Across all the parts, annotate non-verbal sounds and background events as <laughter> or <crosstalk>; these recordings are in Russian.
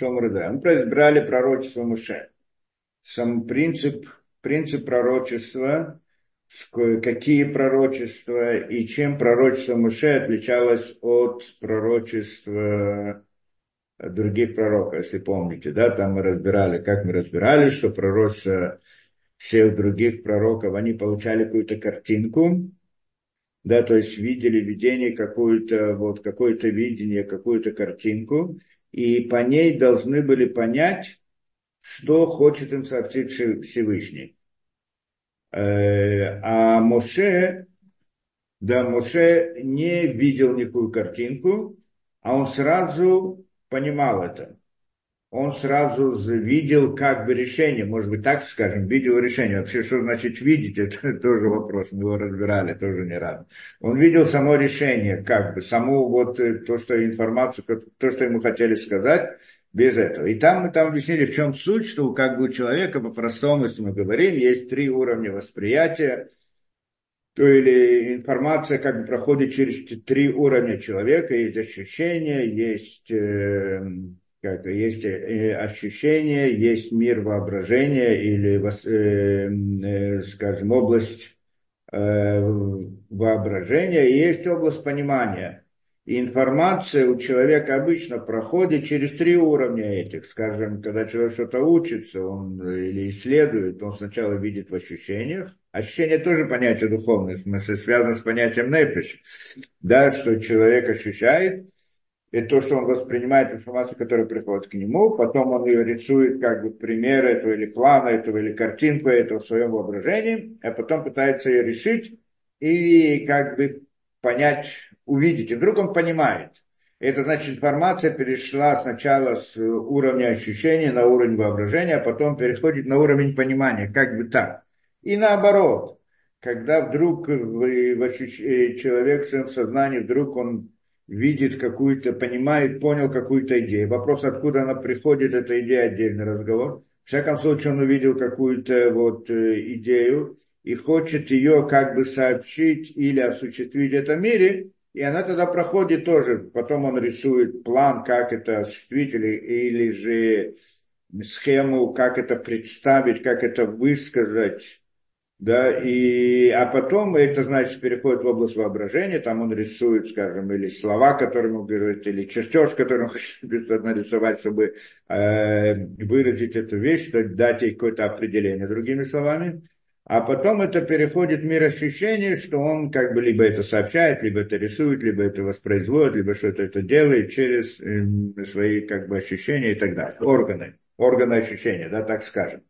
Мы разбирали пророчество Муше. Сам принцип, принцип пророчества, какие пророчества и чем пророчество Муше отличалось от пророчества других пророков, если помните, да, там мы разбирали, как мы разбирали, что пророчество всех других пророков, они получали какую-то картинку, да, то есть видели видение какое-то, вот какое-то видение, какую-то картинку, и по ней должны были понять, что хочет им сообщить Всевышний. Э, а Моше, да, Моше не видел никакую картинку, а он сразу понимал это он сразу видел как бы решение, может быть, так скажем, видел решение. Вообще, что значит видеть, <laughs> это тоже вопрос, мы его разбирали тоже не раз. Он видел само решение, как бы, саму вот э, то, что информацию, то, что ему хотели сказать, без этого. И там мы там объяснили, в чем суть, что как бы у человека, по-простому, если мы говорим, есть три уровня восприятия, то или информация как бы проходит через три уровня человека, есть ощущение, есть... Э, как есть э, ощущение, есть мир воображения или, э, э, скажем, область воображения, и есть область понимания. И информация у человека обычно проходит через три уровня этих. Скажем, когда человек что-то учится он, или исследует, он сначала видит в ощущениях. Ощущение тоже понятие духовное, в смысле связано с понятием нефиш. Да, что человек ощущает, это то, что он воспринимает информацию, которая приходит к нему, потом он ее рисует как бы пример этого или плана этого или картинку этого в своем воображении, а потом пытается ее решить и как бы понять, увидеть. И вдруг он понимает. Это значит, информация перешла сначала с уровня ощущения на уровень воображения, а потом переходит на уровень понимания, как бы так. И наоборот, когда вдруг ощущ... человек в своем сознании, вдруг он видит какую-то, понимает, понял какую-то идею. Вопрос, откуда она приходит, эта идея, отдельный разговор. В всяком случае, он увидел какую-то вот э, идею и хочет ее как бы сообщить или осуществить в этом мире, и она тогда проходит тоже. Потом он рисует план, как это осуществить, или, или же схему, как это представить, как это высказать да, и, а потом это, значит, переходит в область воображения, там он рисует, скажем, или слова, которые ему говорит, или чертеж, который он <laughs> хочет нарисовать, чтобы э, выразить эту вещь, дать ей какое-то определение, другими словами. А потом это переходит в мир ощущений, что он как бы либо это сообщает, либо это рисует, либо это воспроизводит, либо что-то это делает через э, свои как бы ощущения и так далее. Органы, органы ощущения, да, так скажем.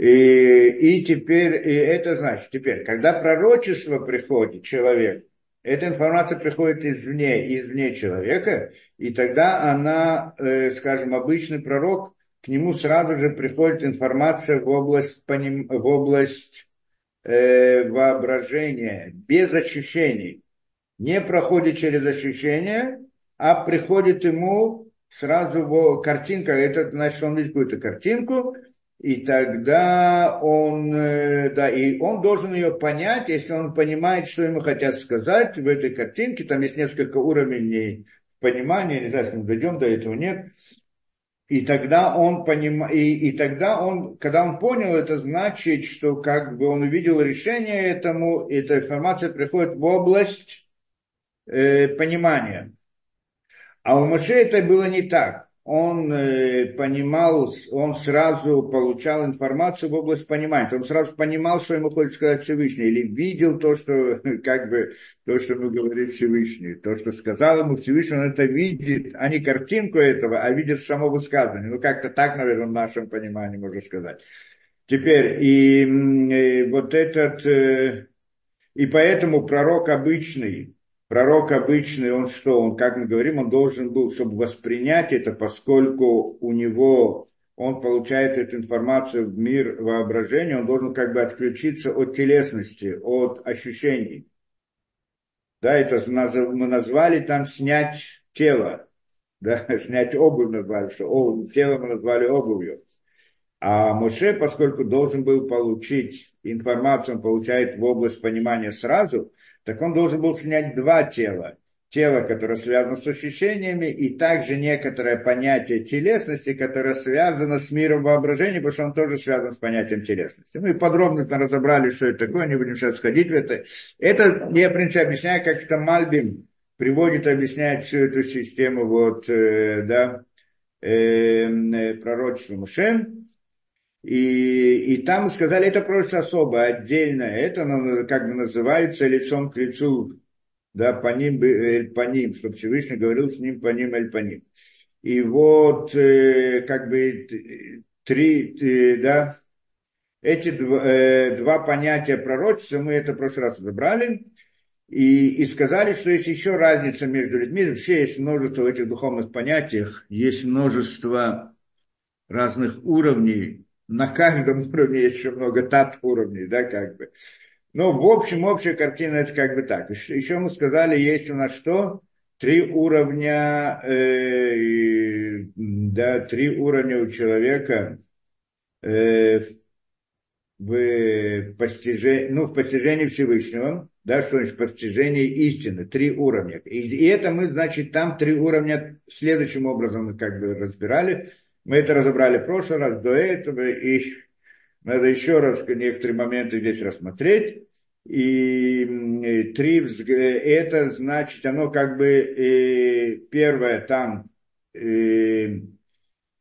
И, и теперь, и это значит, теперь, когда пророчество приходит человек, эта информация приходит извне, извне человека, и тогда она, э, скажем, обычный пророк, к нему сразу же приходит информация в область, поним, в область э, воображения, без ощущений. Не проходит через ощущения, а приходит ему сразу картинка, это значит, он видит какую-то картинку, и тогда он, э, да, и он должен ее понять, если он понимает, что ему хотят сказать в этой картинке, там есть несколько уровней понимания, не знаю, если мы дойдем до этого, нет, и тогда он поним... и, и тогда он, когда он понял, это значит, что как бы он увидел решение этому, эта информация приходит в область э, понимания. А у Моше это было не так он э, понимал, он сразу получал информацию в область понимания. Он сразу понимал, что ему хочет сказать Всевышний, или видел то, что, <laughs> как бы, то, что ему говорит Всевышний. То, что сказал ему Всевышний, он это видит, а не картинку этого, а видит само высказывание. Ну, как-то так, наверное, в нашем понимании можно сказать. Теперь, и, и э, вот этот, э, и поэтому пророк обычный, пророк обычный, он что, он, как мы говорим, он должен был, чтобы воспринять это, поскольку у него, он получает эту информацию в мир воображения, он должен как бы отключиться от телесности, от ощущений. Да, это мы назвали там снять тело, да, <laughs> снять обувь назвали, что о, тело мы назвали обувью. А Моше, поскольку должен был получить информацию, он получает в область понимания сразу, так он должен был снять два тела. тело, которое связано с ощущениями, и также некоторое понятие телесности, которое связано с миром воображения, потому что он тоже связан с понятием телесности. Мы подробно разобрали, что это такое, не будем сейчас сходить в это. Это я, в принципе, объясняю, как это Мальбим приводит, объясняет всю эту систему вот, э, да, э, э пророчества Мушем. И, и там сказали, это просто особо, отдельно. Это как бы называется лицом к лицу да, по ним, эль по ним, чтобы Всевышний говорил с ним по ним, эль по ним. И вот, э, как бы, три, э, да, эти два, э, два понятия пророчества, мы это в прошлый раз забрали, и, и сказали, что есть еще разница между людьми. Вообще есть множество в этих духовных понятиях, есть множество разных уровней. На каждом уровне есть еще много тат уровней, да, как бы. Но в общем, общая картина это как бы так. Еще мы сказали, есть у нас что? Три уровня, э, да, три уровня у человека э, в постижении, ну, в постижении Всевышнего, да, что значит постижение истины, три уровня. И, и это мы, значит, там три уровня следующим образом мы как бы разбирали. Мы это разобрали в прошлый раз, до этого, и надо еще раз некоторые моменты здесь рассмотреть. И три это значит, оно как бы э, первое там, э,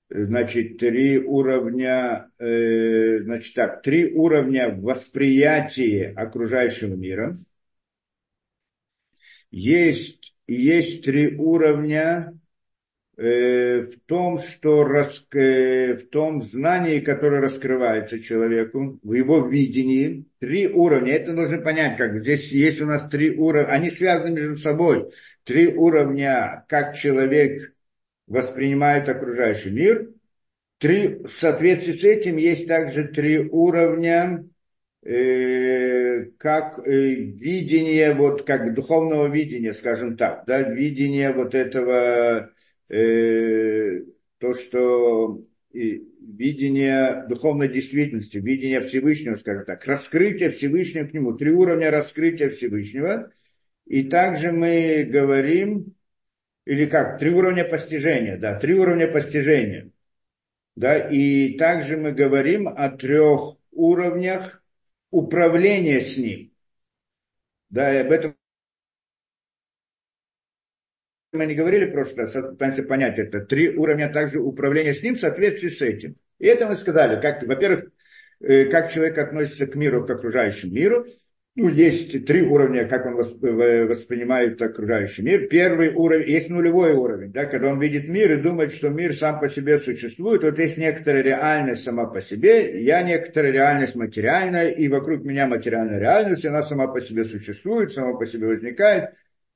значит, три уровня, э, значит так, три уровня восприятия окружающего мира. Есть, есть три уровня Э, в том, что э, в том знании, которое раскрывается человеку, в его видении, три уровня. Это нужно понять, как здесь есть у нас три уровня, они связаны между собой. Три уровня, как человек воспринимает окружающий мир. Три, в соответствии с этим есть также три уровня, э, как э, видение, вот как духовного видения, скажем так, да, видение вот этого э, то, что и видение духовной действительности, видение Всевышнего, скажем так, раскрытие Всевышнего к нему, три уровня раскрытия Всевышнего. И также мы говорим, или как, три уровня постижения, да, три уровня постижения. Да, и также мы говорим о трех уровнях управления с ним. Да, и об этом мы не говорили в прошлый раз, пытаемся понять это. Три уровня также управления с ним в соответствии с этим. И это мы сказали, как, во-первых, э, как человек относится к миру, к окружающему миру. Ну, есть три уровня, как он воспринимает окружающий мир. Первый уровень, есть нулевой уровень, да, когда он видит мир и думает, что мир сам по себе существует. Вот есть некоторая реальность сама по себе, я некоторая реальность материальная, и вокруг меня материальная реальность, она сама по себе существует, сама по себе возникает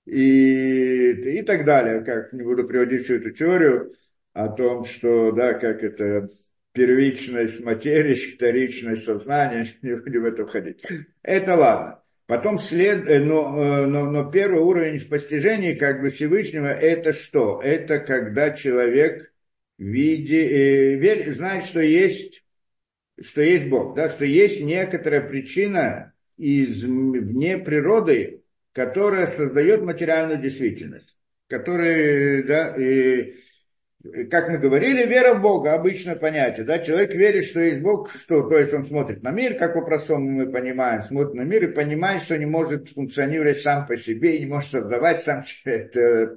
и, и так далее. Как не буду приводить всю эту теорию о том, что, да, как это первичность материи, вторичность сознания, <laughs> не будем в это входить. Это ладно. Потом след, э, но, э, но, но первый уровень в постижении как бы Всевышнего это что? Это когда человек види, э, верь, знает, что есть, что есть Бог, да, что есть некоторая причина из вне природы, которая создает материальную действительность, которая, да, и, как мы говорили, вера в Бога, обычное понятие, да, человек верит, что есть Бог, что, то есть он смотрит на мир, как по-простому мы понимаем, смотрит на мир и понимает, что не может функционировать сам по себе и не может создавать сам себе, <laughs> это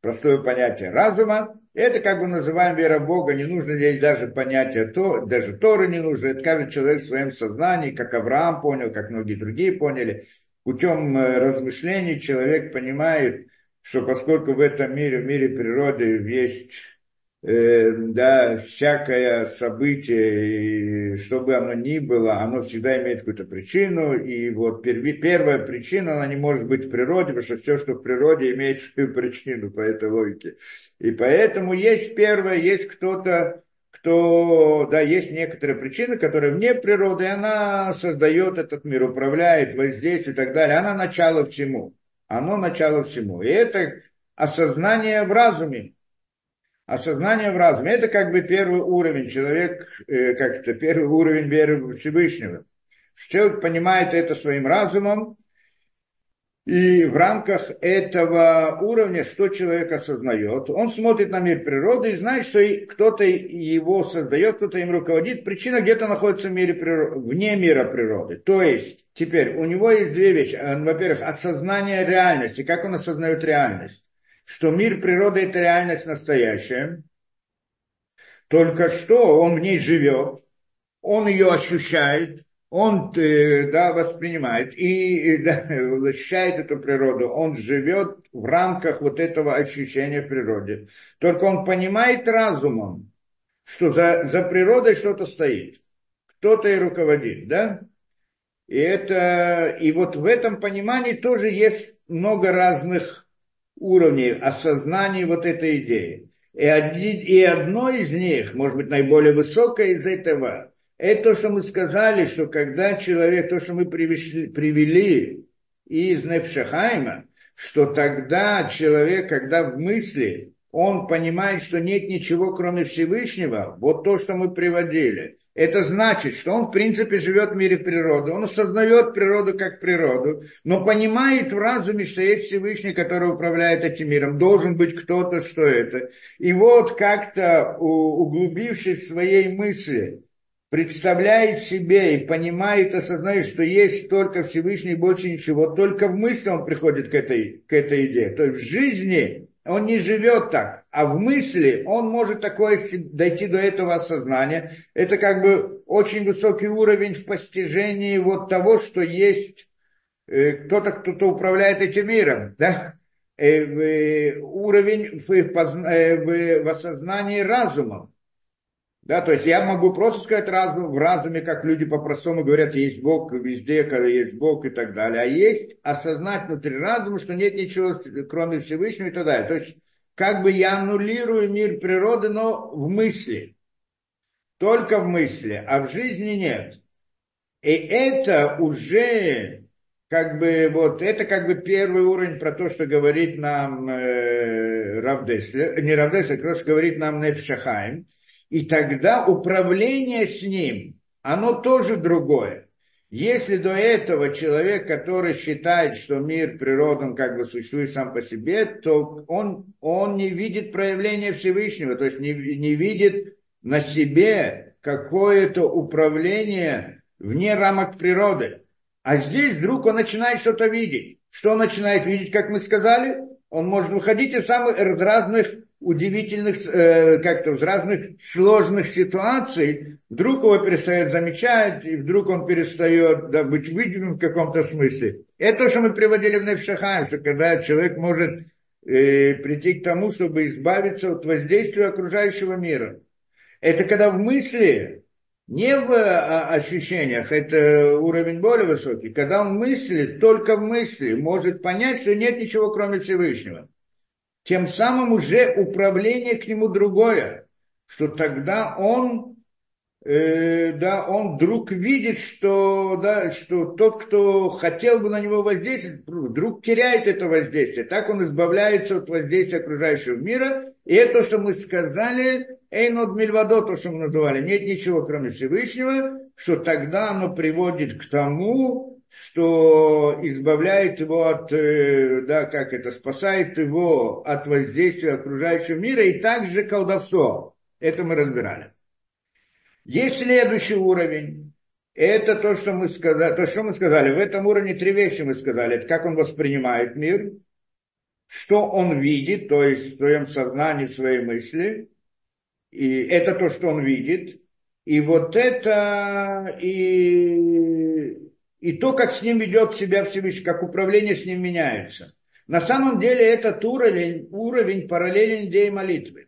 простое понятие разума, это как бы называем вера в Бога, не нужно здесь даже понятие, то, даже Торы не нужно, это каждый человек в своем сознании, как Авраам понял, как многие другие поняли, путем э, размышлений человек понимает, что поскольку в этом мире, в мире природы есть э, да, всякое событие, и что бы оно ни было, оно всегда имеет какую-то причину, и вот перви, первая причина, она не может быть в природе, потому что все, что в природе, имеет <laughs> свою причину по этой логике. И поэтому есть первое, есть кто-то, что да, есть некоторые причины, которые вне природы, и она создает этот мир, управляет, воздействует и так далее. Она начало всему. Оно начало всему. И это осознание в разуме. Осознание в разуме. Это как бы первый уровень. Человек, э, как это, первый уровень веры Всевышнего. Человек понимает это своим разумом, И в рамках этого уровня, что человек осознает, он смотрит на мир природы и знает, что кто-то его создает, кто-то им руководит. Причина где-то находится в мире природы, вне мира природы. То есть, теперь, у него есть две вещи. Во-первых, осознание реальности. Как он осознает реальность? Что мир природы – это реальность настоящая. Только что он в ней живет, он ее ощущает, он э, да, воспринимает и да, ощущает эту природу, он живет в рамках вот этого ощущения природы. Только он понимает разумом, что за, за природой что-то стоит, кто-то и руководит, да? И, это, и вот в этом понимании тоже есть много разных уровней осознания вот этой идеи. И, один, и одно из них, может быть, наиболее высокое из этого, это то, что мы сказали, что когда человек, то, что мы привели, привели из Непшахайма, что тогда человек, когда в мысли, он понимает, что нет ничего, кроме Всевышнего, вот то, что мы приводили. Это значит, что он, в принципе, живет в мире природы, он осознает природу как природу, но понимает в разуме, что есть Всевышний, который управляет этим миром, должен быть кто-то, что это. И вот как-то углубившись в своей мысли, представляет себе и понимает, осознает, что есть только Всевышний больше ничего, только в мысли он приходит к этой, к этой идее. То есть в жизни он не живет так, а в мысли он может такое дойти до этого осознания. Это как бы очень высокий уровень в постижении вот того, что есть э, кто-то, кто-то управляет этим миром, да? Э, э, уровень в, в, в осознании разумом. Да, то есть я могу просто сказать разум, в разуме, как люди по-простому говорят, есть Бог везде, когда есть Бог и так далее. А есть осознать внутри разума, что нет ничего, кроме Всевышнего и так далее. То есть как бы я аннулирую мир природы, но в мысли. Только в мысли, а в жизни нет. И это уже как бы вот это как бы первый уровень про то, что говорит нам э, Равдеслер, не как раз говорит нам Нефшахайм, и тогда управление с ним, оно тоже другое. Если до этого человек, который считает, что мир, природа, он как бы существует сам по себе, то он, он не видит проявления Всевышнего, то есть не, не видит на себе какое-то управление вне рамок природы. А здесь вдруг он начинает что-то видеть. Что он начинает видеть, как мы сказали? Он может выходить из самых разных удивительных, э, как-то в разных сложных ситуаций, вдруг его перестает замечать, и вдруг он перестает да, быть выделен в каком-то смысле. Это то, что мы приводили в Невшахаем, что когда человек может э, прийти к тому, чтобы избавиться от воздействия окружающего мира. Это когда в мысли, не в а, ощущениях, это уровень более высокий, когда он мысли, только в мысли может понять, что нет ничего кроме Всевышнего тем самым уже управление к нему другое, что тогда он, э, да, он вдруг видит, что, да, что тот, кто хотел бы на него воздействовать, вдруг теряет это воздействие. Так он избавляется от воздействия окружающего мира. И это, что мы сказали, Эйнод Мильвадо, то, что мы называли, нет ничего, кроме Всевышнего, что тогда оно приводит к тому, что избавляет его от, э, да, как это, спасает его от воздействия окружающего мира, и также колдовство. Это мы разбирали. Есть следующий уровень. Это то, что мы сказали. То, что мы сказали. В этом уровне три вещи мы сказали. Это как он воспринимает мир, что он видит, то есть в своем сознании, в своей мысли. И это то, что он видит. И вот это и и то, как с ним ведет себя Всевышний, как управление с ним меняется. На самом деле этот уровень, уровень параллелен идее молитвы.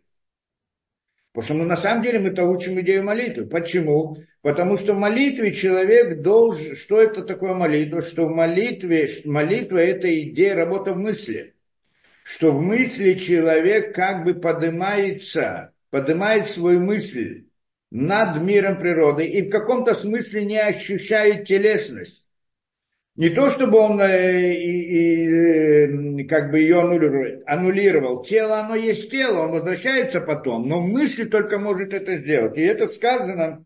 Потому что мы на самом деле мы-то учим идею молитвы. Почему? Потому что в молитве человек должен... Что это такое молитва? Что в молитве... Молитва – это идея, работа в мысли. Что в мысли человек как бы поднимается, поднимает свою мысль над миром природы и в каком-то смысле не ощущает телесность. Не то, чтобы он э, и, и, э, как бы ее аннулировал, аннулировал. Тело, оно есть тело, он возвращается потом, но мысли только может это сделать. И это сказано,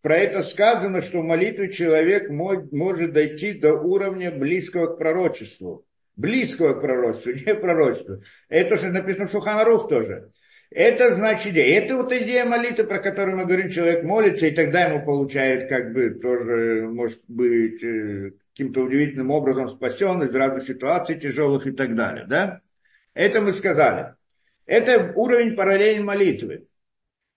про это сказано, что в молитве человек может дойти до уровня близкого к пророчеству. Близкого к пророчеству, <laughs> не пророчеству. Это же написано в Шуханарух тоже. Это значит, это вот идея молитвы, про которую мы говорим, человек молится, и тогда ему получает, как бы, тоже, может быть, э, каким-то удивительным образом спасен из разных ситуаций тяжелых и так далее, да? Это мы сказали. Это уровень параллельной молитвы.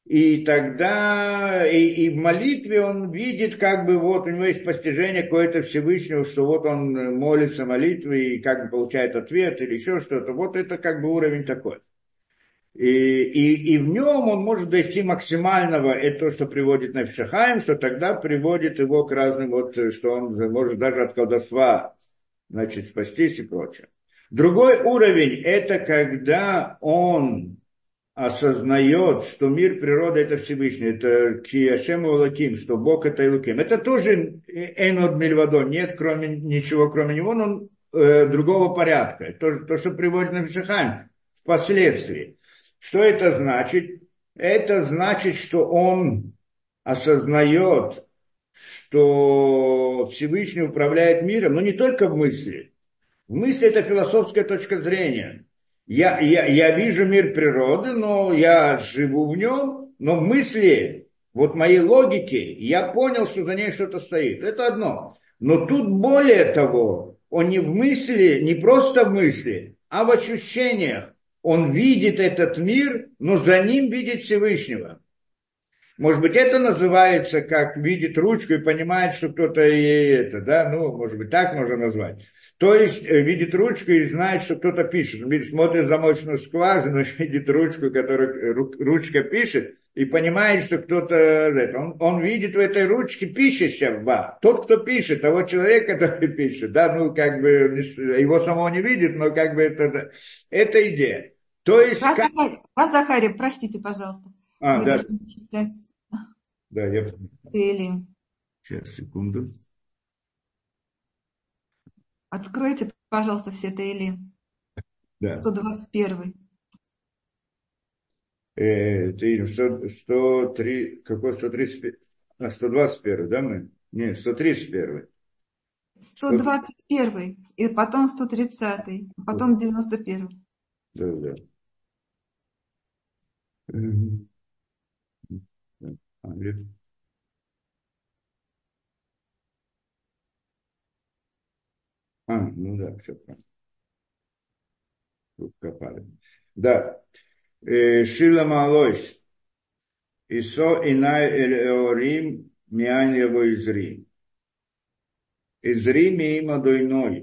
И тогда и, и в молитве он видит, как бы вот у него есть постижение какое-то Всевышнего, что вот он молится молитвой и как бы получает ответ или еще что-то. Вот это как бы уровень такой. И, и, и в нем он может дойти максимального, это то, что приводит на Фишахаем, что тогда приводит его к разным, вот, что он может даже от колдовства значит, спастись и прочее. Другой уровень – это когда он осознает, что мир природы это Всевышний, это Киашем Лаким, что Бог это Илуким. Это тоже Энод Мильвадо, нет кроме, ничего кроме него, но э, другого порядка. То, то, что приводит на Вишахайм впоследствии. Что это значит? Это значит, что он осознает, что Всевышний управляет миром, но не только в мысли. В мысли это философская точка зрения я, я, я вижу мир природы, но я живу в нем, но в мысли, вот моей логики, я понял, что за ней что-то стоит. Это одно. Но тут более того, он не в мысли, не просто в мысли, а в ощущениях. Он видит этот мир, но за ним видит Всевышнего. Может быть, это называется, как видит ручку и понимает, что кто-то ей это, да, ну, может быть, так можно назвать. То есть э, видит ручку и знает, что кто-то пишет. Смотрит в замочную скважину, <laughs> видит ручку, которую ручка пишет, и понимает, что кто-то... Он, он видит в этой ручке пишущего. Тот, кто пишет, того человека, <laughs> который пишет. Да, ну, как бы, его самого не видит, но как бы это... Это идея. То есть... Вас, как... Вас Захария, простите, пожалуйста. А, Вы да. Да, я... Или... Сейчас, секунду. Откройте, пожалуйста, все Таили. Да. 121. Э, ты, 100, 103, какой 131? А, 121, да, мы? Не, 131. 121, и потом 130, потом 91. Да, да. А, А, ну да, все правильно. Копали. Да. Э, Шила Малойс. Исо инай эль эорим миань его изри. Изри има дойной.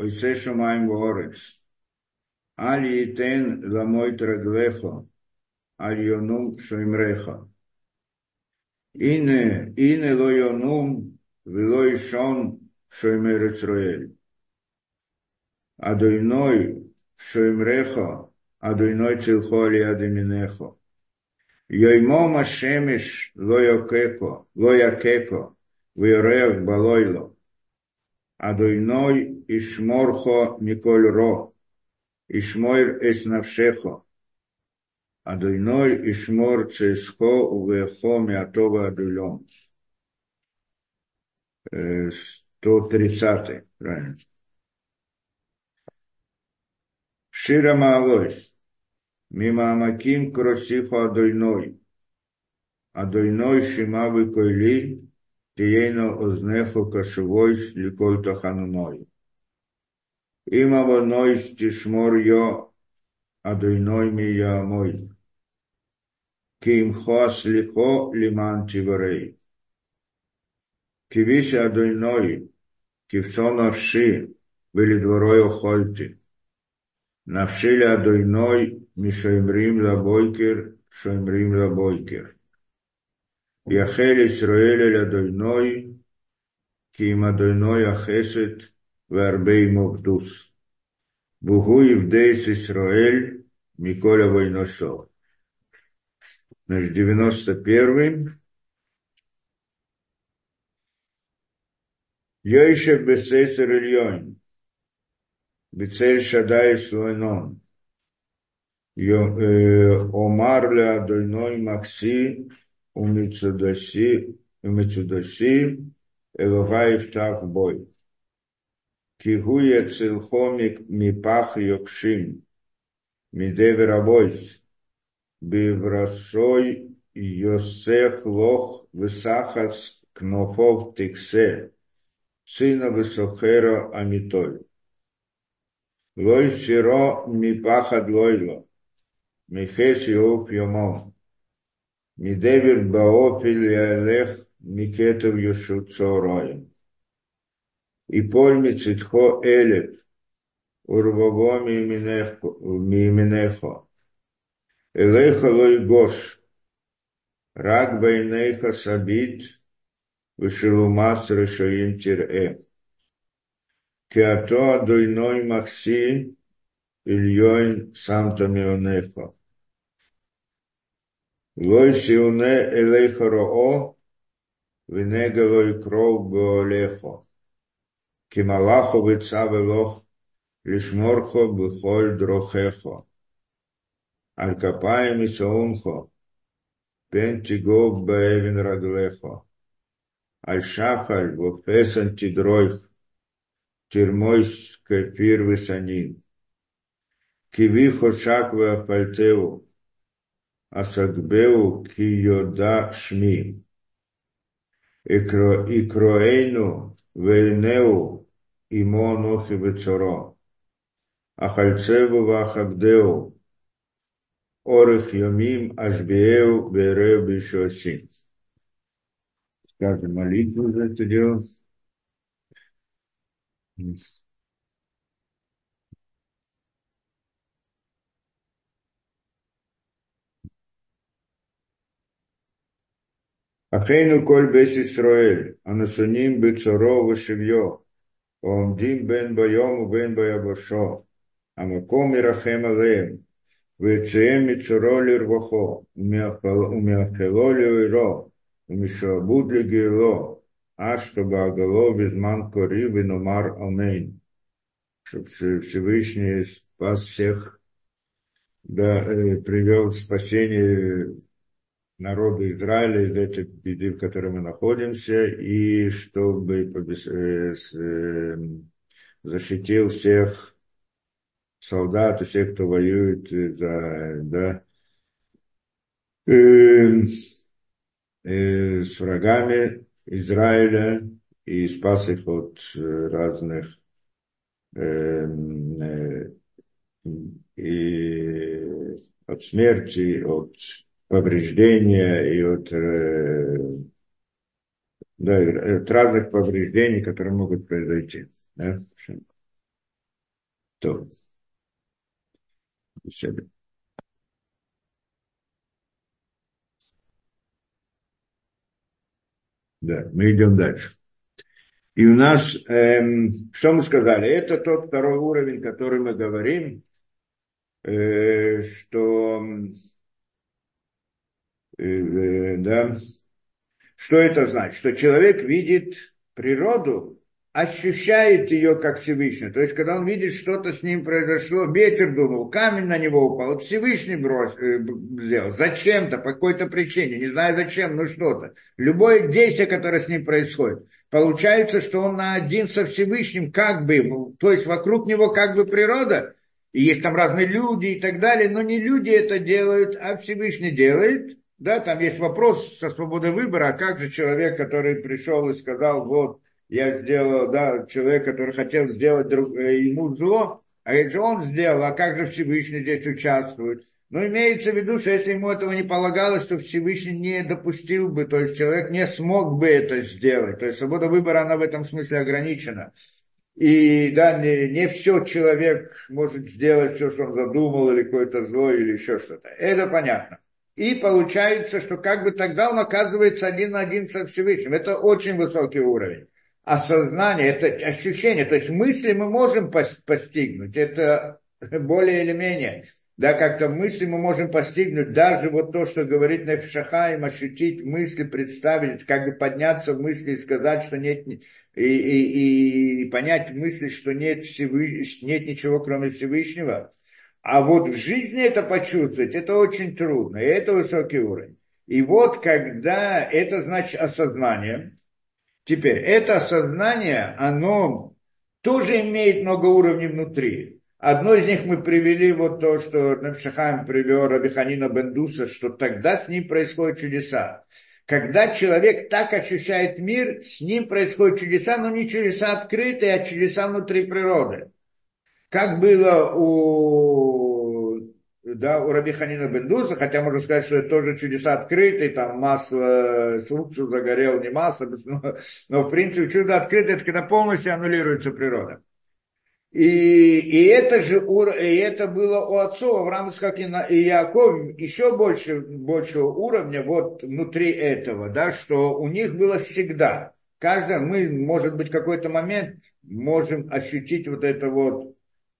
Ойсе шумаем ворец. Аль йитен ламой траглехо. Аль йонум шоймреха. Ине, ине ло йонум, ולא ישון שומר ישראל. Адойной Шоймреха, Адойной Цилхо Алиадаминехо. Йоймо Машемиш Лоякеко, Лоякеко, Виорех Балойло. Адойной Ишморхо Миколь Ро, Ишмойр Эснавшехо. Адойной Ишмор Цесхо Увехо Миатова Адуйлом. 130 правильно. Шира Маалойс. Мимамаким кросифа Адойной. אדוני שמעה בקולי. תהיינה אזניך קשובות לקול תחנוני. אם עוונות תשמור יה. אדוני מי יעמוד. כי עמך הסליחה למען תיוורא. קיוויתי אדוני. קיוותה נפשי. ולדברו הוחלתי. נפשי לאדוני משומרים לבוקר, שומרים לבוקר. Яхель Исраэль Адойной, Ким Адойной Ахесет, Варбей Мовдус. Бугу Евдейс Исраэль, Миколя Войносов. Значит, 91. без Бесейсер Ильон. Бецель Шадай Суэном. Э, Омар Ля Дольной Макси Умицудаси Умицудаси Элогай Тах Бой. Кигуя Цилхомик Мипах Йокшим. Мидевер Абойс. Беврашой Йосеф лох высахац кнофов тиксе, сына высохера амитоль. Лой широ мипахад лойло, михеш иоп йомом. Мидевир баопиль ялех микетов йошу цороем. И польми цитхо элеп, урваво мименехо. Элеха лойгош, рак бейнейха сабит, вышелумас решаим тирэ. Кеато адойной макси, ильёйн самта мионеха. Лой сиуне элейха роо, венега лой кров беолехо. Кималахо бецавелох, лишморхо бихоль дрохехо. תיגוב באבן רגליך. על שחל ופסן תדרויך, תרמויס כפיר וסנין. כי בי חושק ואפלתהו, אסגבהו כי יודע שמי. יקרואנו ועינהו עמו אנוכי בצורו. אכלצהו ואכבדהו, אורך ימים אשביעהו וערב בישועשי. Скажем молитву за это дело. אחינו כל בית ישראל, הנשונים בצורו ושביו, העומדים בין ביום ובין ביבשו, המקום ירחם עליהם, ויציאם מצורו לרווחו, ומאכלו לאוירו, ומשעבוד לגאלו, אשתו בעגלו בזמן קורי ונאמר אמן. Чтобы Всевышний спас всех, да, привел спасение народу Израиля из этой беды, в которой мы находимся, и чтобы защитил всех солдат и всех, кто воюет за, да, э, э, с врагами Израиля и спас их от разных э, и от смерти, от повреждения и от, э, да, от разных повреждений, которые могут произойти. Да? То. Да, мы идем дальше. И у нас, эм, что мы сказали, это тот второй уровень, который мы говорим, э, что да, что это значит? Что человек видит природу, ощущает ее как Всевышний. То есть, когда он видит, что-то с ним произошло, ветер думал, камень на него упал, Всевышний брос, э, сделал, зачем-то, по какой-то причине, не знаю зачем, но что-то. Любое действие, которое с ним происходит, получается, что он на один со Всевышним, как бы, то есть вокруг него как бы природа, и есть там разные люди и так далее, но не люди это делают, а Всевышний делает – да, там есть вопрос со свободой выбора, а как же человек, который пришел и сказал, вот, я сделал, да, человек, который хотел сделать друг, э, ему зло, а это же он сделал, а как же Всевышний здесь участвует? Но имеется в виду, что если ему этого не полагалось, то Всевышний не допустил бы, то есть человек не смог бы это сделать. То есть свобода выбора, она в этом смысле ограничена. И да, не, не все человек может сделать, все, что он задумал, или какое-то зло, или еще что-то. Это понятно. И получается, что как бы тогда он оказывается один на один со Всевышним. Это очень высокий уровень. Осознание, это ощущение. То есть мысли мы можем постигнуть. Это <laughs> более или менее. Да, как-то мысли мы можем постигнуть. Даже вот то, что говорит Нефшахаим, ощутить мысли, представить, как бы подняться в мысли и сказать, что нет, и, и, и понять мысли, что нет, Всевыш... нет ничего, кроме Всевышнего а вот в жизни это почувствовать, это очень трудно, и это высокий уровень. И вот когда это значит осознание, теперь это осознание, оно тоже имеет много уровней внутри. Одно из них мы привели, вот то, что Напшахаем привел Рабиханина Бендуса, что тогда с ним происходят чудеса. Когда человек так ощущает мир, с ним происходят чудеса, но не чудеса открытые, а чудеса внутри природы. Как было у, да, у Раби Ханина Бендуса, хотя можно сказать, что это тоже чудеса открытые, там масло с уксусом загорел, не масло, <laughs> но, но в принципе чудо открытое, это когда полностью аннулируется природа. И, и, это же, и это было у отцов Авраама, как и, на, и Яков, еще больше, большего уровня вот внутри этого, да, что у них было всегда. Каждый, мы, может быть, какой-то момент можем ощутить вот это вот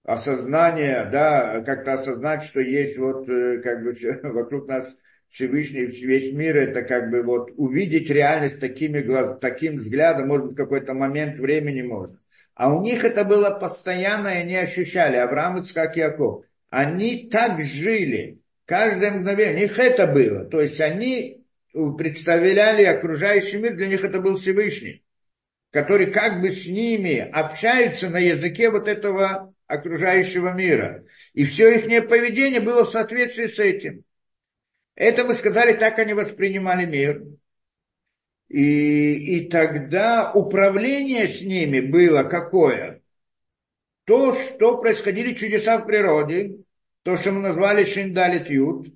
осознание, да, как-то осознать, что есть вот э, как бы <laughs> вокруг нас Всевышний, весь мир, это как бы вот увидеть реальность такими глаз, таким взглядом, может быть, какой-то момент времени можно. А у них это было постоянно, и они ощущали, Авраам, Ицкак, Яков. Они так жили, каждое мгновение, у них это было. То есть они представляли окружающий мир, для них это был Всевышний, который как бы с ними общается на языке вот этого окружающего мира. И все их поведение было в соответствии с этим. Это мы сказали, так они воспринимали мир. И, и тогда управление с ними было какое? То, что происходили чудеса в природе, то, что мы назвали Шиндалит Ют,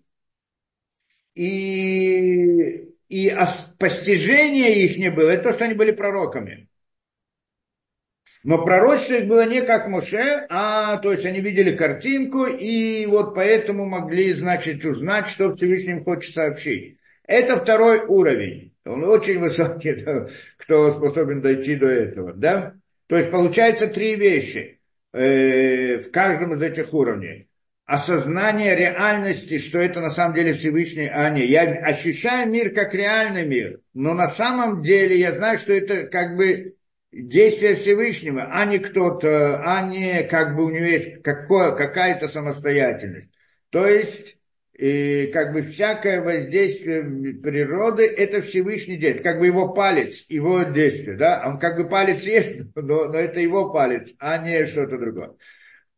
и, и постижение их не было, это то, что они были пророками. Но пророчество их было не как Моше, а то есть они видели картинку и вот поэтому могли, значит, узнать, что Всевышний хочет сообщить. Это второй уровень. Он очень высокий, <laughs> кто способен дойти до этого. Да? То есть получается три вещи э, в каждом из этих уровней. Осознание реальности, что это на самом деле Всевышний, а не. Я ощущаю мир как реальный мир, но на самом деле я знаю, что это как бы действие Всевышнего, а не кто-то, а не как бы у него есть какое, какая-то самостоятельность. То есть и как бы всякое воздействие природы это Всевышний делает, как бы его палец, его действие, да, он как бы палец есть, <laughs> но, но это его палец, а не что-то другое.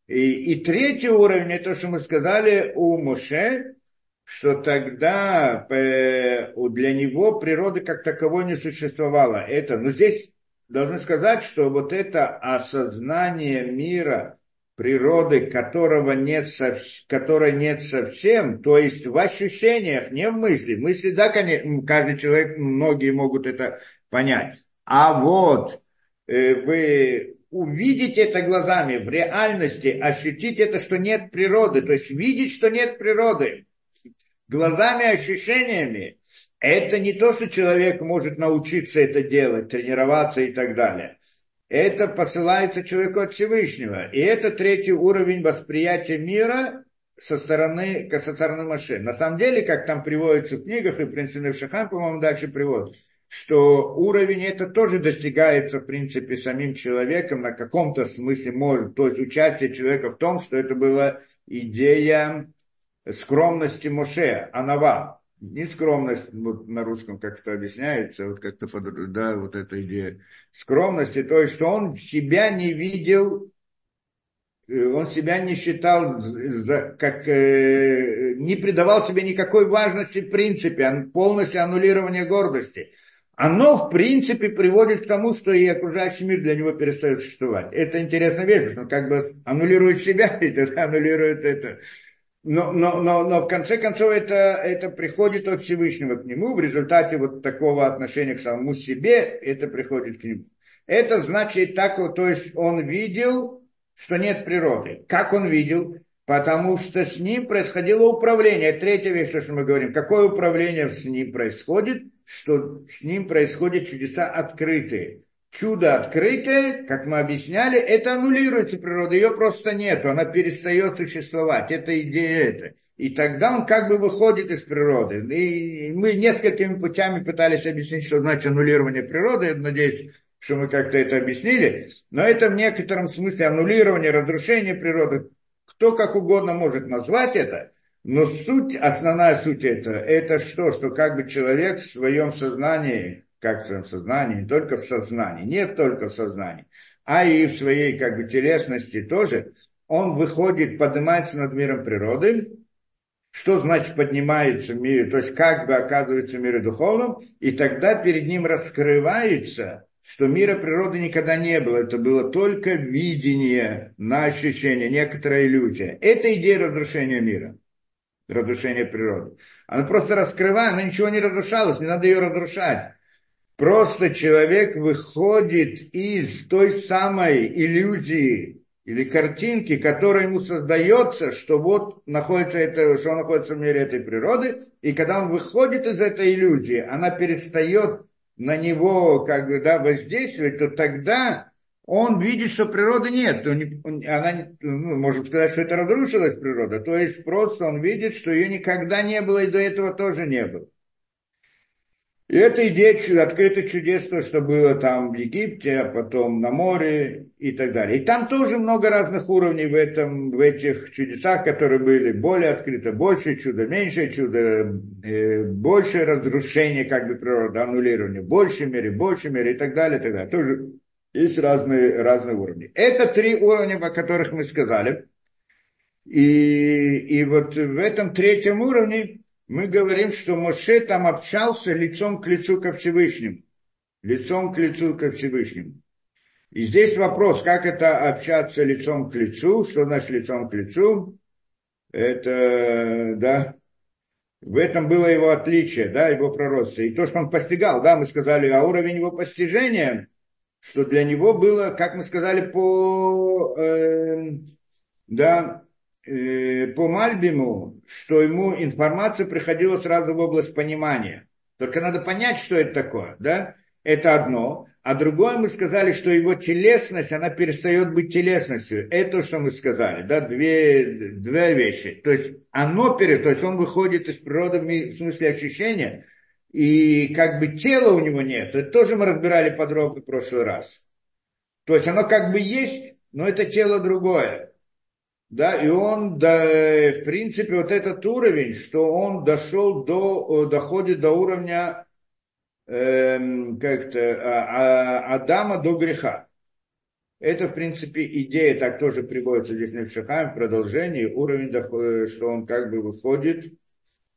И, и третий уровень, это то, что мы сказали у Моше, что тогда э, для него природы как таковой не существовало. Это, но здесь должны сказать, что вот это осознание мира – природы, которого нет, которой нет совсем, то есть в ощущениях, не в мысли. Мысли, да, конечно, каждый человек, многие могут это понять. А вот э, вы увидите это глазами, в реальности ощутить это, что нет природы, то есть видеть, что нет природы, глазами, ощущениями, это не то, что человек может научиться это делать, тренироваться и так далее это посылается человеку от Всевышнего. И это третий уровень восприятия мира со стороны, со стороны машин. На самом деле, как там приводится в книгах, и в принципе в Шахан, по-моему, дальше приводит, что уровень это тоже достигается, в принципе, самим человеком, на каком-то смысле может, то есть участие человека в том, что это была идея скромности Моше, Анава, не скромность, вот на русском как это объясняется, вот как-то, да, вот эта идея скромности, то есть, что он себя не видел, э, он себя не считал, как, э, не придавал себе никакой важности в принципе, полностью аннулирование гордости. Оно, в принципе, приводит к тому, что и окружающий мир для него перестает существовать. Это интересная вещь, потому что он как бы аннулирует себя, <laughs> и тогда аннулирует это но, но, но, но в конце концов это, это приходит от Всевышнего к нему, в результате вот такого отношения к самому себе, это приходит к нему. Это значит так, вот, то есть он видел, что нет природы. Как он видел? Потому что с ним происходило управление. Третья вещь, то, что мы говорим. Какое управление с ним происходит? Что с ним происходят чудеса открытые чудо открытое, как мы объясняли, это аннулируется природа, ее просто нет, она перестает существовать, это идея это. И тогда он как бы выходит из природы. И мы несколькими путями пытались объяснить, что значит аннулирование природы. Я надеюсь, что мы как-то это объяснили. Но это в некотором смысле аннулирование, разрушение природы. Кто как угодно может назвать это. Но суть, основная суть это, это что? Что как бы человек в своем сознании, как в своем сознании, не только в сознании, нет только в сознании, а и в своей как бы телесности тоже, он выходит, поднимается над миром природы, что значит поднимается в мире, то есть как бы оказывается в мире духовном, и тогда перед ним раскрывается, что мира природы никогда не было, это было только видение на ощущение, некоторая иллюзия. Это идея разрушения мира, разрушения природы. Она просто раскрывает, она ничего не разрушалась, не надо ее разрушать. Просто человек выходит из той самой иллюзии или картинки, которая ему создается, что вот находится это, что он находится в мире этой природы, и когда он выходит из этой иллюзии, она перестает на него как бы, да, воздействовать, то тогда он видит, что природы нет. Он, он, она, ну, можем сказать, что это разрушилась природа. То есть просто он видит, что ее никогда не было и до этого тоже не было. И это идея открытых чудес, то, что было там в Египте, а потом на море и так далее. И там тоже много разных уровней в, этом, в этих чудесах, которые были более открыто, больше чудо, меньше чудо, э, больше разрушение как бы природы, аннулирование, в большей мере, в большей мере и так далее, и так далее. Тоже есть разные, разные уровни. Это три уровня, о которых мы сказали. И, и вот в этом третьем уровне мы говорим, что Моше там общался лицом к лицу ко Всевышнему. Лицом к лицу ко Всевышнему. И здесь вопрос, как это общаться лицом к лицу, что значит лицом к лицу. Это, да, в этом было его отличие, да, его пророчество. И то, что он постигал, да, мы сказали, а уровень его постижения, что для него было, как мы сказали, по, э, да, по Мальбиму, что ему информация приходила сразу в область понимания. Только надо понять, что это такое, да? Это одно. А другое мы сказали, что его телесность, она перестает быть телесностью. Это что мы сказали, да, две, две вещи. То есть оно перед, то есть он выходит из природы в смысле ощущения, и как бы тела у него нет. Это тоже мы разбирали подробно в прошлый раз. То есть оно как бы есть, но это тело другое да, и он, да, в принципе, вот этот уровень, что он дошел до, доходит до уровня э, как-то а, а, Адама до греха. Это, в принципе, идея, так тоже приводится здесь на Пшахам, в продолжении, уровень, что он как бы выходит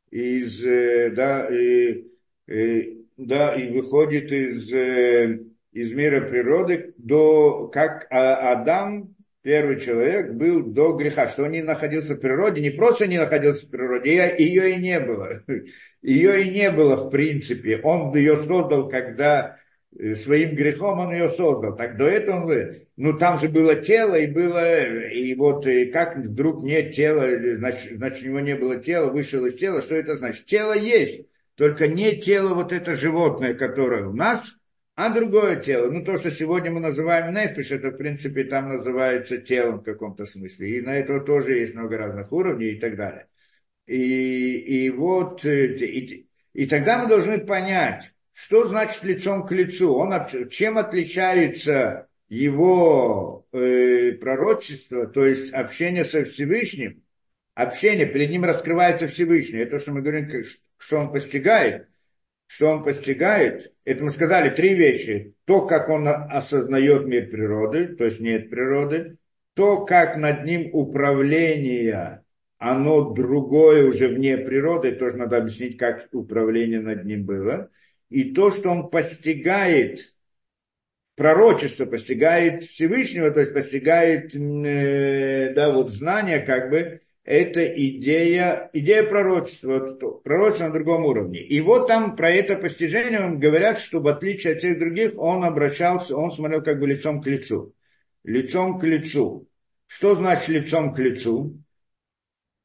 из, э, да, и, и, да, и выходит из, э, из мира природы до, как Адам первый человек был до греха, что он не находился в природе, не просто не находился в природе, ее и не было. <laughs> Ее и не было в принципе. Он ее создал, когда э, своим грехом он ее создал. Так до этого он, ну там же было тело и было, и вот и как вдруг нет тела, значит, значит у него не было тела, вышел из тела, что это значит? Тело есть, только не тело вот это животное, которое у нас, а другое тело, ну то, что сегодня мы называем нефиш, это в принципе там называется телом в каком-то смысле. И на этого тоже есть много разных уровней и так далее. И, и вот, э, и, и тогда мы должны понять, что значит лицом к лицу. Он, чем отличается его э, пророчество, то есть общение со Всевышним, общение, перед ним раскрывается Всевышний. Это то, что мы говорим, что он постигает что он постигает, это мы сказали три вещи. То, как он осознает мир природы, то есть нет природы, то, как над ним управление, оно другое уже вне природы, тоже надо объяснить, как управление над ним было. И то, что он постигает пророчество, постигает Всевышнего, то есть постигает э, да, вот знания, как бы, это идея, идея пророчества, пророчество на другом уровне. И вот там про это постижение говорят, что в отличие от всех других, он обращался, он смотрел как бы лицом к лицу. Лицом к лицу. Что значит лицом к лицу?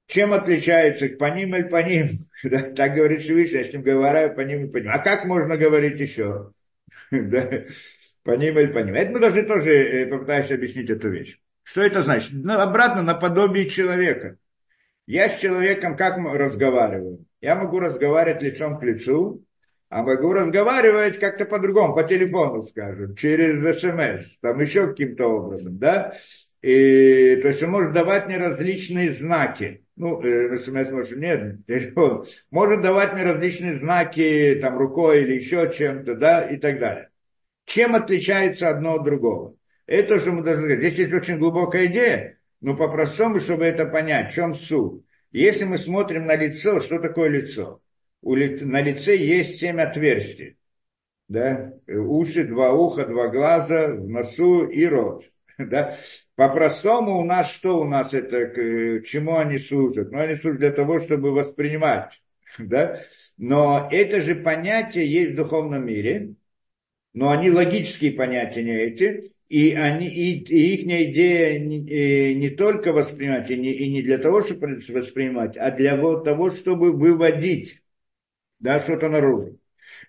Чем отличается по ним или по ним? <laughs> так говорит Всевышний, я с ним говорю по ним и по ним. А как можно говорить еще? <laughs> по ним или по ним. Это мы должны тоже э, попытаться объяснить эту вещь. Что это значит? Ну, обратно, наподобие человека. Я с человеком как разговариваю? Я могу разговаривать лицом к лицу, а могу разговаривать как-то по-другому, по телефону, скажем, через смс, там еще каким-то образом, да? И, то есть он может давать мне различные знаки. ну, э, смс может, нет, телефон, может давать мне различные знаки, там, рукой или еще чем-то, да, и так далее. Чем отличается одно от другого? Это же мы должны сказать. Здесь есть очень глубокая идея, но по-простому, чтобы это понять, в чем суть. Если мы смотрим на лицо, что такое лицо? У ли, на лице есть семь отверстий. Да? Уши, два уха, два глаза, в носу и рот. <laughs> Да? По-простому у нас что у нас это, к чему они служат? Ну, они служат для того, чтобы воспринимать. <laughs> Да? Но это же понятие есть в духовном мире, но они логические понятия не эти, и, они, и, и их идея не, э, не только воспринимать, и не, и не для того, чтобы воспринимать, а для того, чтобы выводить да, что-то наружу.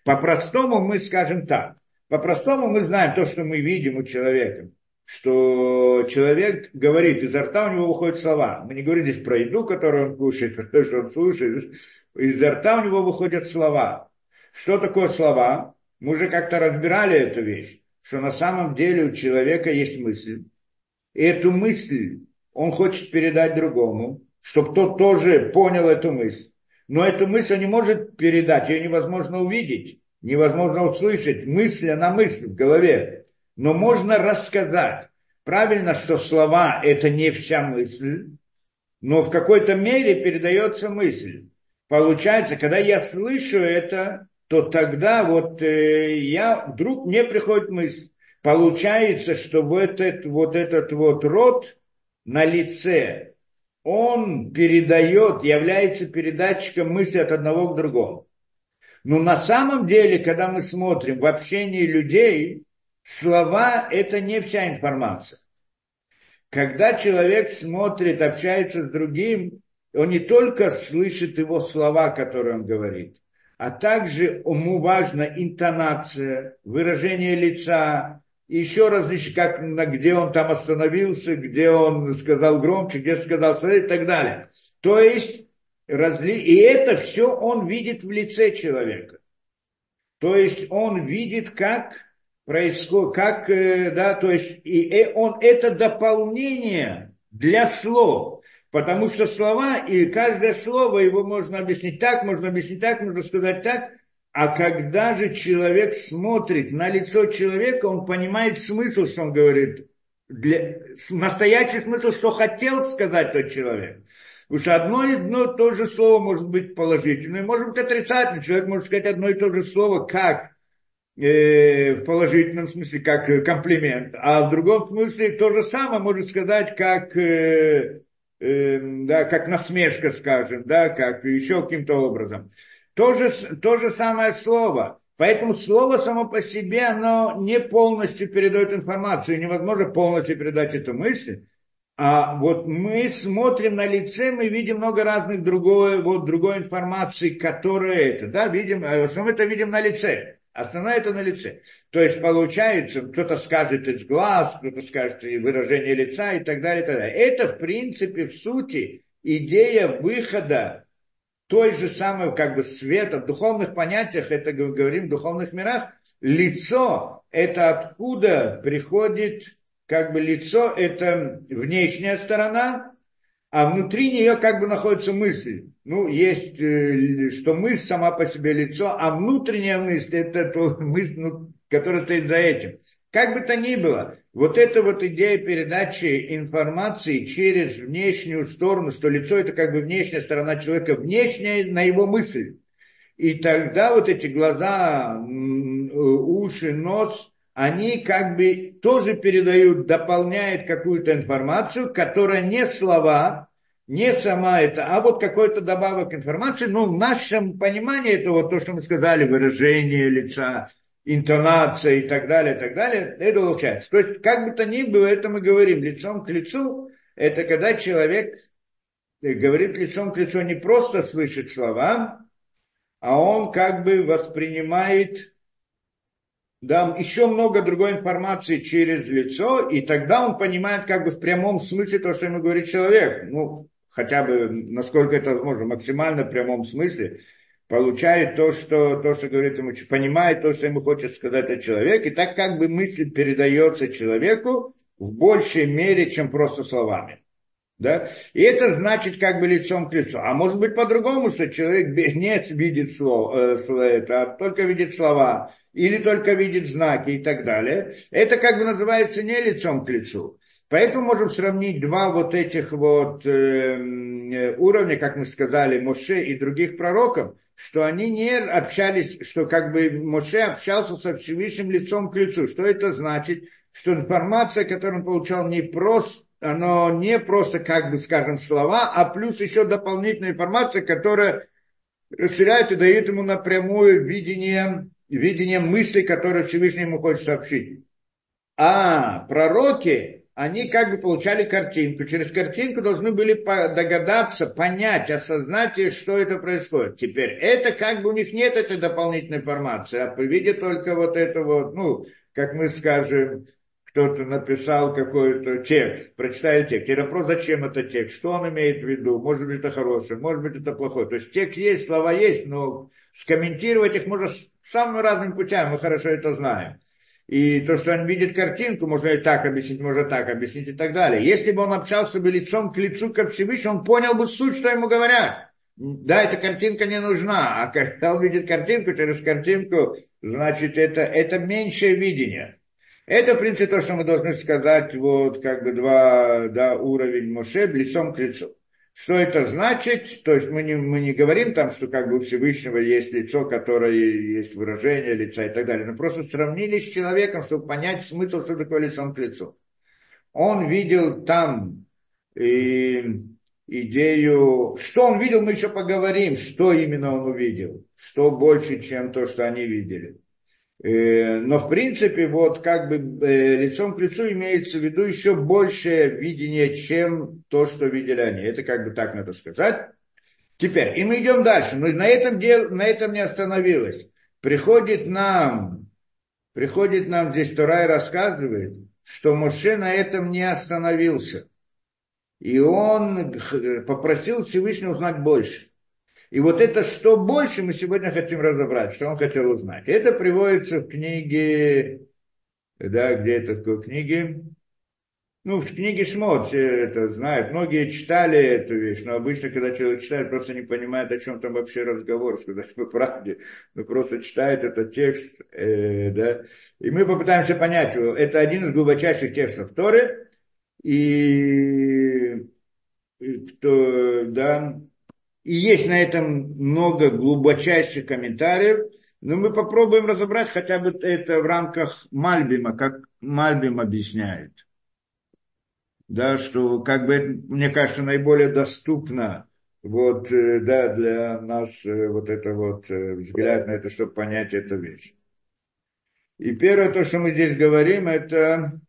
По-простому мы скажем так. По-простому мы знаем то, что мы видим у человека что человек говорит, изо рта у него выходят слова. Мы не говорим здесь про еду, которую он кушает, про <laughs> то, что он слушает. Изо рта у него выходят слова. Что такое слова? Мы уже как-то разбирали эту вещь, что на самом деле у человека есть мысль. И эту мысль он хочет передать другому, чтобы тот тоже понял эту мысль. Но эту мысль он не может передать, ее невозможно увидеть, невозможно услышать. Мысль, она мысль в голове но можно рассказать. Правильно, что слова – это не вся мысль, но в какой-то мере передается мысль. Получается, когда я слышу это, то тогда вот э, я, вдруг мне приходит мысль. Получается, что вот этот вот, этот вот рот на лице, он передает, является передатчиком мысли от одного к другому. Но на самом деле, когда мы смотрим в общении людей, слова – это не вся информация. Когда человек смотрит, общается с другим, он не только слышит его слова, которые он говорит, а также ему важна интонация, выражение лица, еще различные, как, где он там остановился, где он сказал громче, где сказал и так далее. То есть, разли... и это все он видит в лице человека. То есть он видит, как происходит, как, э, да, то есть и э, он это дополнение для слов, потому что слова, и каждое слово его можно объяснить так, можно объяснить так, можно сказать так, а когда же человек смотрит на лицо человека, он понимает смысл, что он говорит, для, настоящий смысл, что хотел сказать тот человек. Потому что одно и одно то же слово может быть положительное, может быть отрицательное. Человек может сказать одно и то же слово, как Э, в положительном смысле как комплимент, а в другом смысле то же самое можно сказать как, э, э, да, как насмешка, скажем, да, как еще каким-то образом. То же, то же самое слово. Поэтому слово само по себе, оно не полностью передает информацию, невозможно полностью передать эту мысль. А вот мы смотрим на лице, мы видим много разных другой, вот, другой информации, которая это, да, видим, а в основном это видим на лице. Основное это на лице. То есть получается, кто-то скажет из глаз, кто-то скажет и выражение лица и так далее, и так далее. Это в принципе, в сути, идея выхода той же самой как бы света в духовных понятиях, это говорим в духовных мирах, лицо это откуда приходит, как бы лицо это внешняя сторона, а внутри нее как бы находится мысль. Ну, есть, э, что мысль сама по себе лицо, а внутренняя мысль – это то <laughs> мысль, ну, которая стоит за этим. Как бы то ни было, вот эта вот идея передачи информации через внешнюю сторону, что лицо это как бы внешняя сторона человека, внешняя на его мысль. И тогда вот эти глаза, уши, нос, они как бы тоже передают, дополняют какую-то информацию, которая не слова, не сама это, а вот какой-то добавок информации, ну, в нашем понимании это вот то, что мы сказали, выражение лица, интонация и так далее, и так далее, это получается. То есть, как бы то ни было, это мы говорим лицом к лицу, это когда человек говорит лицом к лицу, не просто слышит слова, а он как бы воспринимает да, еще много другой информации через лицо, и тогда он понимает как бы в прямом смысле то, что ему говорит человек. Ну, хотя бы, насколько это возможно, максимально в прямом смысле, получает то, что, то, что говорит ему, понимает то, что ему хочет сказать этот человек, и так как бы мысль передается человеку в большей мере, чем просто словами. Да? И это значит как бы лицом к лицу. А может быть по-другому, что человек не видит слово, э, это, а только видит слова, или только видит знаки и так далее. Это как бы называется не лицом к лицу. Поэтому можем сравнить два вот этих вот эм, э, уровня, как мы сказали, Моше и других пророков, что они не общались, что как бы Моше общался со Всевышним лицом к лицу. Что это значит? Что информация, которую он получал, не просто оно не просто, как бы скажем, слова, а плюс еще дополнительная информация, которая расширяет и дает ему напрямую видение, видение мыслей, которые Всевышний ему хочет сообщить. А пророки, они как бы получали картинку. Через картинку должны были догадаться, понять, осознать, что это происходит. Теперь это как бы у них нет этой дополнительной информации, а видят только вот это вот, ну, как мы скажем, кто-то написал какой-то текст, прочитали текст. Теперь вопрос, зачем это текст, что он имеет в виду, может быть это хорошее, может быть это плохое. То есть текст есть, слова есть, но скомментировать их можно самыми разными путями, мы хорошо это знаем. И то, что он видит картинку, можно и так объяснить, можно так объяснить и так далее. Если бы он общался бы лицом к лицу к Всевышнему, он понял бы суть, что ему говорят. Да, эта картинка не нужна, а когда он видит картинку, через картинку, значит, это, это меньшее видение. Это, в принципе, то, что мы должны сказать, вот как бы два да, уровень Моше лицом к лицу. Что это значит? То есть мы не, мы не говорим там, что как бы у Всевышнего есть лицо, которое есть выражение лица и так далее. Но просто сравнили с человеком, чтобы понять смысл, что такое лицом к лицу. Он видел там и, идею, что он видел, мы еще поговорим, что именно он увидел, что больше, чем то, что они видели. Э, но в принципе, вот как бы э, лицом к лицу имеется в виду еще большее видение, чем то, что видели они. Это как бы так надо сказать. Теперь, и мы идем дальше. Но на этом, дел, на этом не остановилось. Приходит нам, приходит нам здесь Турай рассказывает, что Моше на этом не остановился. И он попросил Всевышнего узнать больше. И вот это что больше мы сегодня хотим разобрать, что он хотел узнать. Это приводится в книге, да, где это в книге? Ну, в книге Шмот все это знают. Многие читали эту вещь, но обычно, когда человек читает, просто не понимает, о чем там вообще разговор, сказать по правде. Ну, просто читает этот текст, э, да. И мы попытаемся понять его. Это один из глубочайших текстов Торы. И, и кто, да, и есть на этом много глубочайших комментариев, но мы попробуем разобрать хотя бы это в рамках Мальбима, как Мальбим объясняет. Да, что как бы, мне кажется, наиболее доступно вот, э, да, для нас э, вот это вот э, взгляд на это, чтобы понять эту вещь. И первое, то, что мы здесь говорим, это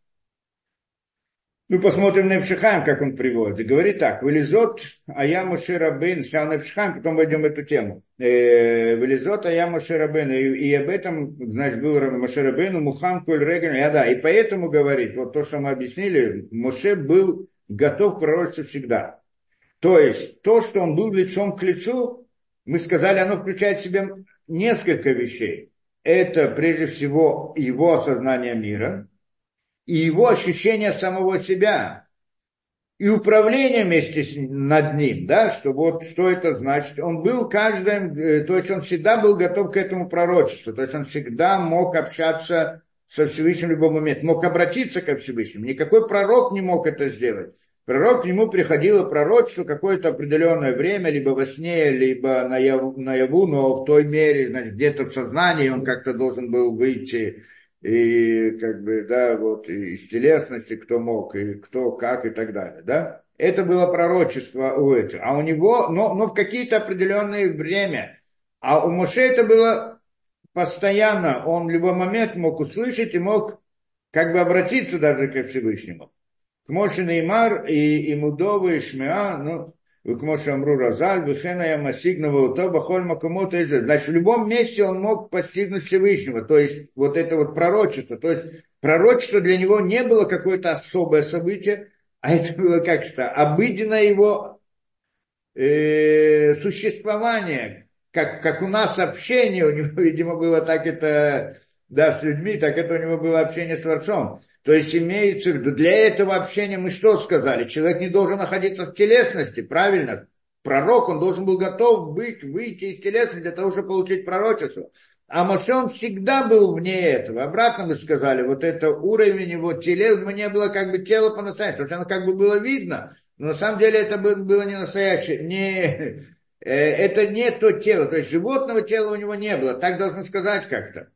ну, посмотрим на Эпшихайм, как он приводит. И говорит так, вылезот, а я Рабейн, сначала на Эпшихайм, потом войдем в эту тему. Э, вылезот, а я Рабейн. И, и об этом, значит, был Муше Рабейн, Мухан Коль Реген. Я, да, и поэтому говорит, вот то, что мы объяснили, Муше был готов к всегда. То есть, то, что он был лицом к лицу, мы сказали, оно включает в себя несколько вещей. Это, прежде всего, его осознание мира – и его ощущение самого себя, и управление вместе с, над ним, да, что вот что это значит. Он был каждым, э, то есть он всегда был готов к этому пророчеству, то есть он всегда мог общаться со Всевышним в любой момент, мог обратиться ко Всевышнему. Никакой пророк не мог это сделать. Пророк к нему приходило пророчество какое-то определенное время, либо во сне, либо наяву, наяву но в той мере, значит, где-то в сознании он как-то должен был выйти и как бы, да, вот из телесности, кто мог, и кто, как и так далее, да. Это было пророчество у этого. А у него, но, но в какие-то определенные время. А у Моше это было постоянно. Он в любой момент мог услышать и мог как бы обратиться даже к Всевышнему. К Моше Неймар и, и Мудовы, и Шмеа, ну, Викмо Шамру Разаль, Вихена Ямасигнова Уто, Бахоль Макамута Значит, в любом месте он мог постигнуть Всевышнего, то есть вот это вот пророчество. То есть пророчество для него не было какое-то особое событие, а это было как-то обыденное его э, существование, как, как у нас общение, у него, <laughs> видимо, было так это, да, с людьми, так это у него было общение с Творцом. То есть имеется в виду, для этого общения мы что сказали? Человек не должен находиться в телесности, правильно? Пророк, он должен был готов быть, выйти из телесности для того, чтобы получить пророчество. А Моше, он всегда был вне этого. Обратно мы сказали, вот это уровень его телес, не было как бы тело по-настоящему. Оно как бы было видно, но на самом деле это было не настоящее, не, э, это не то тело. То есть животного тела у него не было. Так должны сказать как-то.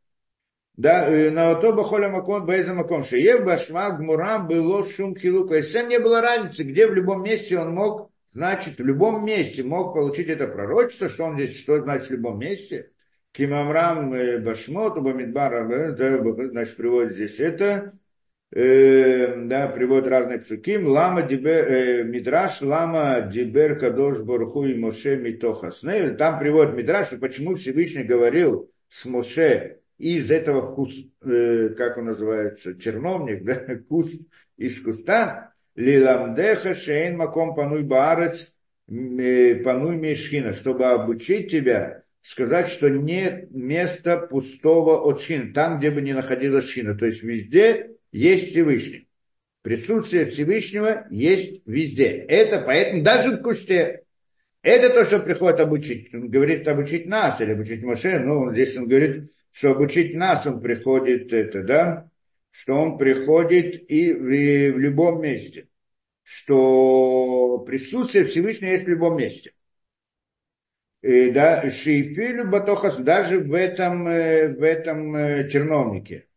Да, э, на то бахоля макон бейза макон шеев башва гмура было шум хилук. То есть всем не было разницы, где в любом месте он мог, значит, в любом месте мог получить это пророчество, что он здесь, что значит в любом месте. Кимамрам э, Башмот, Бамидбара, э, значит, приводит здесь это, э, да, приводит разные псуким, лама дибер, э, мидраш, лама дибер кадош борху и моше митохасне. Там приводит мидраш, почему Всевышний говорил с Моше из этого куст, э, как он называется, черновник, <laughs> да, куст из куста, лиламдеха шейн маком пануй баарец, э, пануй мешхина, чтобы обучить тебя, сказать, что нет места пустого от шхина, там, где бы не находилась шхина. То есть везде есть Всевышний. Присутствие Всевышнего есть везде. Это поэтому даже в кусте. Это то, что приходит обучить. Он говорит обучить нас или обучить машину. Ну, здесь он говорит, что обучить нас он приходит, это, да, что он приходит и в, и в любом месте, что присутствие Всевышнего есть в любом месте. И, да, Шейфилю Батохас даже в этом, э, в этом э, терновнике.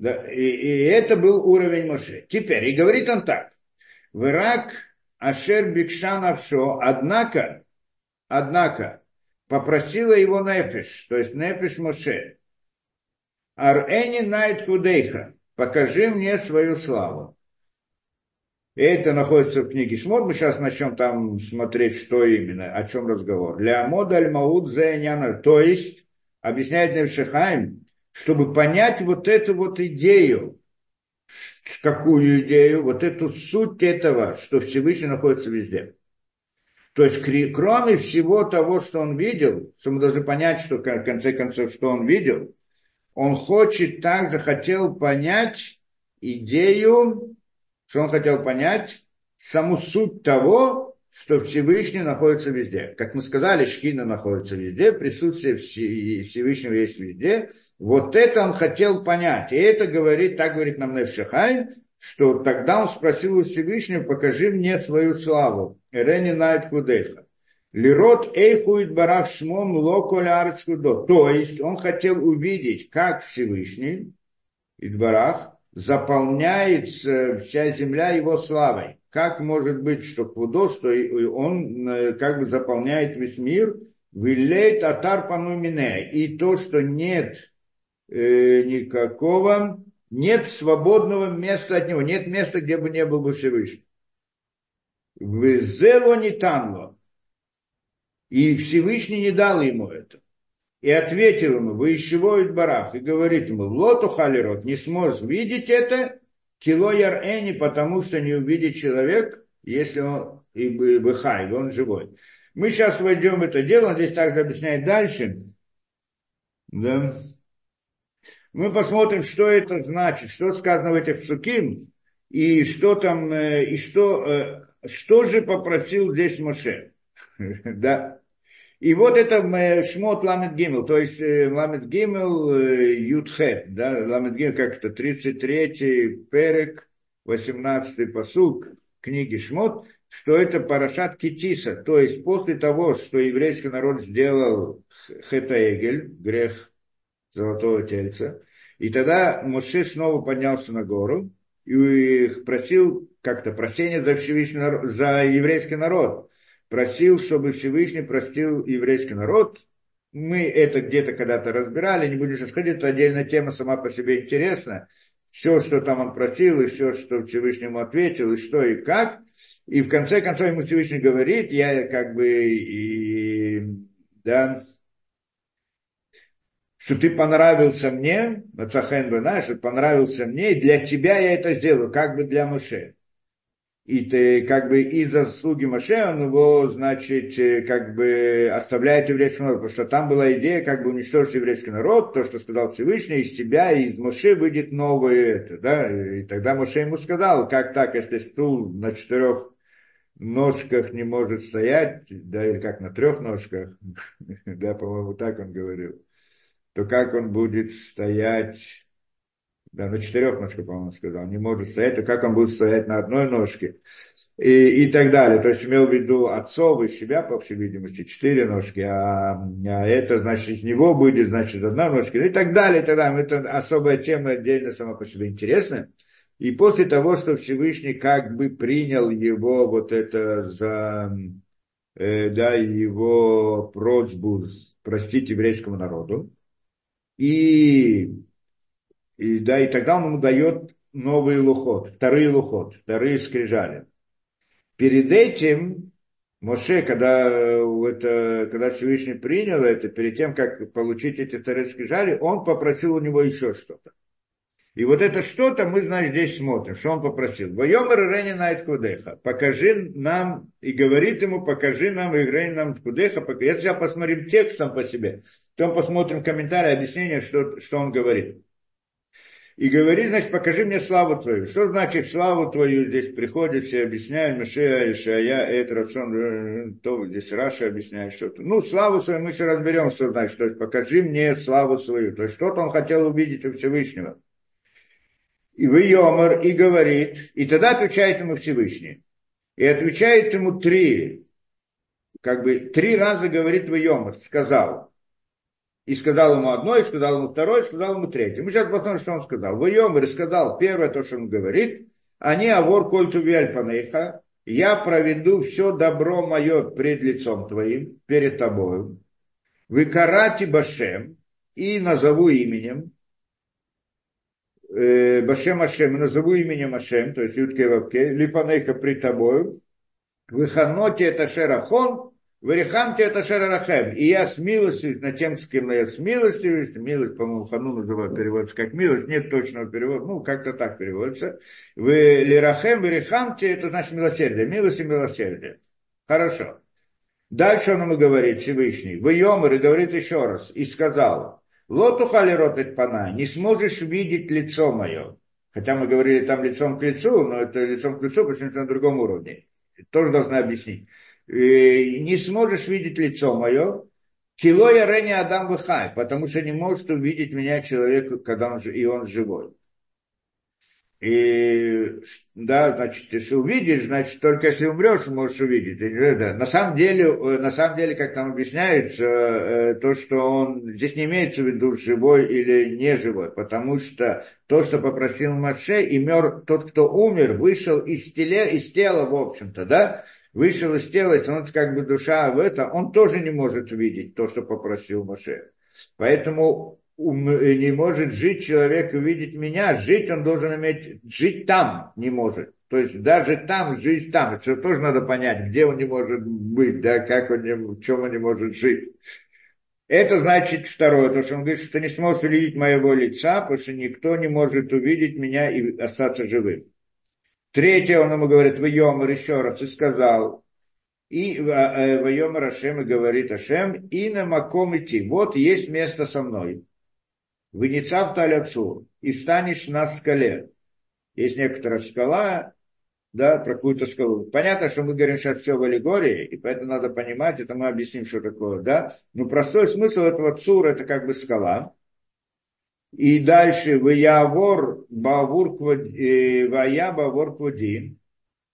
Да, и, и это был уровень Моше. Теперь, и говорит он так. В Ирак Ашер Бикшан Авшо, однако, однако, попросила его Нефиш, то есть Нефиш Моше. Арени Найт Худейха, покажи мне свою славу. И это находится в книге Шмот. Мы сейчас начнем там смотреть, что именно, о чем разговор. Леамод аль-Мауд Заяняна. То есть, объясняет Невшихайм, чтобы понять вот эту вот идею, какую идею, вот эту суть этого, что Всевышний находится везде. То есть, кроме всего того, что он видел, что мы должны понять, что в конце концов, что он видел, он хочет также, хотел понять идею, что он хотел понять, саму суть того, что Всевышний находится везде. Как мы сказали, Шхина находится везде, присутствие Всевышнего есть везде. Вот это он хотел понять. И это говорит, так говорит нам Невшахай, что тогда он спросил у Всевышнего, покажи мне свою славу. Эрени найт худеха. Лирот эйхуит барах шмом локоля То есть он хотел увидеть, как Всевышний, Идбарах, заполняется вся земля его славой. Как может быть, что худо, что он э, как бы заполняет весь мир, вилейт атар панумине, и то, что нет э, никакого нет свободного места от него, нет места, где бы не был бы Всевышний. Везело не танло. И Всевышний не дал ему это. И ответил ему, вы еще воет барах, и говорит ему, лоту халерот, не сможешь видеть это, кило яр эни, потому что не увидит человек, если он и быхай, он живой. Мы сейчас войдем в это дело, он здесь также объясняет дальше. Да мы посмотрим, что это значит, что сказано в этих псуким, и что там, э, и что, э, что же попросил здесь Моше. <laughs> да. И вот это э, Шмот Ламет Гимел, то есть Ламет Гимел Ютхет, да, Ламет Гимел, как это, 33-й перек, 18-й посук книги Шмот, что это Парашат Китиса, то есть после того, что еврейский народ сделал Хетаэгель, грех золотого тельца, и тогда Моше снова поднялся на гору и просил как-то прощения за, Всевышний народ, за еврейский народ. Просил, чтобы Всевышний простил еврейский народ. Мы это где-то когда-то разбирали, не будем сейчас ходить, это отдельная тема сама по себе интересна. Все, что там он просил, и все, что Всевышний ему ответил, и что, и как. И в конце концов ему Всевышний говорит, я как бы, и, да, что ты понравился мне, Мацахен знаешь, что понравился мне, и для тебя я это сделаю, как бы для Моше. и ты как бы из заслуги Моше он его, значит, э, как бы оставляет еврейский народ, потому что там была идея как бы уничтожить еврейский народ, то, что сказал Всевышний, из тебя и из Моше выйдет новое это, да, и тогда Моше ему сказал, как так, если стул на четырех ножках не может стоять, да, или как на трех ножках, <laughs> да, по-моему, так он говорил, то как он будет стоять да, на четырех ножках, по-моему, сказал, не может стоять, то как он будет стоять на одной ножке, и, и так далее. То есть имел в виду отцов и себя, по всей видимости, четыре ножки, а, а это, значит, из него будет, значит, одна ножка, и так далее, и так далее. Это особая тема, отдельно сама по себе интересная. И после того, что Всевышний как бы принял его вот это за, э, да, его просьбу простить еврейскому народу, и и, да, и тогда он ему дает новый лухот, вторые лухот, вторые скрижали. Перед этим Моше, когда, это, когда Всевышний принял это, перед тем, как получить эти вторые скрижали, он попросил у него еще что-то. И вот это что-то мы, значит, здесь смотрим, что он попросил. Вайомер Рени Найт Кудеха. Покажи нам, и говорит ему, покажи нам, и Рени нам Кудеха. Если сейчас посмотрим текстом по себе, то посмотрим комментарий, объяснение, что, что он говорит и говорит, значит, покажи мне славу твою. Что значит славу твою? Здесь приходит, все объясняют, Мишея, Ишая, это Рацион, э, то здесь Раша объясняет что-то. Ну, славу свою мы еще разберем, что значит. То есть покажи мне славу свою. То есть что-то он хотел увидеть у Всевышнего. И вы и говорит, и тогда отвечает ему Всевышний. И отвечает ему три, как бы три раза говорит вы Йомар, сказал. И сказал ему одно, и сказал ему второе, и сказал ему третье. Мы сейчас посмотрим, что он сказал. Вайомер сказал первое, то, что он говорит. Они авор кольту панейха. Я проведу все добро мое пред лицом твоим, перед тобою. Вы карати башем. И назову именем. Э, башем Ашем, назову именем Ашем, то есть Ютке Вавке, липанейха пред тобою. Вы ханоте это шерахон, Варихамте это Шарарахем. И я смилостиваюсь над тем, с кем я смилостиваюсь. Милость, по-моему, Хану называют, переводится как милость. Нет точного перевода. Ну, как-то так переводится. Вы Лирахем, Варихамте, это значит милосердие. Милость и милосердие. Хорошо. Дальше он ему говорит, Всевышний. Вы Йомер, и говорит еще раз. И сказал, Лотухали ротет пана, не сможешь видеть лицо мое. Хотя мы говорили там лицом к лицу, но это лицом к лицу, потому что на другом уровне. Тоже должна объяснить. Э, не сможешь видеть лицо мое, кило я рени Адам Вихай, потому что не может увидеть меня человек, когда он, и он живой. И да, значит, если увидишь, значит, только если умрешь, можешь увидеть. Да. На самом деле, э, на самом деле, как там объясняется, э, то, что он здесь не имеется в виду живой или не живой, потому что то, что попросил Маше, и мер, тот, кто умер, вышел из тела, из тела, в общем-то, да, вышел из тела, он как бы душа в это, он тоже не может увидеть то, что попросил Моше. Поэтому не может жить человек увидеть меня, жить он должен иметь, жить там не может. То есть даже там, жить там, это тоже надо понять, где он не может быть, да, как он не, в чем он не может жить. Это значит второе, то, что он говорит, что ты не сможешь увидеть моего лица, потому что никто не может увидеть меня и остаться живым. Третье, он ему говорит, Вайомар еще раз, и сказал, и Вайомар Ашем и говорит Ашем, и на маком идти, вот есть место со мной. Вынецав таляцу, и встанешь на скале. Есть некоторая скала, да, про какую-то скалу. Понятно, что мы говорим сейчас все в аллегории, и поэтому надо понимать, это мы объясним, что такое, да. Но простой смысл этого цура, это как бы скала. И дальше Ваявор Бавур э, Вая Бавур Квадин.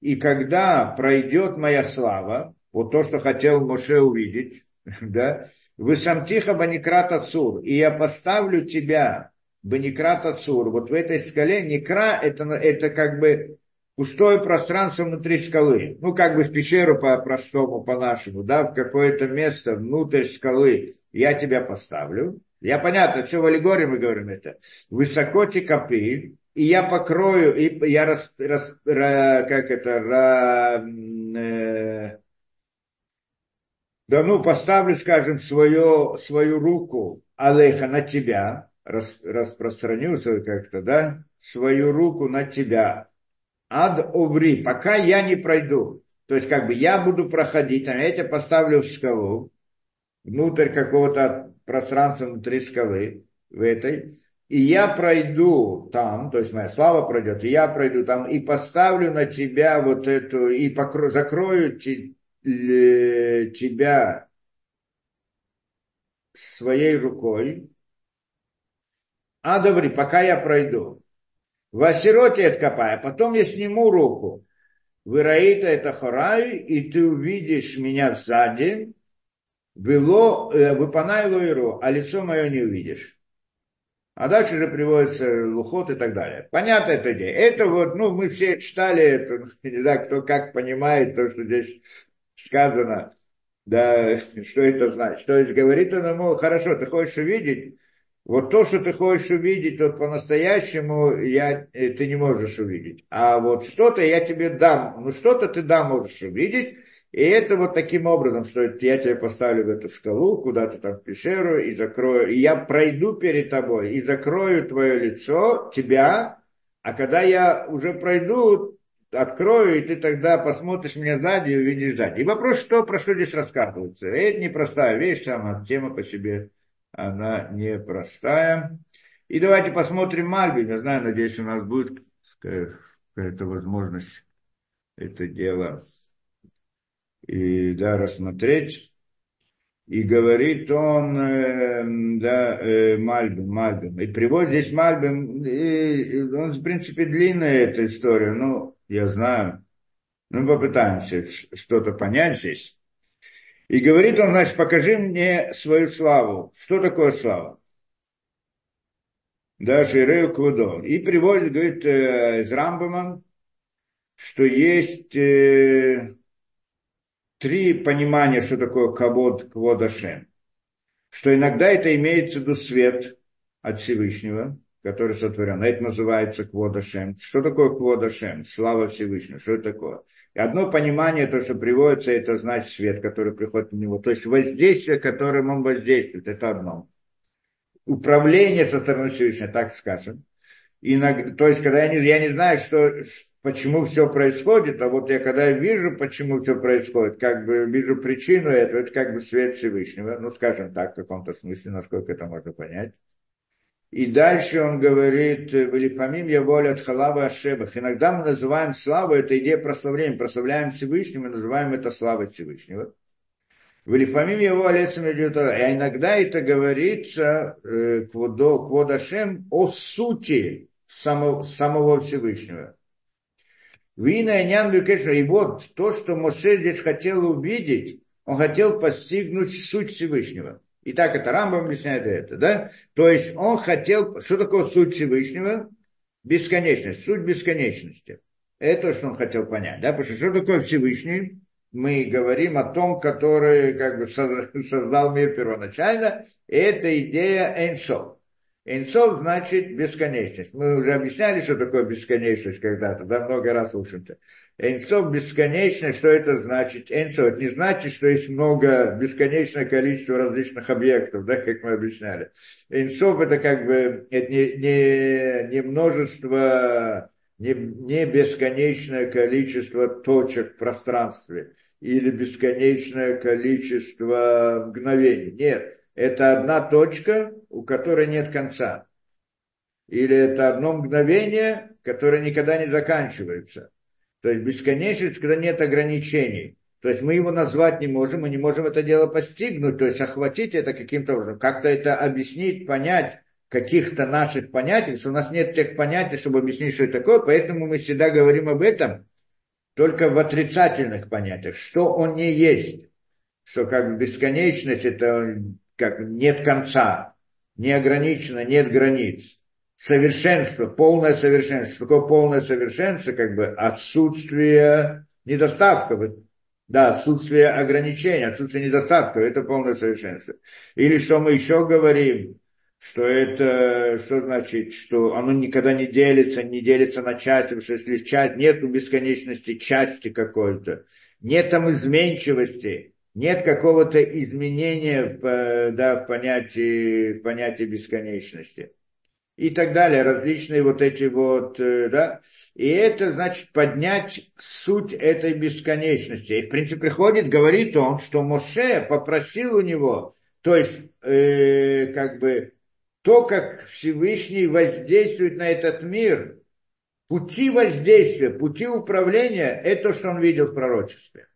И когда пройдет моя слава, вот то, что хотел Моше увидеть, <laughs> да, вы сам тихо Баникрат Ацур, и я поставлю тебя, Баникрат Ацур, вот в этой скале, Никра, это, это как бы пустое пространство внутри скалы, ну, как бы в пещеру по-простому, по-нашему, да, в какое-то место внутрь скалы я тебя поставлю, я понятно, все в аллегории мы говорим это. Высоко те копы, и я покрою, и я рас, рас, ра, как это, ра, э, да ну поставлю, скажем, свою, свою руку Алеха на тебя, рас, распространю как-то, да, свою руку на тебя, ад оври, пока я не пройду. То есть, как бы я буду проходить, а я тебя поставлю в скалу, внутрь какого-то пространства внутри скалы, в этой, и я пройду там, то есть моя слава пройдет, и я пройду там, и поставлю на тебя вот эту, и покро, закрою тебя своей рукой, а добри, пока я пройду. В Асироте откопай, а потом я сниму руку. Выраита это хорай, и ты увидишь меня сзади, было, э, выпанай лоиру, а лицо мое не увидишь. А дальше уже приводится лухот и так далее. Понятно эта идея. Это вот, ну, мы все читали это, <laughs> не знаю, кто как понимает то, что здесь сказано, да, <laughs> что это значит. Что есть говорит он ему, хорошо, ты хочешь увидеть, вот то, что ты хочешь увидеть, вот по-настоящему я, э, ты не можешь увидеть. А вот что-то я тебе дам, ну что-то ты да можешь увидеть, и это вот таким образом, что я тебя поставлю в эту скалу, куда-то там в пещеру, и закрою, и я пройду перед тобой, и закрою твое лицо, тебя, а когда я уже пройду, открою, и ты тогда посмотришь меня сзади и увидишь сзади. И вопрос, что, про что здесь рассказывается. Это непростая вещь, сама тема по себе, она непростая. И давайте посмотрим Мальби. Я знаю, надеюсь, у нас будет какая-то возможность это дело и, да, рассмотреть. И говорит он, э, да, э, Мальбим, Мальбим. И приводит здесь Мальбим, и он, в принципе, длинная эта история, ну, я знаю. Ну, попытаемся что-то понять здесь. И говорит он, значит, покажи мне свою славу. Что такое слава? Да, Ширею Квудо. И приводит, говорит, э, из Рамбама, что есть э, три понимания, что такое кавод, кавод Ашем. Что иногда это имеется в виду свет от Всевышнего, который сотворен. Это называется квод Ашем. Что такое квод Ашем? Слава Всевышнего. Что это такое? И одно понимание, то, что приводится, это значит свет, который приходит в него. То есть воздействие, которым он воздействует, это одно. Управление со стороны Всевышнего, так скажем. Иногда, то есть, когда я не, я не знаю, что, почему все происходит, а вот я когда вижу, почему все происходит, как бы вижу причину этого, это как бы свет Всевышнего, ну, скажем так, в каком-то смысле, насколько это можно понять. И дальше он говорит, «Велифамим я воля от халавы ошибок». Иногда мы называем славу, это идея прославления, прославляем Всевышнего, называем это славой Всевышнего. Велифамим его олецем идет, а иногда это говорится э, кводашем о сути самого, самого Всевышнего. Вина Нян И вот то, что Моше здесь хотел увидеть, он хотел постигнуть суть Всевышнего. И так это Рамбам объясняет это, да? То есть он хотел, что такое суть Всевышнего? Бесконечность, суть бесконечности. Это то, что он хотел понять, да? Потому что что такое Всевышний? Мы говорим о том, который как бы создал мир первоначально, это идея Энсов. Энсов значит бесконечность. Мы уже объясняли, что такое бесконечность когда-то, да, много раз, в общем-то. Энсов бесконечность, что это значит? Энсов, это не значит, что есть много, бесконечное количество различных объектов, да, как мы объясняли. Энсов это как бы, это не, не, не множество, не, не бесконечное количество точек в пространстве или бесконечное количество мгновений. Нет, это одна точка, у которой нет конца. Или это одно мгновение, которое никогда не заканчивается. То есть бесконечность, когда нет ограничений. То есть мы его назвать не можем, мы не можем это дело постигнуть, то есть охватить это каким-то образом, как-то это объяснить, понять каких-то наших понятий, что у нас нет тех понятий, чтобы объяснить, что это такое, поэтому мы всегда говорим об этом только в отрицательных понятиях, что он не есть, что как бесконечность это как нет конца, неограниченно, нет границ. Совершенство, полное совершенство. Такое полное совершенство? Как бы отсутствие недостатков. Да, отсутствие ограничений, отсутствие недостатков, это полное совершенство. Или что мы еще говорим, что это, что значит, что оно никогда не делится, не делится на части, потому что если часть, нету бесконечности части какой-то, нет там изменчивости, нет какого-то изменения в, да, в, понятии, в понятии бесконечности. и так далее, различные вот эти вот, э, да, и это значит поднять суть этой бесконечности. И в принципе приходит, говорит он, что Моше попросил у него, то есть э, как бы то, как Всевышний воздействует на этот мир, пути воздействия, пути управления, это то, что он видел в пророчестве.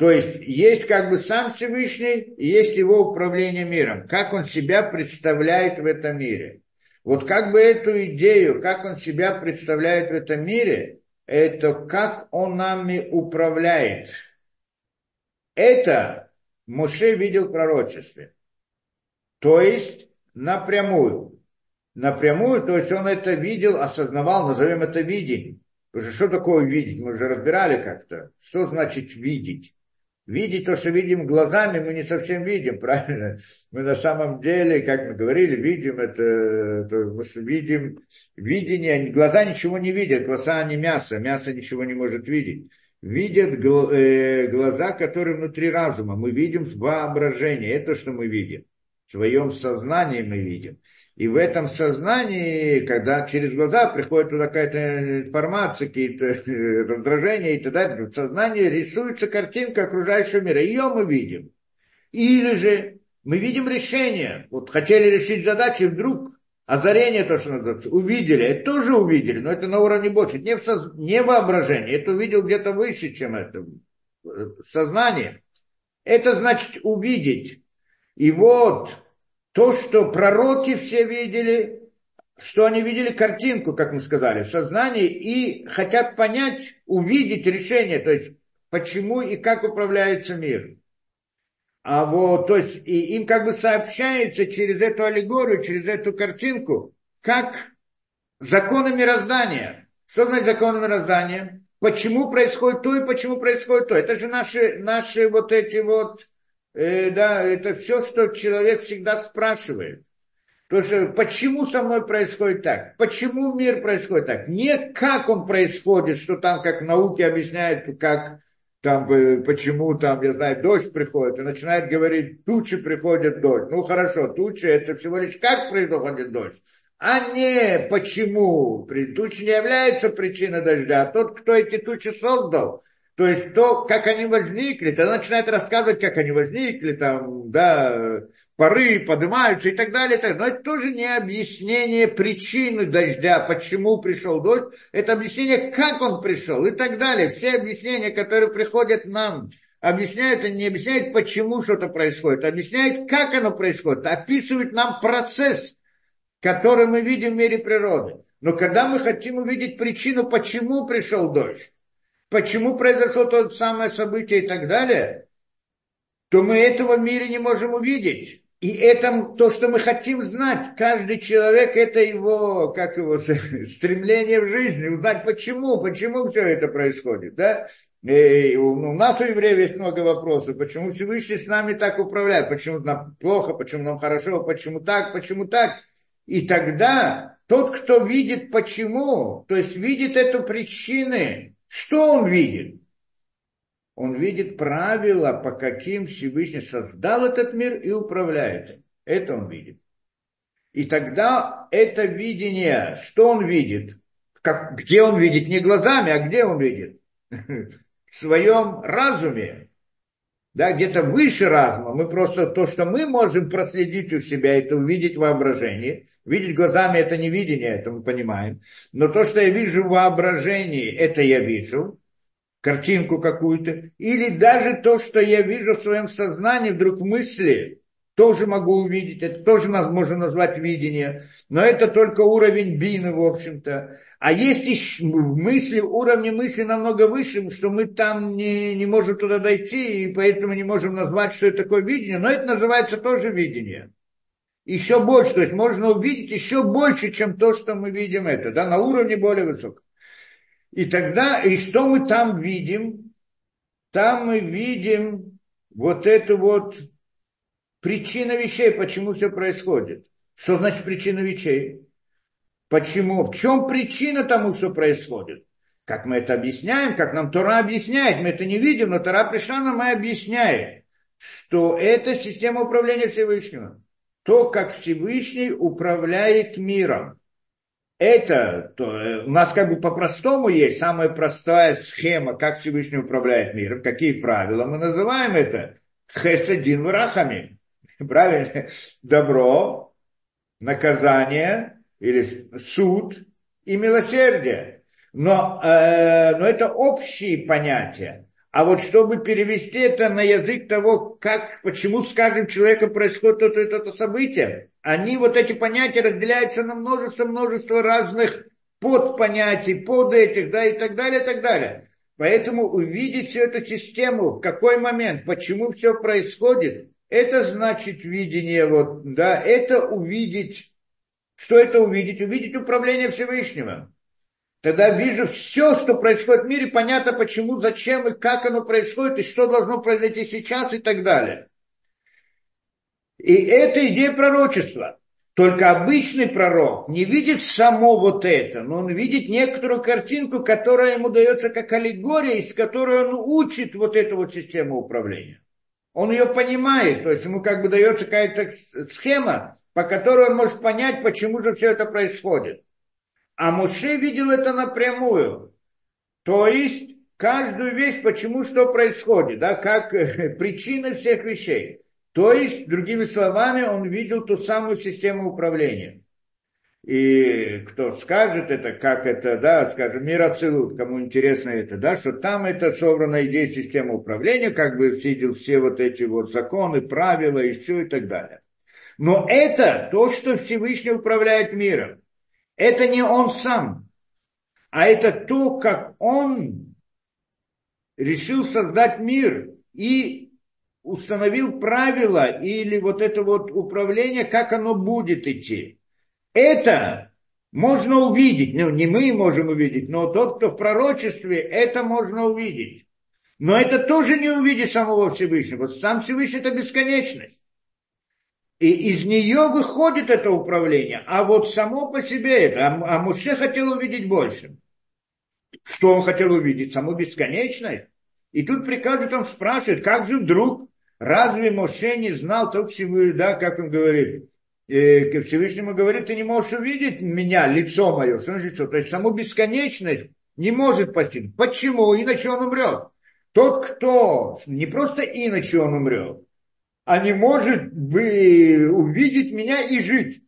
То есть есть как бы сам Всевышний и есть его управление миром. Как он себя представляет в этом мире. Вот как бы эту идею, как он себя представляет в этом мире, это как он нами управляет. Это Моше видел в пророчестве. То есть напрямую. Напрямую, то есть он это видел, осознавал, назовем это видением. Потому что что такое видеть? Мы уже разбирали как-то. Что значит видеть? Видеть то, что видим глазами, мы не совсем видим, правильно? Мы на самом деле, как мы говорили, видим это, это видим видение, глаза ничего не видят, глаза не мясо, мясо ничего не может видеть. Видят э, глаза, которые внутри разума. Мы видим воображение, это что мы видим. В своем сознании мы видим. И в этом сознании, когда через глаза приходит туда какая-то информация, какие-то э, <laughs> раздражения и так далее, в сознании рисуется картинка окружающего мира. Ее мы видим. Или же мы видим решение. Вот хотели решить задачи, вдруг озарение, то, что называется, увидели. Это тоже увидели, но это на уровне больше. Не, в соз... не воображение. Это увидел где-то выше, чем это. Сознание. Это значит увидеть. И вот то, что пророки все видели, что они видели картинку, как мы сказали, в сознании, и хотят понять, увидеть решение, то есть почему и как управляется мир. А вот, то есть, и им как бы сообщается через эту аллегорию, через эту картинку, как законы мироздания. Что значит законы мироздания? Почему происходит то и почему происходит то? Это же наши, наши вот эти вот э, да, это все, что человек всегда спрашивает. То что почему со мной происходит так? Почему мир происходит так? Не как он происходит, что там как науки объясняют, как там, э, почему там, я знаю, дождь приходит, и начинает говорить, тучи приходят дождь. Ну хорошо, тучи это всего лишь как приходит дождь, а не почему. Тучи не является причиной дождя, а тот, кто эти тучи создал, то есть то, как они возникли, тогда начинает рассказывать, как они возникли, там, да, пары поднимаются и так далее. Но это тоже не объяснение причины дождя, почему пришел дождь. Это объяснение, как он пришел и так далее. Все объяснения, которые приходят нам, объясняют, они не объясняют, почему что-то происходит, объясняют, как оно происходит, описывают нам процесс, который мы видим в мире природы. Но когда мы хотим увидеть причину, почему пришел дождь, почему произошло то самое событие и так далее, то мы этого в мире не можем увидеть. И это то, что мы хотим знать. Каждый человек, это его, как его, <laughs> стремление в жизни, узнать почему, почему все это происходит. Да? И у нас у евреев есть много вопросов, почему Всевышний с нами так управляет, почему нам плохо, почему нам хорошо, почему так, почему так. И тогда тот, кто видит почему, то есть видит эту причины, что он видит? Он видит правила, по каким Всевышний создал этот мир и управляет им. Это он видит. И тогда это видение, что он видит? Как, где он видит? Не глазами, а где он видит? <laughs> В своем разуме. Да, где-то выше разума. Мы просто то, что мы можем проследить у себя, это увидеть воображение. Видеть глазами это не видение, это мы понимаем. Но то, что я вижу в воображении, это я вижу. Картинку какую-то. Или даже то, что я вижу в своем сознании, вдруг мысли, тоже могу увидеть, это тоже можно назвать видение, но это только уровень бины, в общем-то. А есть еще мысли, уровни мысли намного выше, что мы там не, не можем туда дойти, и поэтому не можем назвать, что это такое видение, но это называется тоже видение. Еще больше, то есть можно увидеть еще больше, чем то, что мы видим это, да, на уровне более высоком. И тогда, и что мы там видим? Там мы видим вот эту вот Причина вещей, почему все происходит. Что значит причина вещей? Почему? В чем причина тому, что происходит? Как мы это объясняем, как нам Тора объясняет, мы это не видим, но Тора пришла нам и объясняет, что это система управления Всевышнего. то, как Всевышний управляет миром. Это то, э, у нас как бы по-простому есть самая простая схема, как Всевышний управляет миром, какие правила. Мы называем это хесадин врахами. <laughs> Правильно? Добро, наказание или суд и милосердие. Но, э, но это общие понятия. А вот чтобы перевести это на язык того, как, почему с каждым человеком происходит то-то и то-то событие, они, вот эти понятия разделяются на множество-множество разных подпонятий, под этих, да, и так далее, и так далее. Поэтому увидеть всю эту систему, в какой момент, почему все происходит, это значит видение, вот, да, это увидеть, что это увидеть? Увидеть управление Всевышнего. Тогда вижу все, что происходит в мире, понятно почему, зачем и как оно происходит, и что должно произойти сейчас и так далее. И это идея пророчества. Только обычный пророк не видит само вот это, но он видит некоторую картинку, которая ему дается как аллегория, из которой он учит вот эту вот систему управления. Он ее понимает, то есть ему как бы дается какая-то схема, по которой он может понять, почему же все это происходит. А Муше видел это напрямую. То есть каждую вещь, почему что происходит, да, как э, причины всех вещей. То есть, другими словами, он видел ту самую систему управления. И кто скажет это, как это, да, скажем, мир абсолют, кому интересно это, да, что там это собрана идея системы управления, как бы видел все вот эти вот законы, правила все и так далее. Но это то, что Всевышний управляет миром. Это не он сам, а это то, как он решил создать мир и установил правила или вот это вот управление, как оно будет идти. Это можно увидеть, ну не мы можем увидеть, но тот, кто в пророчестве, это можно увидеть. Но это тоже не увидеть самого Всевышнего. Сам Всевышний это бесконечность. И из нее выходит это управление. А вот само по себе это. А, а Муше хотел увидеть больше. Что он хотел увидеть? Саму бесконечность. И тут прикажет, он спрашивает, как же вдруг, разве Моше не знал то всего, да, как он говорит, э, к Всевышнему говорит, ты не можешь увидеть меня, лицо мое, что значит что? То есть саму бесконечность не может постигнуть. Почему? Иначе он умрет. Тот, кто, не просто иначе он умрет, а не может бы увидеть меня и жить.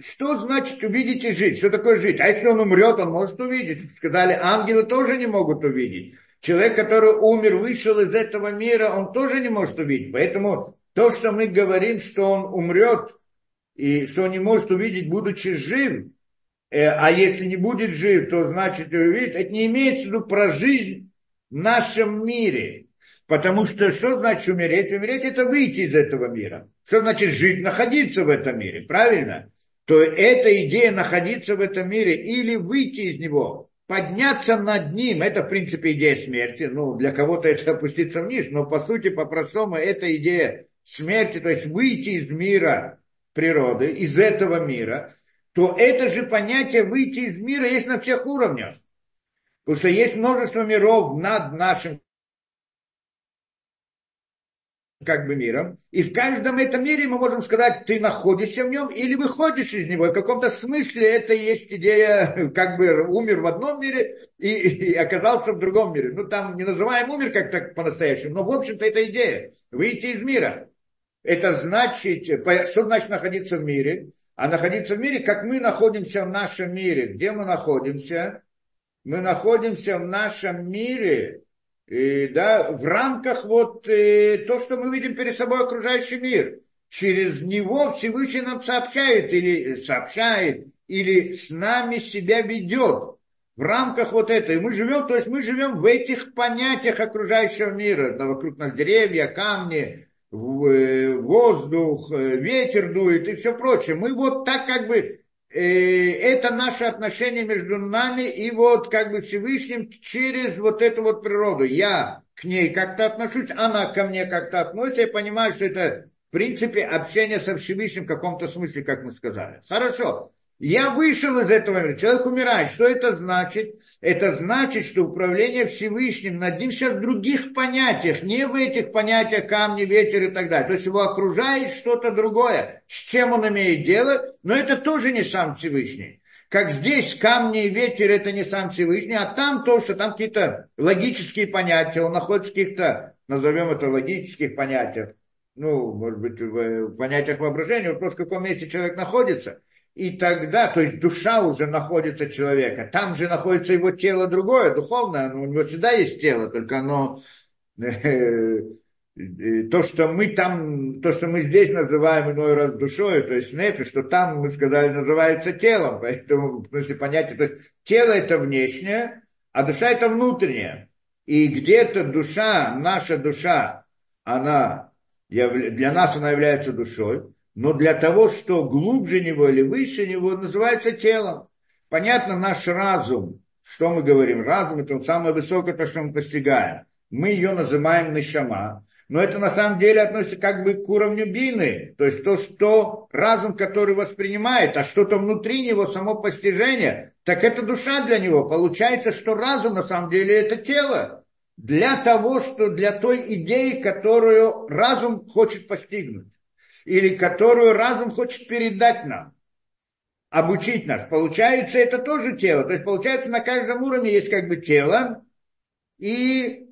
Что значит увидеть и жить? Что такое жить? А если он умрет, он может увидеть. Сказали, ангелы тоже не могут увидеть. Человек, который умер, вышел из этого мира, он тоже не может увидеть. Поэтому то, что мы говорим, что он умрет, и что он не может увидеть, будучи жив, э, а если не будет жив, то значит увидит, это не имеется в виду про жизнь в нашем мире. Потому что что значит умереть? Умереть это выйти из этого мира. Что значит жить, находиться в этом мире, правильно? То эта идея находиться в этом мире или выйти из него, подняться над ним, это в принципе идея смерти. Ну, для кого-то это опуститься вниз, но по сути, по-простому, это идея смерти, то есть выйти из мира природы, из этого мира, то это же понятие выйти из мира есть на всех уровнях. Потому что есть множество миров над нашим как бы миром. И в каждом этом мире мы можем сказать, ты находишься в нем или выходишь из него. В каком-то смысле это есть идея, как бы умер в одном мире и, и оказался в другом мире. Ну, там не называем умер как так по-настоящему, но, в общем-то, это идея. Выйти из мира. Это значит, что значит находиться в мире? А находиться в мире, как мы находимся в нашем мире. Где мы находимся? Мы находимся в нашем мире, и, да, в рамках вот э, то, что мы видим перед собой окружающий мир. Через него Всевышний нам сообщает или сообщает, или с нами себя ведет в рамках вот этой. Мы живем, то есть мы живем в этих понятиях окружающего мира. Да, вокруг нас деревья, камни, э, воздух, э, ветер дует и все прочее. Мы вот так как бы это наше отношение между нами и вот как бы Всевышним через вот эту вот природу. Я к ней как-то отношусь, она ко мне как-то относится, я понимаю, что это в принципе общение со Всевышним в каком-то смысле, как мы сказали. Хорошо. Я вышел из этого мира. Человек умирает. Что это значит? Это значит, что управление Всевышним над ним сейчас в других понятиях, не в этих понятиях камни, ветер и так далее. То есть его окружает что-то другое, с чем он имеет дело, но это тоже не сам Всевышний. Как здесь камни и ветер это не сам Всевышний, а там то, что там какие-то логические понятия, он находится в каких-то, назовем это логических понятиях, ну, может быть, в понятиях воображения, вопрос, в каком месте человек находится – и тогда, то есть душа уже находится человека, там же находится его тело другое, духовное, у него всегда есть тело, только оно, э, то, что мы там, то, что мы здесь называем иной раз душой, то есть нефи, что там, мы сказали, называется телом, поэтому, в смысле понятия, то есть тело это внешнее, а душа это внутреннее. И где-то душа, наша душа, она, для нас она является душой, но для того, что глубже него или выше него, называется телом. Понятно, наш разум, что мы говорим, разум это самое высокое, то, что мы постигаем. Мы ее называем нишама, но это на самом деле относится как бы к уровню бины, то есть то, что разум, который воспринимает, а что-то внутри него, само постижение, так это душа для него. Получается, что разум на самом деле это тело для того, что для той идеи, которую разум хочет постигнуть или которую разум хочет передать нам, обучить нас. Получается, это тоже тело. То есть, получается, на каждом уровне есть как бы тело и,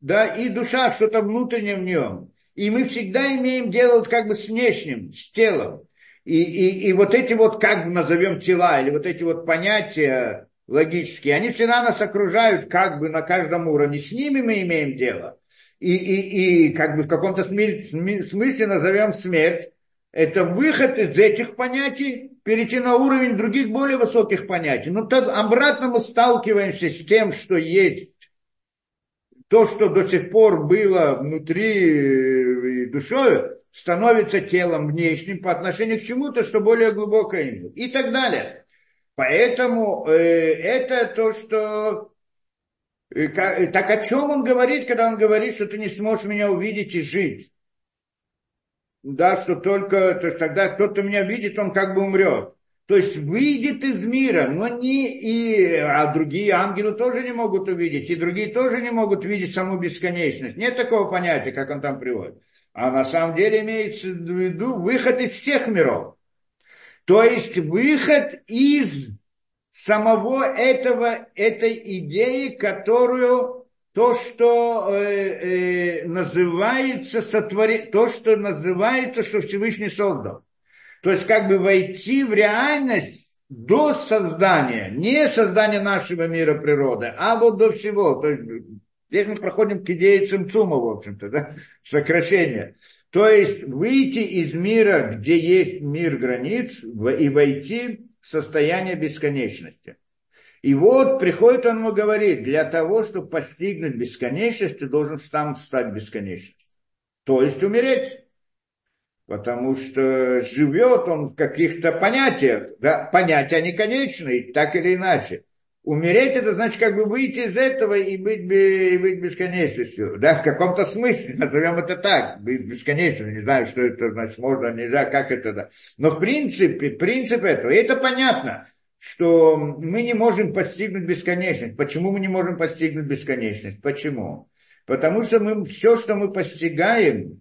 да, и душа, что-то внутреннее в нем. И мы всегда имеем дело вот как бы с внешним, с телом. И, и, и вот эти вот, как бы назовем тела, или вот эти вот понятия логические, они всегда нас окружают как бы на каждом уровне. С ними мы имеем дело и, и, и как бы в каком-то смысле назовем смерть, это выход из этих понятий, перейти на уровень других более высоких понятий. Но так обратно мы сталкиваемся с тем, что есть то, что до сих пор было внутри душой, становится телом внешним по отношению к чему-то, что более глубокое и так далее. Поэтому э, это то, что так о чем он говорит, когда он говорит, что ты не сможешь меня увидеть и жить? Да, что только, то есть тогда кто-то меня видит, он как бы умрет. То есть выйдет из мира, но не и, а другие ангелы тоже не могут увидеть, и другие тоже не могут видеть саму бесконечность. Нет такого понятия, как он там приводит. А на самом деле имеется в виду выход из всех миров. То есть выход из самого этого, этой идеи, которую то, что э, э, называется сотвори, то, что называется, что Всевышний создал. То есть как бы войти в реальность до создания, не создания нашего мира природы, а вот до всего. То есть, здесь мы проходим к идее цимцума, в общем-то, да, сокращения. То есть выйти из мира, где есть мир границ, и войти состояние бесконечности. И вот приходит он ему говорит, для того, чтобы постигнуть бесконечность, ты должен сам стать бесконечностью. То есть умереть. Потому что живет он в каких-то понятиях. Да, понятия они конечные, так или иначе. Умереть это значит как бы выйти из этого и быть, и быть бесконечностью. Да, в каком-то смысле, <laughs> назовем это так, быть бесконечным. Не знаю, что это значит, можно, нельзя, как это. Да. Но в принципе, принцип этого, и это понятно, что мы не можем постигнуть бесконечность. Почему мы не можем постигнуть бесконечность? Почему? Потому что мы, все, что мы постигаем,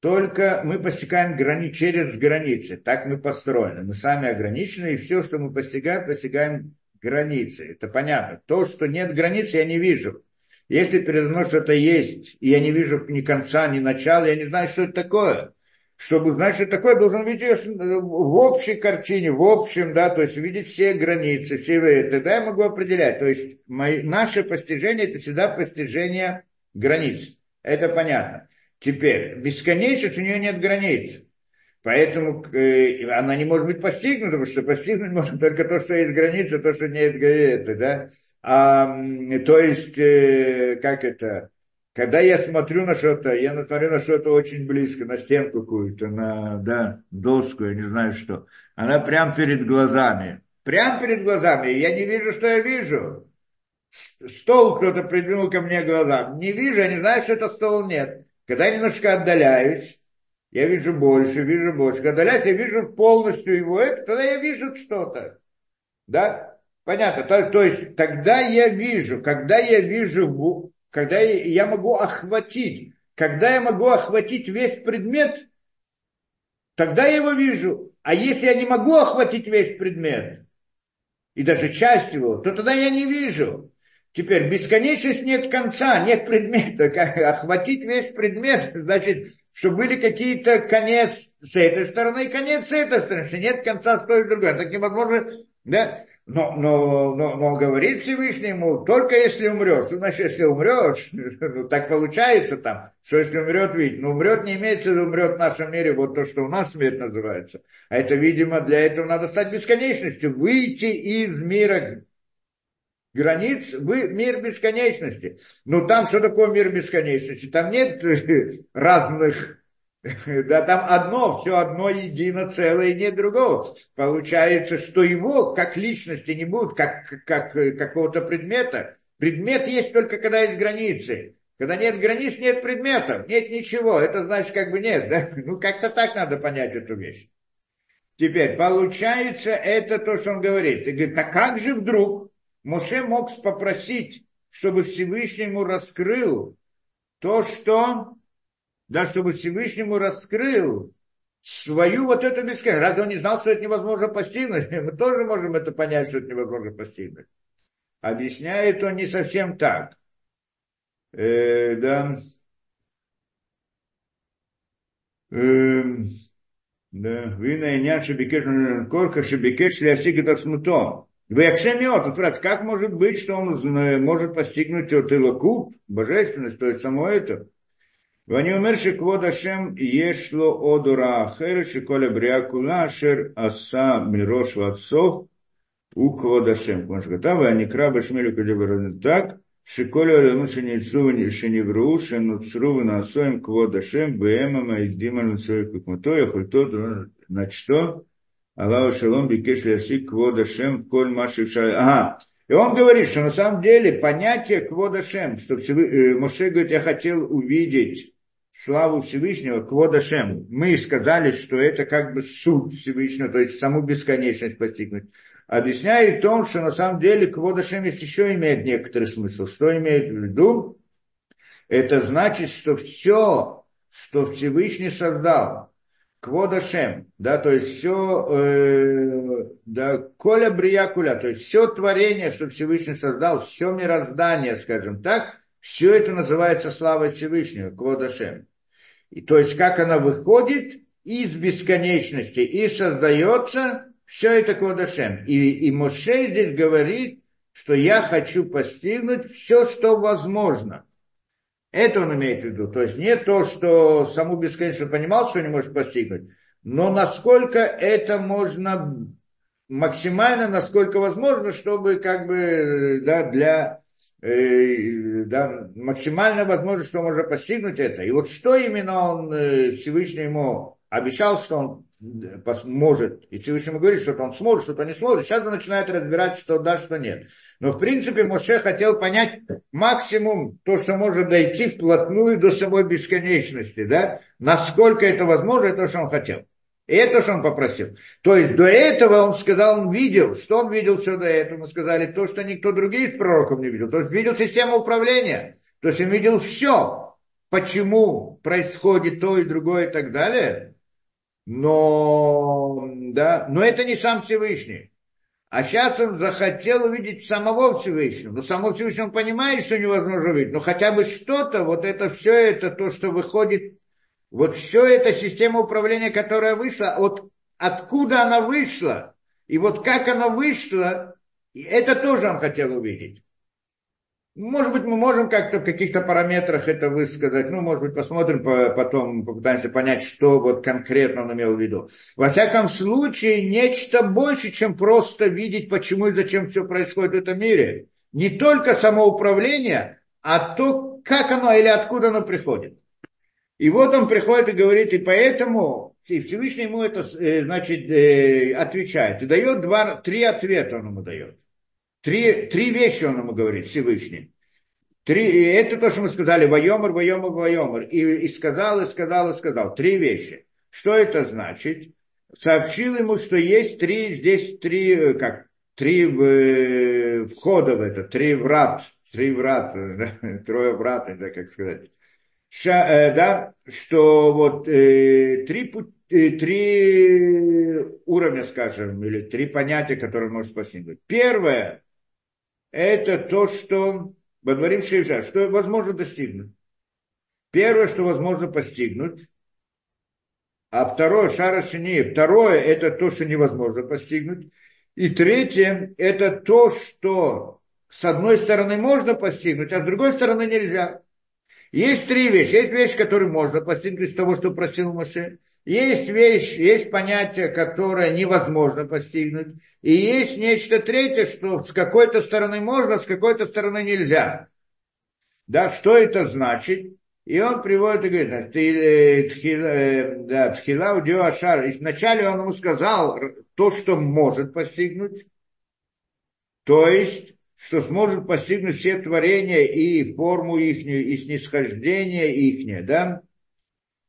только мы постигаем грани, через границы. Так мы построены. Мы сами ограничены, и все, что мы постигаем, постигаем границы. Это понятно. То, что нет границ, я не вижу. Если передо мной что-то есть, и я не вижу ни конца, ни начала, я не знаю, что это такое. Чтобы знать, что это такое, должен видеть в общей картине, в общем, да, то есть видеть все границы, все это, тогда я могу определять. То есть мои, наше постижение, это всегда постижение границ. Это понятно. Теперь, бесконечность, у нее нет границ. Поэтому э, она не может быть постигнута, потому что постигнуть можно только то, что есть граница, то, что нет границы, да. А, то есть, э, как это, когда я смотрю на что-то, я смотрю на что-то очень близко, на стенку какую-то, на, да, доску, я не знаю что, она прямо перед глазами, прямо перед глазами, я не вижу, что я вижу. Стол кто-то придвинул ко мне глаза, не вижу, я не знаю, что это стол, нет. Когда я немножко отдаляюсь, я вижу больше, вижу больше. Удаляюсь, я вижу полностью его это, тогда я вижу что-то. Да? Понятно. То, то есть, тогда я вижу, когда я вижу, когда я, я могу охватить, когда я могу охватить весь предмет, тогда я его вижу. А если я не могу охватить весь предмет, и даже часть его, то тогда я не вижу. Теперь бесконечность нет конца, нет предмета. Как охватить весь предмет, <laughs> значит, что были какие-то конец с этой стороны и конец с этой стороны, что нет конца с той и другой. Так невозможно, да? Но, но, но, но говорит Всевышнему, только если умрешь. Что значит, если умрешь, <laughs> ну, так получается там, что если умрет ведь, но умрет не имеется умрет в нашем мире, вот то, что у нас смерть называется. А это, видимо, для этого надо стать бесконечностью, выйти из мира границ в мир бесконечности. Ну там что такое мир бесконечности? Там нет разных, <laughs> да там одно, все одно едино целое, нет другого. Получается, что его как личности не будет, как, как какого-то предмета. Предмет есть только когда есть границы. Когда нет границ, нет предметов, нет ничего. Это значит, как бы нет. Да? <laughs> Ну, как-то так надо понять эту вещь. Теперь, получается, это то, что он говорит. И говорит, а как же вдруг Моше мог попросить, чтобы Всевышнему раскрыл то, что, да, чтобы Всевышнему раскрыл свою вот эту бесконечность. Разве он не знал, что это невозможно постигнуть? <laughs> Мы тоже можем это понять, что это невозможно постигнуть. Объясняет он не совсем так. Э, да. Э, да. Вина и няша бикеш корка шебикеш лясик это смутом. Вексамиот, как может быть, что он э, может постигнуть Тилакут, божественность, то есть само это? Вани умерши кводашем ешло одура ахер шиколя бриакула ашер аса мирош ватсох у квод Ашем. Там они «А, а крабы шмелю кадебарон. Так, шиколя рему шенильцу шеневру шенуцру насоем квод Ашем бээмам айдиман сойку кмото а то, Значит, что? Аллаху шалом бикеш квода шем коль маши Ага. И он говорит, что на самом деле понятие квода шем, что э, Моше говорит, я хотел увидеть славу Всевышнего, квода шем. Мы сказали, что это как бы суть Всевышнего, то есть саму бесконечность постигнуть. Объясняет том, что на самом деле квода шем есть еще имеет некоторый смысл. Что имеет в виду? Это значит, что все, что Всевышний создал, Кводашем, да, то есть все, э, да, коля бриякуля, то есть все творение, что Всевышний создал, все мироздание, скажем так, все это называется славой Всевышнего, Кводашем. И то есть как она выходит из бесконечности и создается, все это Кводашем. И, и Моше здесь говорит, что я хочу постигнуть все, что возможно – это он имеет в виду. То есть не то, что саму бесконечно понимал, что не может постигнуть, но насколько это можно максимально, насколько возможно, чтобы как бы да, для э, да, максимально возможно, что можно постигнуть это. И вот что именно он э, Всевышний ему обещал, что он может, и Всевышний говорит, что он сможет, что-то не сможет, сейчас он начинает разбирать, что да, что нет. Но в принципе Моше хотел понять максимум то, что может дойти вплотную до самой бесконечности, да, насколько это возможно, это то, что он хотел. И это, что он попросил. То есть до этого он сказал, он видел, что он видел все до этого. Мы сказали то, что никто другие из пророков не видел. То есть видел систему управления. То есть он видел все. Почему происходит то и другое и так далее но, да, но это не сам Всевышний. А сейчас он захотел увидеть самого Всевышнего. Но самого Всевышнего он понимает, что невозможно увидеть. Но хотя бы что-то, вот это все это, то, что выходит, вот все это система управления, которая вышла, вот откуда она вышла, и вот как она вышла, это тоже он хотел увидеть. Может быть, мы можем как-то в каких-то параметрах это высказать. Ну, может быть, посмотрим, потом попытаемся понять, что вот конкретно он имел в виду. Во всяком случае, нечто больше, чем просто видеть, почему и зачем все происходит в этом мире. Не только самоуправление, а то, как оно или откуда оно приходит. И вот он приходит и говорит, и поэтому и Всевышний ему это, э, значит, э, отвечает. И дает два, три ответа он ему дает. Три, три вещи он ему говорит, Всевышний. Три, и это то, что мы сказали, воемер, воемер, воемер. И, и сказал, и сказал, и сказал. Три вещи. Что это значит? Сообщил ему, что есть три, здесь три, как, три э, входа в это, три врат, три врат, <laughs> да, трое врат, это как сказать. Ша, э, да, что вот э, три, э, три уровня, скажем, или три понятия, которые можно постигнуть. Первое, это то, что Бадварим Шейша, что возможно достигнуть. Первое, что возможно постигнуть, а второе, Шара Шини, второе, это то, что невозможно постигнуть. И третье, это то, что с одной стороны можно постигнуть, а с другой стороны нельзя. Есть три вещи. Есть вещи, которые можно постигнуть из того, что просил Моше. Есть вещь, есть понятие, которое невозможно постигнуть. И есть нечто третье, что с какой-то стороны можно, с какой-то стороны нельзя. Да, что это значит? И он приводит и говорит, э, да, Тхила Ашар. И вначале он ему сказал то, что может постигнуть. То есть, что сможет постигнуть все творения и форму ихнюю, и снисхождение ихнее, да?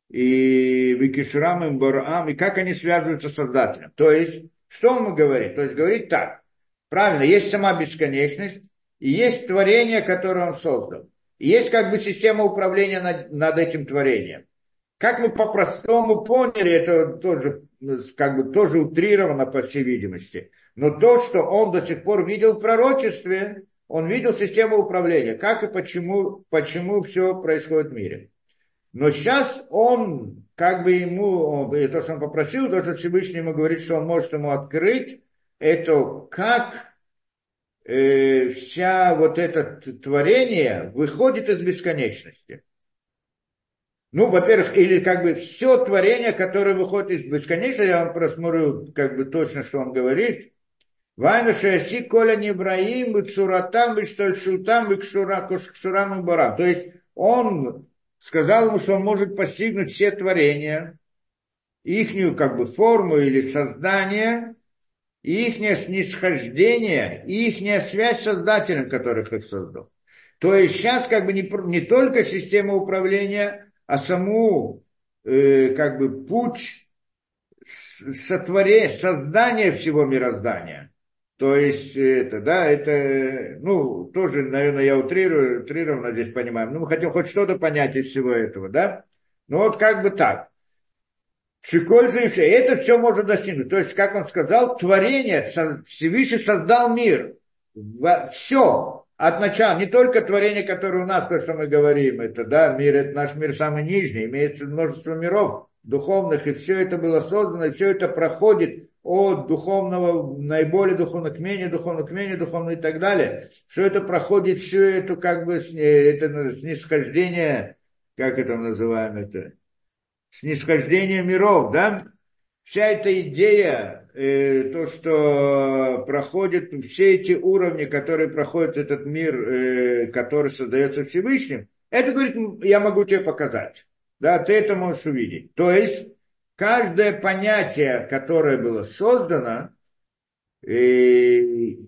И Викишурам и Барам, и как они связываются с Создателем. То есть, что он говорит? То есть, говорит так. Правильно, есть сама бесконечность, и есть творение, которое он создал. И есть как бы система управления над, над этим творением. Как мы по-простому поняли, это тоже, как бы, тоже утрировано, по всей видимости. Но то, что он до сих пор видел в пророчестве, он видел систему управления. Как и почему, почему все происходит в мире. Но сейчас он, как бы ему, то, что он попросил, то, что Всевышний ему говорит, что он может ему открыть, это как э, вся вот это творение выходит из бесконечности. Ну, во-первых, или как бы все творение, которое выходит из бесконечности, я вам просмотрю как бы точно, что он говорит. Вайну шаси коля небраим, цуратам, штольшутам, кшурам и барам. То есть он сказал ему, что он может постигнуть все творения, ихнюю как бы форму или создание, ихнее снисхождение, и ихняя связь с Создателем, которых их создал. То есть сейчас как бы не, не только система управления, а саму э, как бы путь сотворения, создания всего мироздания – то есть это, да, это, ну, тоже, наверное, я утрирую, утрированно здесь понимаем. Ну, мы хотим хоть что-то понять из всего этого, да? Ну, вот как бы так. Шикольза и все. Это все можно достигнуть. То есть, как он сказал, творение, Всевышний создал мир. Все. От начала. Не только творение, которое у нас, то, что мы говорим, это, да, мир, это наш мир самый нижний. Имеется множество миров духовных, и все это было создано, и все это проходит от духовного, наиболее духовного к менее духовного, к менее духовного и так далее. Все это проходит, все это как бы это снисхождение, как это называем это, снисхождение миров, да? Вся эта идея, э, то, что проходит, все эти уровни, которые проходит этот мир, э, который создается Всевышним, это, говорит, я могу тебе показать. Да, ты это можешь увидеть. То есть, каждое понятие, которое было создано, и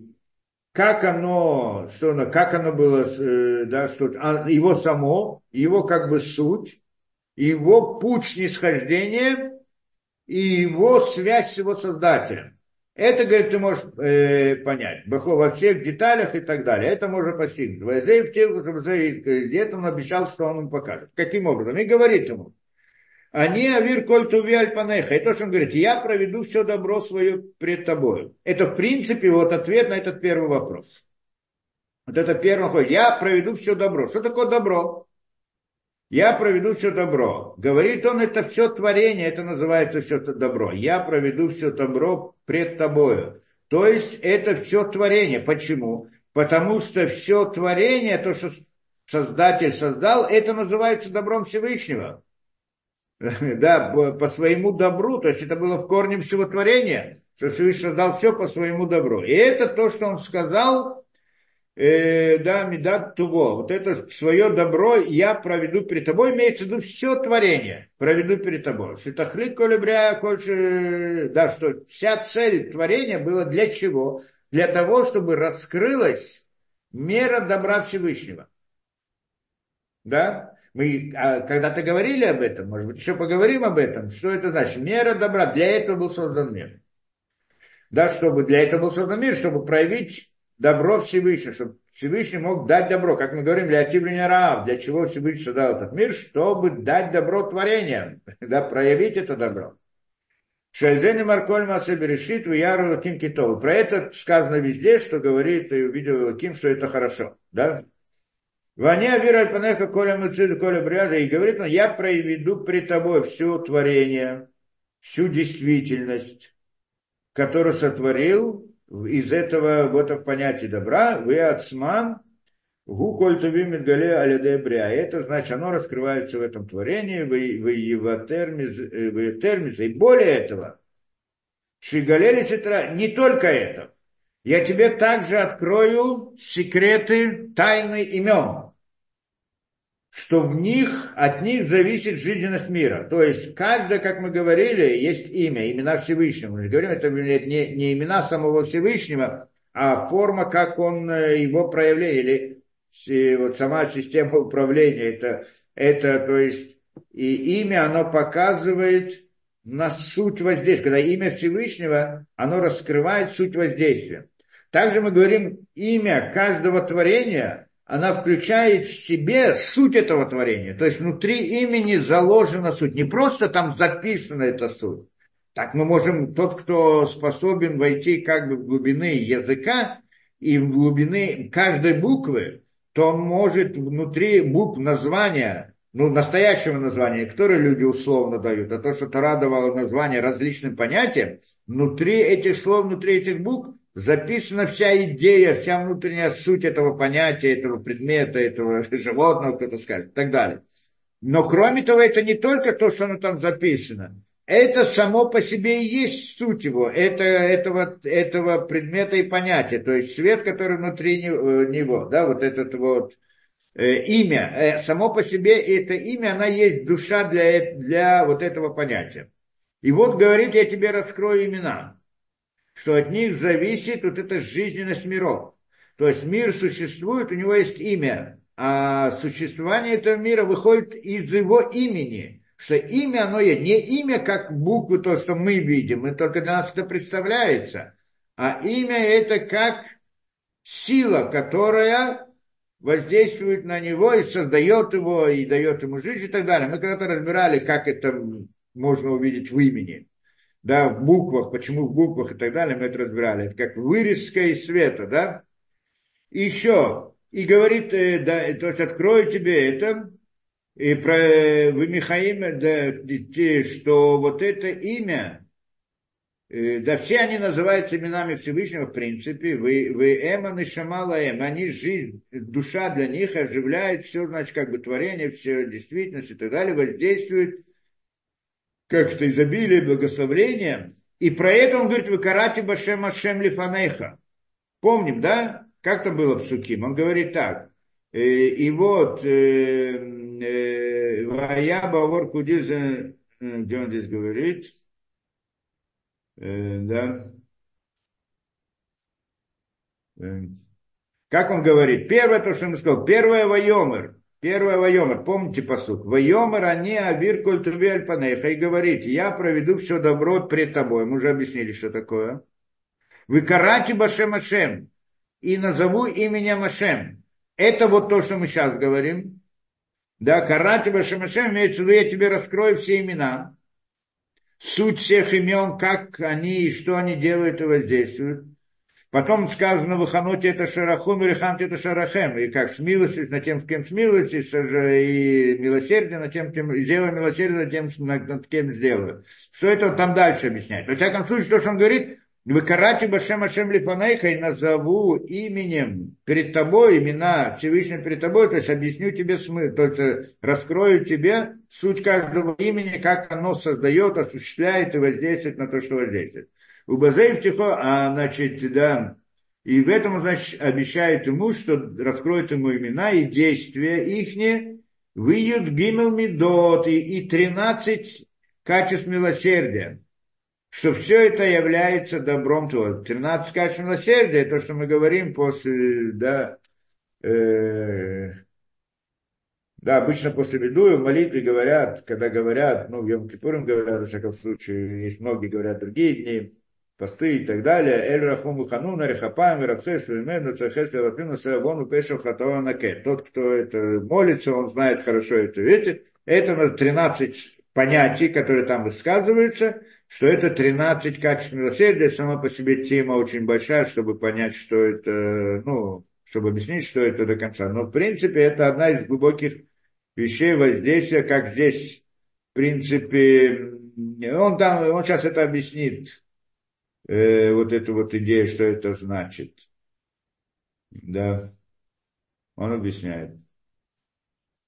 как оно, что оно, как оно было, э, да, что, а, его само, его как бы суть, его путь снисхождения и его связь с его создателем. Это, говорит, ты можешь э, понять. Во всех деталях и так далее. Это можно постигнуть. Вайзей в телу, чтобы где-то он обещал, что он ему покажет. Каким образом? И говорит ему. Они авир коль туви альпанеха. И то, что он говорит, я проведу все добро свое пред тобой. Это, в принципе, вот ответ на этот первый вопрос. Вот это первый вопрос. Я проведу все добро. Что такое добро? Я проведу все добро. Говорит он, это все творение, это называется все добро. Я проведу все добро пред тобою. То есть это все творение. Почему? Потому что все творение, то, что Создатель создал, это называется добром Всевышнего. <laughs> Да, по своему добру, то есть это было в корне всего творения, что Всевышний создал все по своему добру. И это то, что он сказал, э, да, медат туго, вот это свое добро я проведу перед тобой, имеется в виду все творение, проведу перед тобой. Шитахлит колебря, да, что вся цель творения была для чего? Для того, чтобы раскрылась мера добра Всевышнего. да? Мы а, когда-то говорили об этом, может быть, еще поговорим об этом. Что это значит? Мера добра. Для этого был создан мир. Да, чтобы для этого был создан мир, чтобы проявить добро Всевышнего, чтобы Всевышний мог дать добро. Как мы говорим, для Тибриня Раав, для чего Всевышний создал этот мир, чтобы дать добро творениям, <laughs> да, проявить это добро. Шальзен и Марколь Масе Берешит, Яру Лаким Китову. Про это сказано везде, что говорит и увидел Лаким, что это хорошо. Да? Ваня Вира Альпанеха Коля Муцид Коля Бряза. И говорит он, я проведу при тобой все творение, всю действительность, которую сотворил из этого вот в понятия добра, вы отсман, гу коль гале аляде бря. Это значит, оно раскрывается в этом творении, в его термизе. И более этого, Шигалели Ситра, не только это. Я тебе также открою секреты тайны имен что в них, от них зависит жизненность мира. То есть, каждое, как мы говорили, есть имя, имена Всевышнего. Мы же говорим, это не, не имена самого Всевышнего, а форма, как он э, его проявляет, или вот сама система управления. Это, это то есть, и имя, оно показывает на суть воздействия. Когда имя Всевышнего, оно раскрывает суть воздействия. Также мы говорим, имя каждого творения – она включает в себе суть этого творения. То есть внутри имени заложена суть. Не просто там записана эта суть. Так мы можем, тот, кто способен войти как бы в глубины языка и в глубины каждой буквы, то он может внутри букв названия, ну, настоящего названия, которое люди условно дают, а то, что Тара давала название различным понятиям, внутри этих слов, внутри этих букв записана вся идея, вся внутренняя суть этого понятия, этого предмета, этого <laughs> животного, кто-то скажет, и так далее. Но кроме того, это не только то, что оно там записано. Это само по себе и есть суть его, это, этого, этого предмета и понятия. То есть свет, который внутри э, него, да, вот этот вот э, имя. Э, само по себе это имя, она есть душа для, для вот этого понятия. И вот говорит, я тебе раскрою имена что от них зависит вот эта жизненность миров. То есть мир существует, у него есть имя, а существование этого мира выходит из его имени. Что имя, оно есть не имя, как буквы, то, что мы видим, и только для нас это представляется, а имя это как сила, которая воздействует на него и создает его, и дает ему жизнь и так далее. Мы когда-то разбирали, как это можно увидеть в имени да, в буквах, почему в буквах и так далее, мы это разбирали. Это как вырезка из света, да. И еще, и говорит, э, да, то есть открою тебе это, и про э, вы Михаим, да, что вот это имя, э, да все они называются именами Всевышнего в принципе, вы, вы Эман и Шамала Эм, они жизнь, душа для них оживляет все, значит, как бы творение, все действительность и так далее, воздействует как это изобилие, благословление. И про это он говорит, вы карате башем ашем лифанеха. Помним, да? Как там было в Суким? Он говорит так. «Э, и вот, э, э, Вая Бавор Кудиз, где он здесь говорит? Да. Как он говорит? Первое, то, что он сказал. Первое Вайомер. Первое Вайомер, помните посук? Вайомер они авир культуви альпанеха и говорит, я проведу все добро пред тобой. Мы уже объяснили, что такое. Вы карати башем Ашем и назову именем Ашем. Это вот то, что мы сейчас говорим. Да, карати башем Ашем имеется в виду, я тебе раскрою все имена. Суть всех имен, как они и что они делают и воздействуют. Потом сказано в Ханоте это Шарахум, и Рехамте это Шарахем. И как смилостись над тем, с кем смилостись, и милосердие над тем, кем сделаю милосердие над тем, над кем сделаю. Что это он там дальше объясняет? Во всяком случае, то, что он говорит, вы карате Башем Ашем Лифанейха и назову именем перед тобой, имена Всевышнего перед тобой, то есть объясню тебе смысл, то есть раскрою тебе суть каждого имени, как оно создает, осуществляет и воздействует на то, что воздействует. У Базеев Тихо, а значит, да, и в этом, значит, обещает ему, что раскроет ему имена и действия ихние, выйдут гимел медот и, и 13 качеств милосердия, что все это является добром твоим. 13 качеств милосердия, то, что мы говорим после, да, э, Да, обычно после беду в молитве говорят, когда говорят, ну, в Йом говорят, во всяком случае, есть многие говорят другие дни, посты и так далее. Эль Рахуму Хануна, Рехапам, Рабхес, Лимену, Цахес, Лапину, Сарабону, Пешев, Хатова, Наке. Тот, кто это молится, он знает хорошо это. Видите, это на 13 понятий, которые там высказываются, что это 13 качеств милосердия, сама по себе тема очень большая, чтобы понять, что это, ну, чтобы объяснить, что это до конца. Но, в принципе, это одна из глубоких вещей воздействия, как здесь, в принципе, он там, он сейчас это объяснит, э, вот эту вот идею, что это значит. Да. Он объясняет.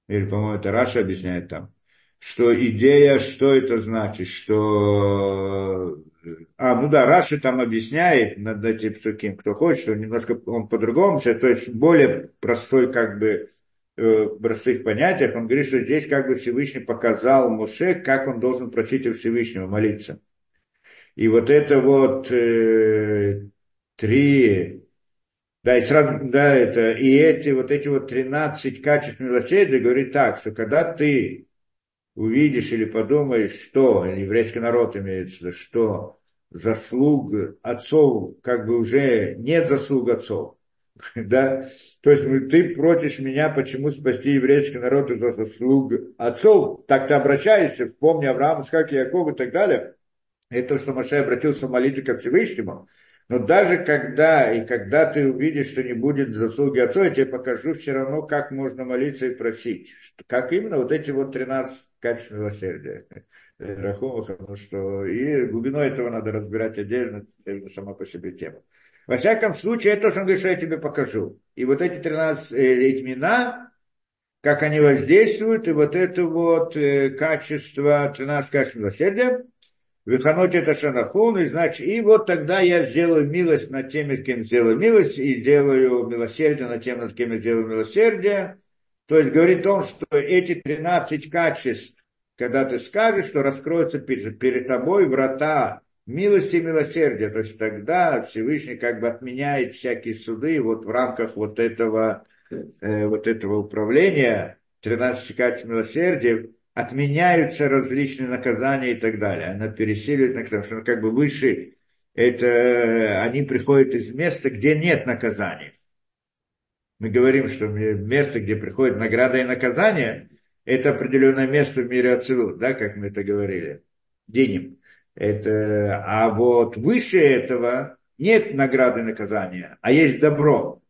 Или, по-моему, это Раша объясняет там что идея, что это значит, что... А, ну да, Раши там объясняет над этим псуким, кто хочет, что немножко он по-другому, то есть более простой как бы э, простых понятиях, он говорит, что здесь как бы Всевышний показал Моше, как он должен просить у Всевышнего молиться. И вот это вот э, три, да, и сразу, да, это, и эти вот эти вот 13 качеств милосердия говорит так, что когда ты увидишь или подумаешь, что, еврейский народ имеется, что заслуг отцов, как бы уже нет заслуг отцов. <laughs> да? То есть ты просишь меня, почему спасти еврейский народ из-за заслуг отцов. Так ты обращаешься, вспомни Авраама, как Яков и так далее. Это то, что Маша обратился в молитве ко Всевышнему. Но даже когда, и когда ты увидишь, что не будет заслуги отцов, я тебе покажу все равно, как можно молиться и просить. Как именно вот эти вот 13 качеств милосердия. Рахумаха, ну что, и глубину этого надо разбирать отдельно, это сама по себе тема. Во всяком случае, это то, что он говорит, что я тебе покажу. И вот эти 13 э, имена, как они воздействуют, и вот это вот э, качество, 13 качеств милосердия, Виханот это шанахун, и значит, и вот тогда я сделаю милость над теми, с кем сделаю милость, и сделаю милосердие над тем, над кем я сделаю милосердие. То есть говорит он, что эти 13 качеств, когда ты скажешь, что раскроются перед, перед тобой врата милости и милосердия, то есть тогда Всевышний как бы отменяет всякие суды вот в рамках вот этого, э, вот этого управления, 13 качеств милосердия, отменяются различные наказания и так далее. Она пересиливает наказание, что как бы выше, это они приходят из места, где нет наказания. Мы говорим, что место, где приходит награда и наказание, это определенное место в мире Ацилут, да, как мы это говорили, денем. Это, а вот выше этого нет награды и наказания, а есть добро,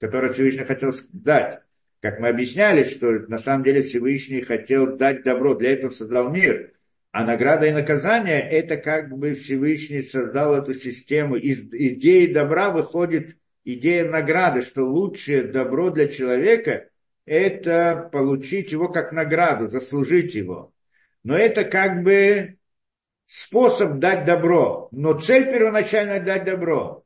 которое Всевышний хотел дать. Как мы объясняли, что на самом деле Всевышний хотел дать добро, для этого создал мир. А награда и наказание – это как бы Всевышний создал эту систему. Из идеи добра выходит идея награды, что лучшее добро для человека – это получить его как награду, заслужить его. Но это как бы способ дать добро. Но цель первоначально дать добро.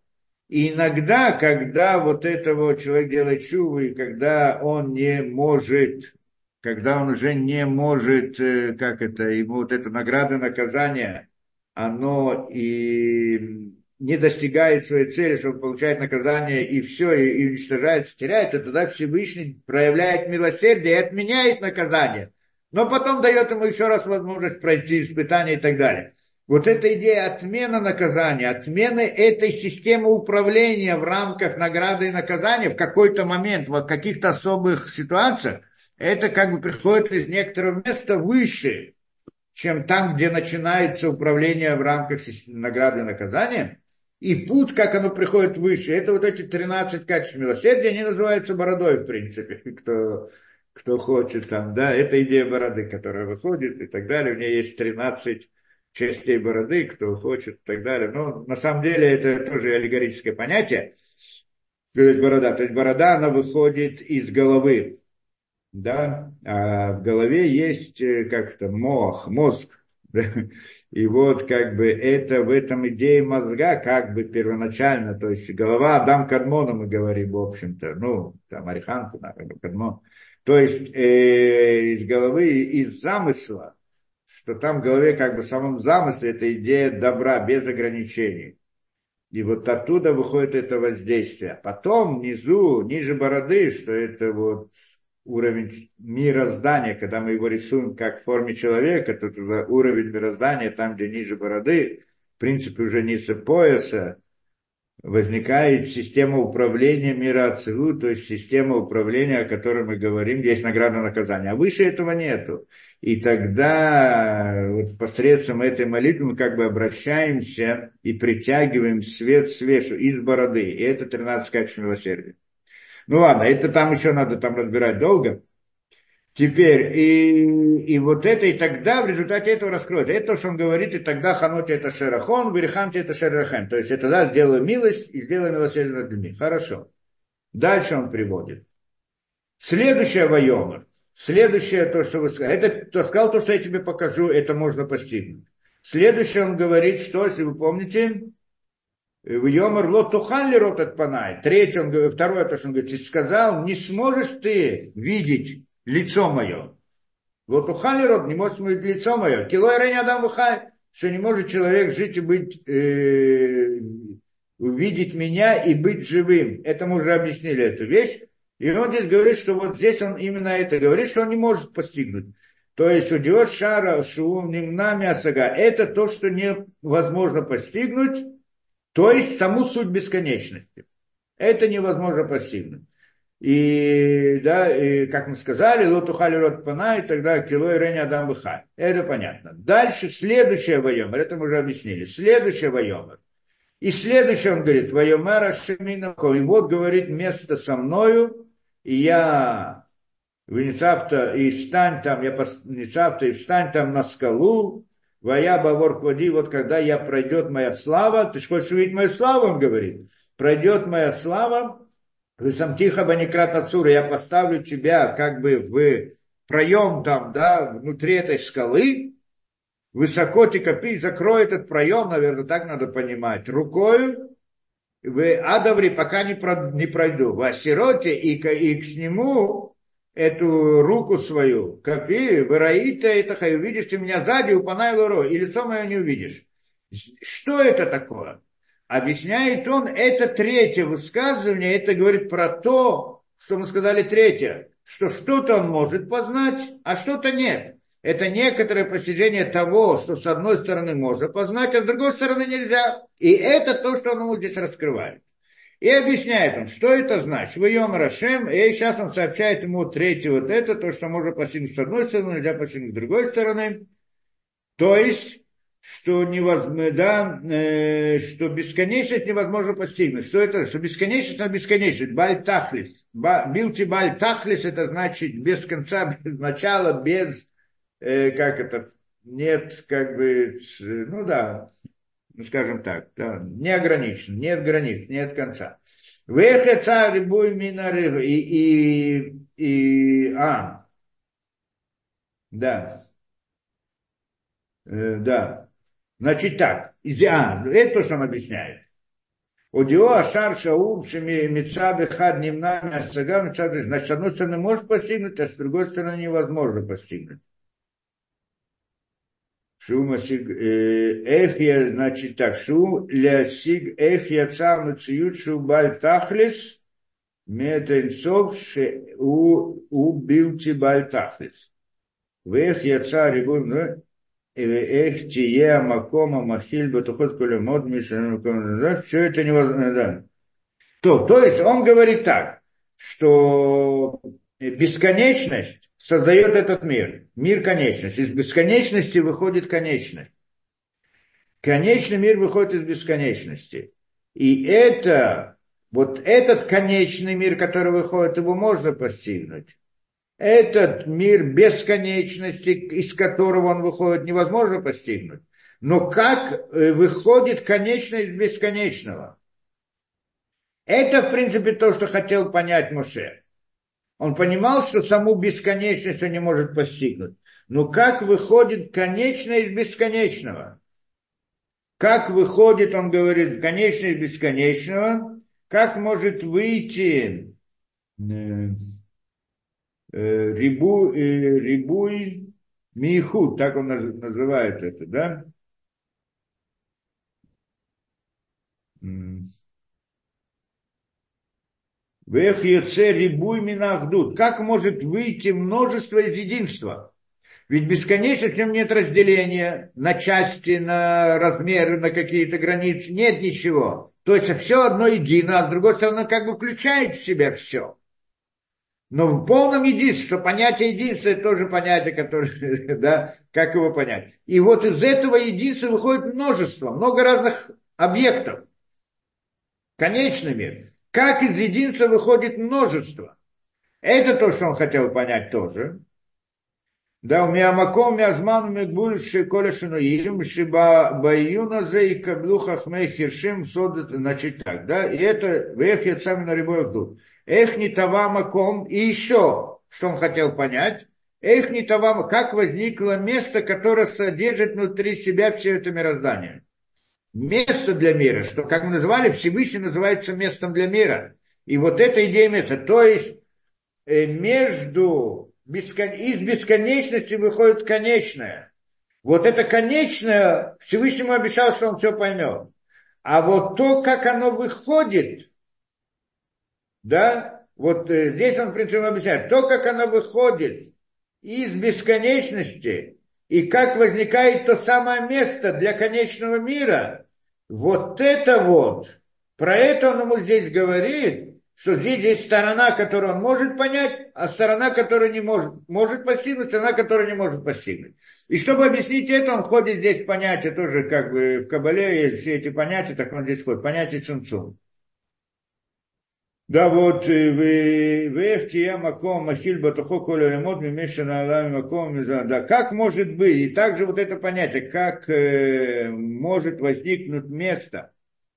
И иногда, когда вот этого человек делает чуву, и когда он не может, когда он уже не может, э, как это, ему вот эта награда, наказание, оно и не достигает своей цели, что он получает наказание, и все, и, и уничтожается, теряет, то тогда Всевышний проявляет милосердие и отменяет наказание. Но потом дает ему еще раз возможность пройти испытания и так далее. Вот эта идея отмена наказания, отмены этой системы управления в рамках награды и наказания в какой-то момент, в каких-то особых ситуациях, это как бы приходит из некоторого места выше, чем там, где начинается управление в рамках награды и наказания. И путь, как оно приходит выше, это вот эти 13 качеств милосердия, они называются бородой, в принципе, <laughs> кто, кто хочет там, да, это идея бороды, которая выходит и так далее, у нее есть 13 частей бороды, кто хочет и так далее. Но на самом деле это тоже аллегорическое понятие. То есть борода. То есть борода, она выходит из головы. Да? А в голове есть э, как-то мох, мозг. <laughs> И вот как бы это в этом идее мозга как бы первоначально, то есть голова Адам Кадмона мы говорим, в общем-то, ну, там Арихан, Кадмон. То есть э, из головы, из замысла, что там в голове как бы в самом замысле эта идея добра без ограничений. И вот оттуда выходит это воздействие. Потом внизу, ниже бороды, что это вот уровень мироздания, когда мы его рисуем как в форме человека, то это уровень мироздания, там, где ниже бороды, в принципе, уже ниже пояса, возникает система управления мира Ацилу, то есть система управления, о которой мы говорим, есть награда наказания. А выше этого нету. И тогда вот посредством этой молитвы мы как бы обращаемся и притягиваем свет свешу из бороды. И это 13 качеств милосердия. Ну ладно, это там еще надо там разбирать долго. Теперь, и, и вот это, и тогда в результате этого раскроется. Это то, что он говорит, и тогда ханоте это шерахон, берехамте это шерахем. То есть, это да, сделаю милость и сделаю милосердие над людьми. Хорошо. Дальше он приводит. Следующее Вайомар. Следующее то, что вы сказали. Это то сказал, то, что я тебе покажу, это можно постигнуть. Следующее он говорит, что, если вы помните, Йомар лотухан ли рот от панай. Третье, он говорит, второе, то, что он говорит, сказал, не сможешь ты видеть лицо мое. Вот ухали род, не может быть лицо мое. Кило и адам выхай, что не может человек жить и быть, э, увидеть меня и быть живым. Это мы уже объяснили эту вещь. И он здесь говорит, что вот здесь он именно это говорит, что он не может постигнуть. То есть у Диос Шара Шуум Нимнами Асага. Это то, что невозможно постигнуть, то есть саму суть бесконечности. Это невозможно постигнуть. И, да, и, как мы сказали, лотухали рот пана, и тогда кило и рени адам выха. Это понятно. Дальше следующее воемер, это мы уже объяснили. Следующее воемер. И следующее он говорит, воемер Ашемина, и вот говорит место со мною, и я Венецапта и встань там, я Венецапта и встань там на скалу, Вая Бавор Квади, вот когда я пройдет моя слава, ты же хочешь увидеть мою славу, он говорит, пройдет моя слава, вы сам тихо баникрат Ацура, я поставлю тебя как бы в проем там, да, внутри этой скалы, высоко тикопи, закрой этот проем, наверное, так надо понимать, рукой, в Адаври пока не, про, не пройду, в Асироте и, и к нему эту руку свою, как и вы раите это, увидишь ты меня сзади, упанай лоро, и лицо мое не увидишь. Что это такое? Объясняет он, это третье высказывание, это говорит про то, что мы сказали третье, что что-то он может познать, а что-то нет. Это некоторое постижение того, что с одной стороны можно познать, а с другой стороны нельзя. И это то, что он ему здесь раскрывает. И объясняет он, что это значит. Вы Йом Рашем, и сейчас он сообщает ему третье вот это, то, что можно постигнуть с одной стороны, нельзя постигнуть с другой стороны. То есть, что невозможно, да, э, что бесконечность невозможно постигнуть. Что это? Что бесконечность на бесконечность. Баль тахлис. Билти баль тахлис, это значит без конца, <laughs> без начала, без, э, как это, нет, как бы, ну да, ну скажем так, да, неограниченно, нет границ, нет конца. Вехе царь буй минары и, и, и, а, да, э, да, Значит так, а, это то, что он объясняет. Удио Ашар Шауб Мецады Хад Нимнами Асага Мецады. Значит, с одной стороны может постигнуть, а с другой стороны невозможно постигнуть. Шумасиг э, Эхия, значит так, Шу Лясиг Эхия Цам Нациют Шубаль Тахлис Метенцов у Убил Тибаль Тахлис. Вех яца рибун, Эх, тие, макома, махиль, батухот, колемот, миша, все это невозможно, да. То, то есть он говорит так, что бесконечность создает этот мир. Мир конечность. Из бесконечности выходит конечность. Конечный мир выходит из бесконечности. И это, вот этот конечный мир, который выходит, его можно постигнуть этот мир бесконечности, из которого он выходит, невозможно постигнуть. Но как э, выходит конечность бесконечного? Это, в принципе, то, что хотел понять Моше. Он понимал, что саму бесконечность он не может постигнуть. Но как выходит конечность бесконечного? Как выходит, он говорит, конечность бесконечного? Как может выйти Э, рибу, э, рибуй михут, так он называет это, да? Вех яце рибуй минахдут. Как может выйти множество из единства? Ведь бесконечно в нем нет разделения на части, на размеры, на какие-то границы. Нет ничего. То есть все одно едино, а с другой стороны как бы включает в себя все. Но в полном единстве, что понятие единства это тоже понятие, которое, <laughs> да, как его понять. И вот из этого единства выходит множество, много разных объектов. Конечный мир. Как из единства выходит множество. Это то, что он хотел понять тоже. Да, у меня маком, мязман, мегбуль, шиколя шинуим, шиба баюна зе и каблу хахмей хиршим, содат, значит так, да, и это, вех я сами на рибой тут. Эх не това маком, и еще, что он хотел понять, эх не това, как возникло место, которое содержит внутри себя все это мироздание. Место для мира, что, как мы называли, Всевышний называется местом для мира. И вот эта идея места, то есть э, из бесконечности выходит конечное. Вот это конечное Всевышнему обещал, что он все поймет. А вот то, как оно выходит, да, вот э, здесь он, в принципе, объясняет, то, как оно выходит из бесконечности, и как возникает то самое место для конечного мира, вот это вот, про это он ему здесь говорит, что здесь есть сторона, которую он может понять, а сторона, которая не может, может постигнуть, сторона, которая не может постигнуть. И чтобы объяснить это, он входит здесь в понятие тоже, как бы в Кабале есть все эти понятия, так он здесь входит, понятие цунцум. Да, вот, э, в я маком махиль батухо коля ремот мимешана алами маком да, как может быть, и также вот это понятие, как э, может возникнуть место,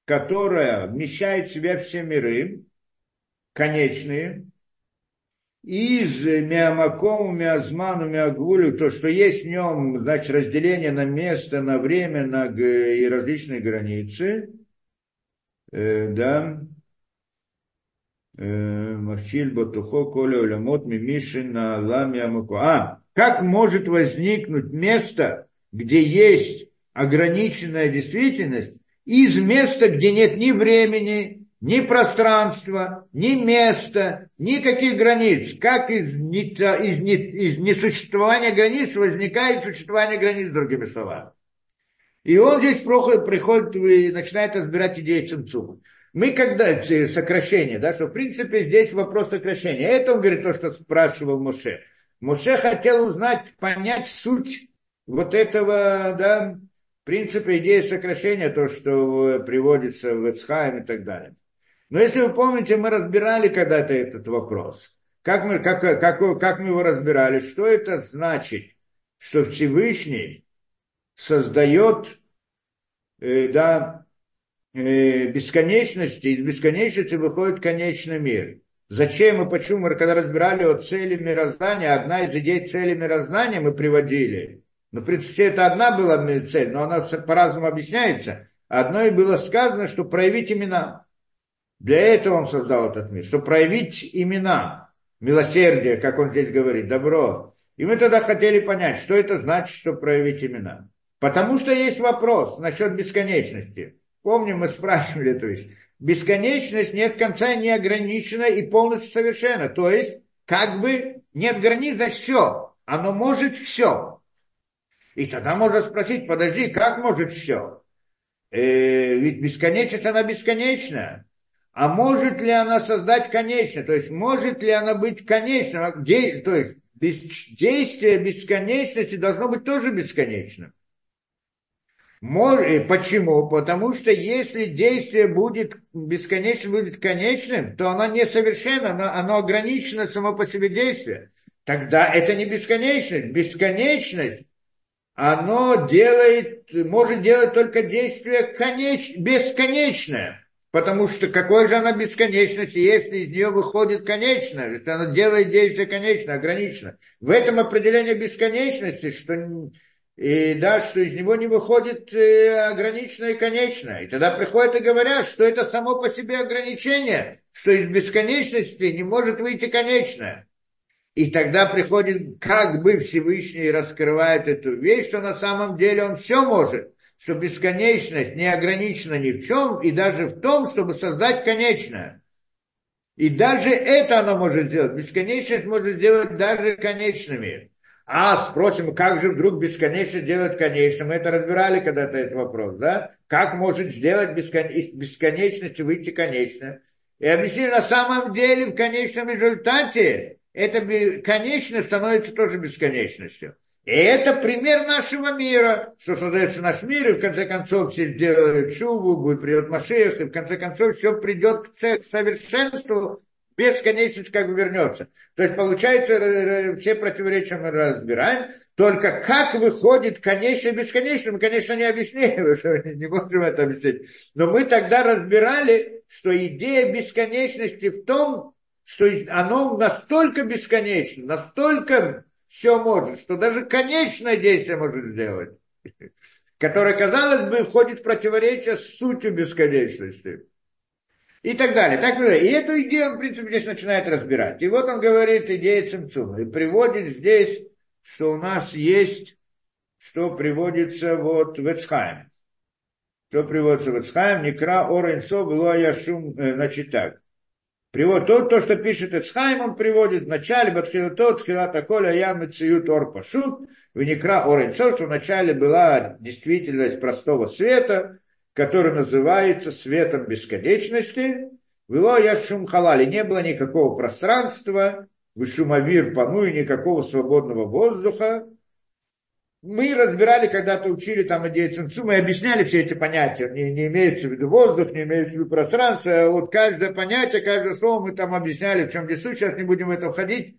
которое вмещает в себя все миры, конечные, из миамакому, миазману, миагвулю, то, что есть в нем, значит, разделение на место, на время, на и различные границы, э, да, э, Махиль Батухо, Коля Улямот, Мимишин, Лами Амаку. А, как может возникнуть место, где есть ограниченная действительность, из места, где нет ни времени, ни пространства, ни места, никаких границ. Как из, из, из несуществования границ возникает существование границ, другими словами. И он здесь приходит и начинает разбирать идею Цинцума. Мы когда сокращение, да, что в принципе здесь вопрос сокращения. Это он говорит то, что спрашивал Моше. Моше хотел узнать, понять суть вот этого, да, в принципе, идея сокращения, то, что приводится в Эцхайм и так далее. Но если вы помните, мы разбирали когда-то этот вопрос. Как мы, как, как, как мы его разбирали? Что это значит, что Всевышний создает э, да, э, бесконечности, из бесконечности выходит конечный мир. Зачем и почему мы, когда разбирали о цели мироздания, одна из идей цели мироздания мы приводили. Ну, в принципе, это одна была цель, но она по-разному объясняется. Одной было сказано, что проявить имена. Для этого он создал этот мир, чтобы проявить имена, милосердие, как он здесь говорит, добро. И мы тогда хотели понять, что это значит, чтобы проявить имена. Потому что есть вопрос насчет бесконечности. Помним, мы спрашивали, то есть, бесконечность нет конца, не ограничена и полностью совершенна. То есть, как бы нет границ, значит все. Оно может все. И тогда можно спросить, подожди, как может все? Э, ведь бесконечность, она бесконечная. А может ли она создать конечное? То есть может ли она быть конечным? А то есть действие бесконечности должно быть тоже бесконечным. Почему? Потому что если действие будет бесконечным, будет конечным, то оно несовершенно, оно, оно ограничено само по себе действие. Тогда это не бесконечность. Бесконечность, оно делает, может делать только действие конеч, бесконечное. Потому что какой же она бесконечность, если из нее выходит конечное, если она делает действие конечно, ограничено. В этом определение бесконечности, что, и, да, что из него не выходит э, и конечное. И тогда приходят и говорят, что это само по себе ограничение, что из бесконечности не может выйти конечное. И тогда приходит, как бы Всевышний раскрывает эту вещь, что на самом деле он все может что бесконечность не ограничена ни в чем, и даже в том, чтобы создать конечное. И даже это оно может сделать. Бесконечность может сделать даже конечными. А спросим, как же вдруг бесконечно делать конечным? Мы это разбирали когда-то этот вопрос, да? Как может сделать бескон... из бесконечности выйти конечно? И объяснили, на самом деле в конечном результате это конечно становится тоже бесконечностью. И это пример нашего мира, что создается наш мир, и в конце концов все сделают чубу, будет придет Машех, и в конце концов все придет к совершенству, бесконечность как бы вернется. То есть, получается, все противоречия мы разбираем, только как выходит конечно бесконечно, мы, конечно, не потому <laughs> что не можем это объяснить. Но мы тогда разбирали, что идея бесконечности в том, что оно настолько бесконечно, настолько все может, что даже конечное действие может сделать, которое, казалось бы, входит в противоречие с сутью бесконечности. И так далее. Так далее. И эту идею он, в принципе, здесь начинает разбирать. И вот он говорит идея Цимцума. И приводит здесь, что у нас есть, что приводится вот в Эцхайм. Что приводится в Эцхайм, Некра Оренсо было Яшум, э, значит так. Привод, то, то, что пишет Эцхайм, он приводит в начале Батхилатот, Хилата Коля, Ям, Циют, Ор, Пашут, в Некра Оренцо, что вначале была действительность простого света, который называется светом бесконечности. Вело я шум халали, не было никакого пространства, вышумовир пану и никакого свободного воздуха, мы разбирали, когда-то учили там идею Цинцу, мы объясняли все эти понятия. Не, не имеется в виду воздух, не имеется в виду пространство. А вот каждое понятие, каждое слово мы там объясняли, в чем здесь суть. Сейчас не будем в это входить.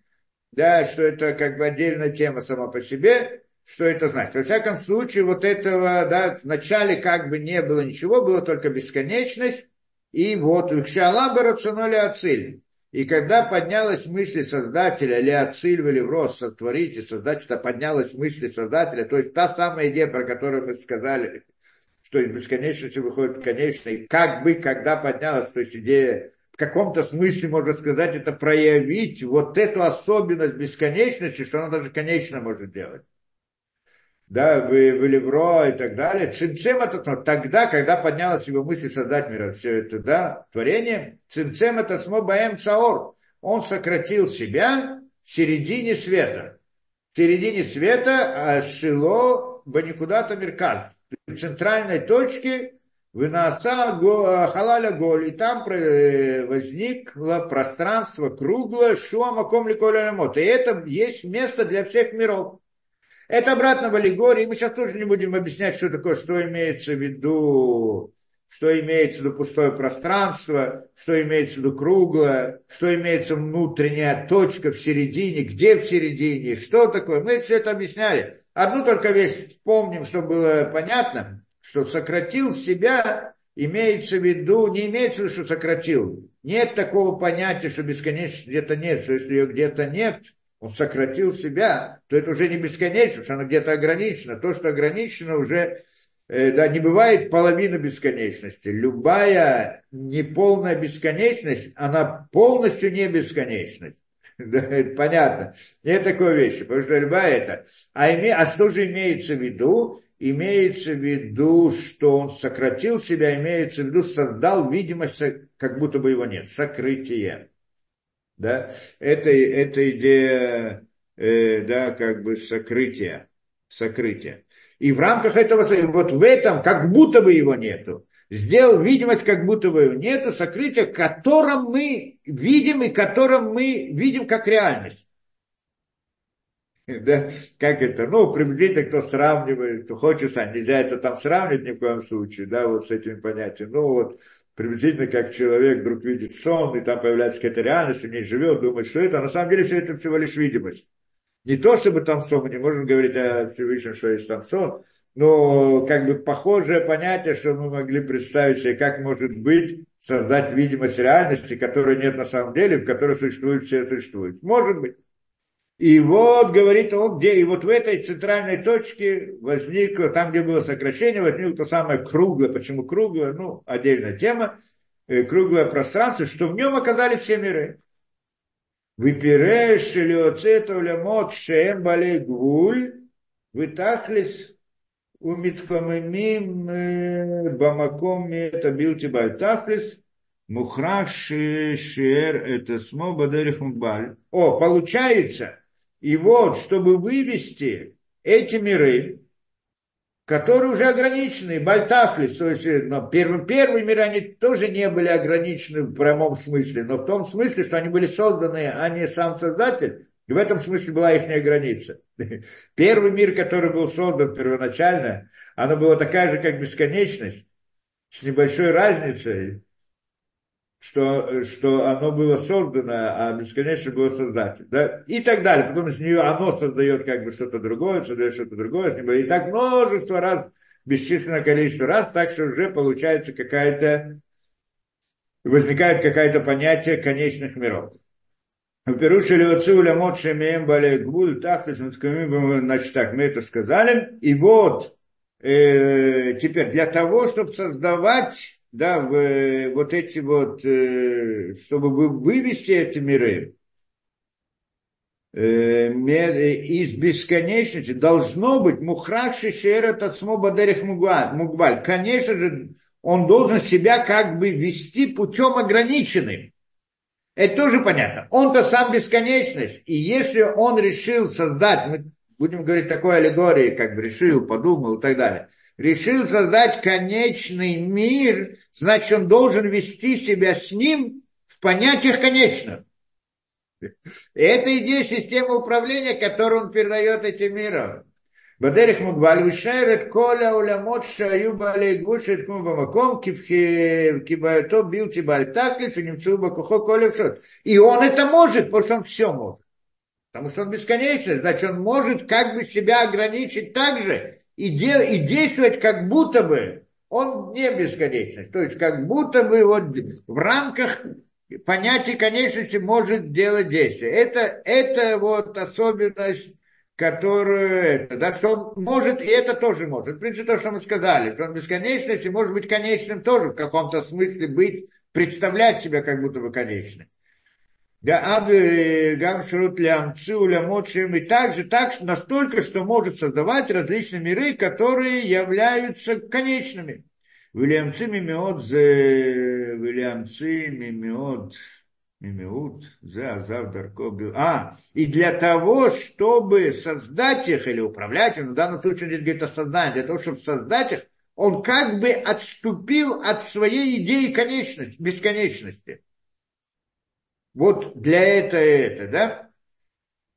Да, что это как бы отдельная тема сама по себе. Что это значит? Во всяком случае, вот этого, да, вначале как бы не было ничего, было только бесконечность. И вот, Кшалаба рационали ациль. И когда поднялась мысль Создателя, или отциль, в рост сотворить, и Создателя поднялась мысль Создателя, то есть та самая идея, про которую мы сказали, что из бесконечности выходит конечный, как бы, когда поднялась, то есть идея, в каком-то смысле, можно сказать, это проявить вот эту особенность бесконечности, что она даже конечно может делать да, в, в Левро и так далее. Цинцем это ну, тогда, когда поднялась его мысль создать мир, все это, да, творение. Цинцем это смобаем цаор. Он сократил себя в середине света. В середине света а шило баникудата мерказ. В центральной точке вынаса халаля голь. И там э, возникло пространство круглое, шуама комли И это есть место для всех миров. Это обратно в аллегории. Мы сейчас тоже не будем объяснять, что такое, что имеется в виду, что имеется в виду пустое пространство, что имеется в виду круглое, что имеется внутренняя точка в середине, где в середине, что такое. Мы все это объясняли. Одну только вещь вспомним, чтобы было понятно, что сократил себя имеется в виду, не имеется в виду, что сократил. Нет такого понятия, что бесконечности где-то нет, что если ее где-то нет, он сократил себя, то это уже не бесконечно, что оно где-то ограничено. То, что ограничено, уже э, да, не бывает половина бесконечности. Любая неполная бесконечность, она полностью не бесконечность. <laughs> Да, это понятно. Нет такой вещи, потому что любая это. А, име, а что же имеется в виду? Имеется в виду, что он сократил себя, имеется в виду, создал видимость, как будто бы его нет. Сокрытие да, это, это идея, э, да, как бы сокрытия, сокрытия. И в рамках этого, вот в этом, как будто бы его нету, сделал видимость, как будто бы его нету, сокрытие, которым мы видим и которым мы видим как реальность. <laughs> Да, как это, ну, приблизительно кто сравнивает, кто хочет, а нельзя это там сравнивать ни в коем случае, да, вот с этими понятиями. Ну, вот, приблизительно как человек вдруг видит сон, и там появляется какая-то реальность, и в ней живет, думает, что это, а на самом деле все это всего лишь видимость. Не то, чтобы там сон, мы не можем говорить о Всевышнем, что есть там сон, но как бы похожее понятие, что мы могли представить себе, как может быть создать видимость реальности, которой нет на самом деле, в которой существует все существует. Может быть. И вот, говорит он, где, и вот в этой центральной точке возникло, там, где было сокращение, возникло то самое круглое. Почему круглое? Ну, отдельная тема. Э, круглое пространство, что в нем оказались все миры. Выпиреш или оцета улямот шеем балей гвуль, вытахлис умитхамимим э, бамаком это билти бальтахлис, Мухраш шер это смо бадерих. О, получается, и вот, чтобы вывести эти миры, которые уже ограничены, Бальтахлис, то есть но первые, первые миры, они тоже не были ограничены в прямом смысле, но в том смысле, что они были созданы, а не сам Создатель, и в этом смысле была их граница. <laughs> Первый мир, который был создан первоначально, оно было такая же, как бесконечность, с небольшой разницей, что, что оно было создано, а бесконечно было создатель. Да? И так далее. Потом из нее оно создает как бы что-то другое, создает что-то другое. И так множество раз, бесчисленное количество раз, так что уже получается какая-то, возникает какое-то понятие конечных миров. Перушили отцу лямот шемеем бале гвуль тахтас значит так, мы это сказали. И вот, э, теперь для того, чтобы создавать да, в, вот эти вот, э, чтобы вывести эти миры э, из бесконечности, должно быть мухракши шера тацмо бадерих мугбаль. Конечно же, он должен себя как бы вести путем ограниченным. Это тоже понятно. Он-то сам бесконечность. И если он решил создать, мы будем говорить такой аллегории, как бы решил, подумал и так далее – решил создать конечный мир, значит, он должен вести себя с ним в понятиях конечных. Это идея системы управления, которую он передает этим миром. בדרך מוגבל, ושאר את כל העולמות שהיו בעלי גבול שהתקומו במקום, כבעייתו בלתי בעל תכלית ונמצאו בכוחו כל אפשרות. И он это может, потому что он все может. Потому что он бесконечный, значит, он может как бы себя ограничить так же, и, де, и действовать как будто бы он не бесконечный. То есть как будто бы вот в рамках понятия конечности может делать действие. Это, это вот особенность, которую, да, что он может, и это тоже может. В принципе, то, что мы сказали, что он бесконечность и может быть конечным тоже в каком-то смысле быть, представлять себя как будто бы конечным. Гам Шрут Лямцу Лямочем, и также так, настолько, что может создавать различные миры, которые являются конечными. Вильямцы мимеот зе Вильямцы мимеот мимеут зе азав дарко А, и для того, чтобы создать их или управлять, в данном случае здесь говорит о создании, для того, чтобы создать их, он как бы отступил от своей идеи конечности, бесконечности. Вот для этого это, да?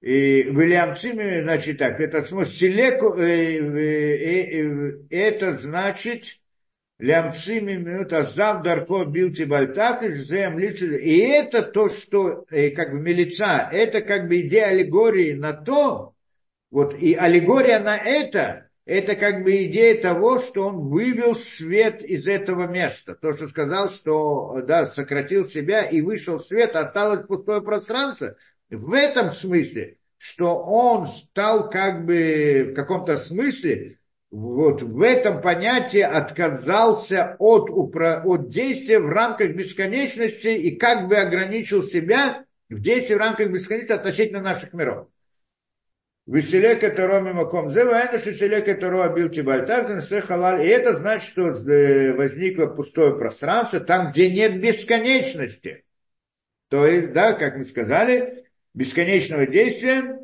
И Вильям Цимми, значит так, это смысл селеку, э, э, э, это значит Лямцими минут азав дарко билти бальтак зем И это то, что как бы милица, это как бы идея аллегории на то, вот и аллегория на это, это как бы идея того, что он вывел свет из этого места. То, что сказал, что да, сократил себя и вышел свет, осталось пустое пространство. В этом смысле, что он стал как бы в каком-то смысле, вот в этом понятии отказался от, от действия в рамках бесконечности и как бы ограничил себя в действии в рамках бесконечности относительно наших миров. Веселека Таро Мимаком Зева, Шеселека Таро Абил Тибальтак, Халаль. И это значит, что э, возникло пустое пространство, там, где нет бесконечности. То есть, да, как мы сказали, бесконечного действия,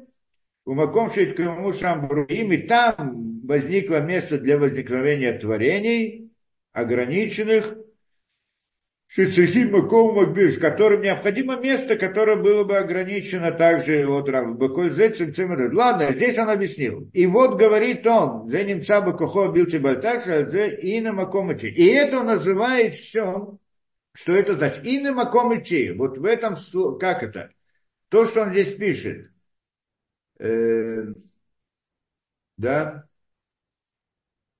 у Маком Шейткому Шамбруим, и там возникло место для возникновения творений, ограниченных, Шицехим Маком Макбиш, которым необходимо место, которое было бы ограничено также вот Ладно, здесь он объяснил. И вот говорит он, за немца Бакохо Билчи Бальташа, за Ина Макомычи. И это он называет все, что это значит. Ина Макомычи. Вот в этом, как это? То, что он здесь пишет. Э, да,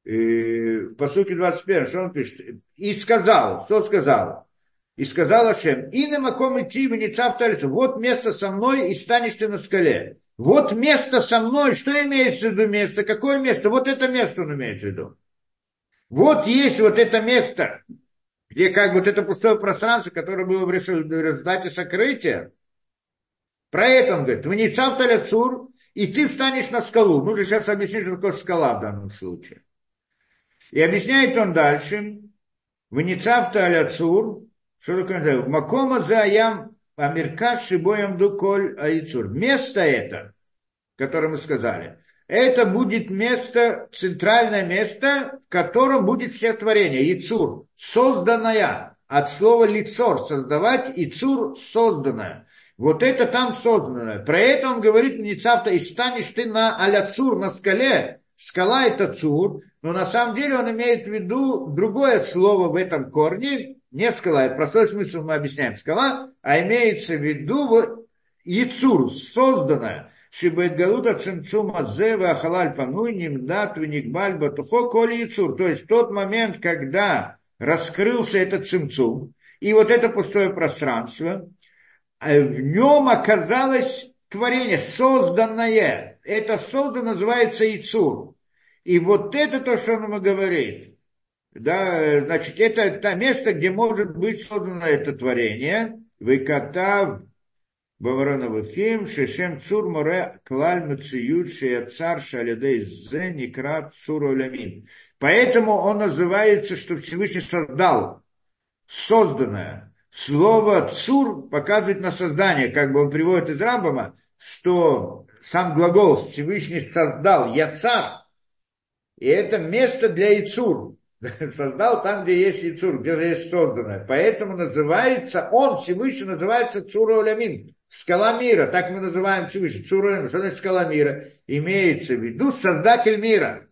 по сути 21, что он пишет? И сказал, что сказал? И сказал Ашем, и на маком идти в не вот место со мной, и станешь ты на скале. Вот место со мной, что имеется в виду место? Какое место? Вот это место он имеет в виду. Вот есть вот это место, где как вот это пустое пространство, которое было в результате сокрытия. Про это он говорит, в Ницав Сур, и ты встанешь на скалу. Нужно сейчас объяснить, что такое скала в данном случае. И объясняет он дальше, в Ницавта Аляцур, Что такое Макома за аям Амеркаш шибоем дуколь айцур. Место это, которое мы сказали, это будет место, центральное место, в котором будет все творение. Яцур, созданная, от слова лицор, создавать, и цур, созданное. Вот это там созданное. Про это он говорит, не цавта, и станешь ты на аля цур, на скале. Скала это цур, но на самом деле он имеет в виду другое слово в этом корне, не скала, это простой смысл мы объясняем, скала, а имеется в виду яцур, созданное. Шибетгалута цимцума зева халаль пануй нимдат веникбаль батухо коли яцур. То есть тот момент, когда раскрылся этот цимцум, и вот это пустое пространство, а в нем оказалось творение, созданное. Это создано называется Ицур. И вот это то, что он ему говорит. Да, значит, это то место, где может быть создано это творение. Выкатав Бавароновахим, Шешем Цур Море Клаль Мациют Шеяцар Шалядей Зе Некрат Цур Поэтому он называется, что Всевышний создал созданное. Слово «цур» показывает на создание, как бы он приводит из Рамбама, что сам глагол Всевышний создал «яцар», и это место для Ицур. <laughs> Создал там, где есть Ицур, где есть созданное. Поэтому называется, он Всевышний называется Цура скала мира, так мы называем Всевышний, Цура что значит скала мира? Имеется в виду создатель мира,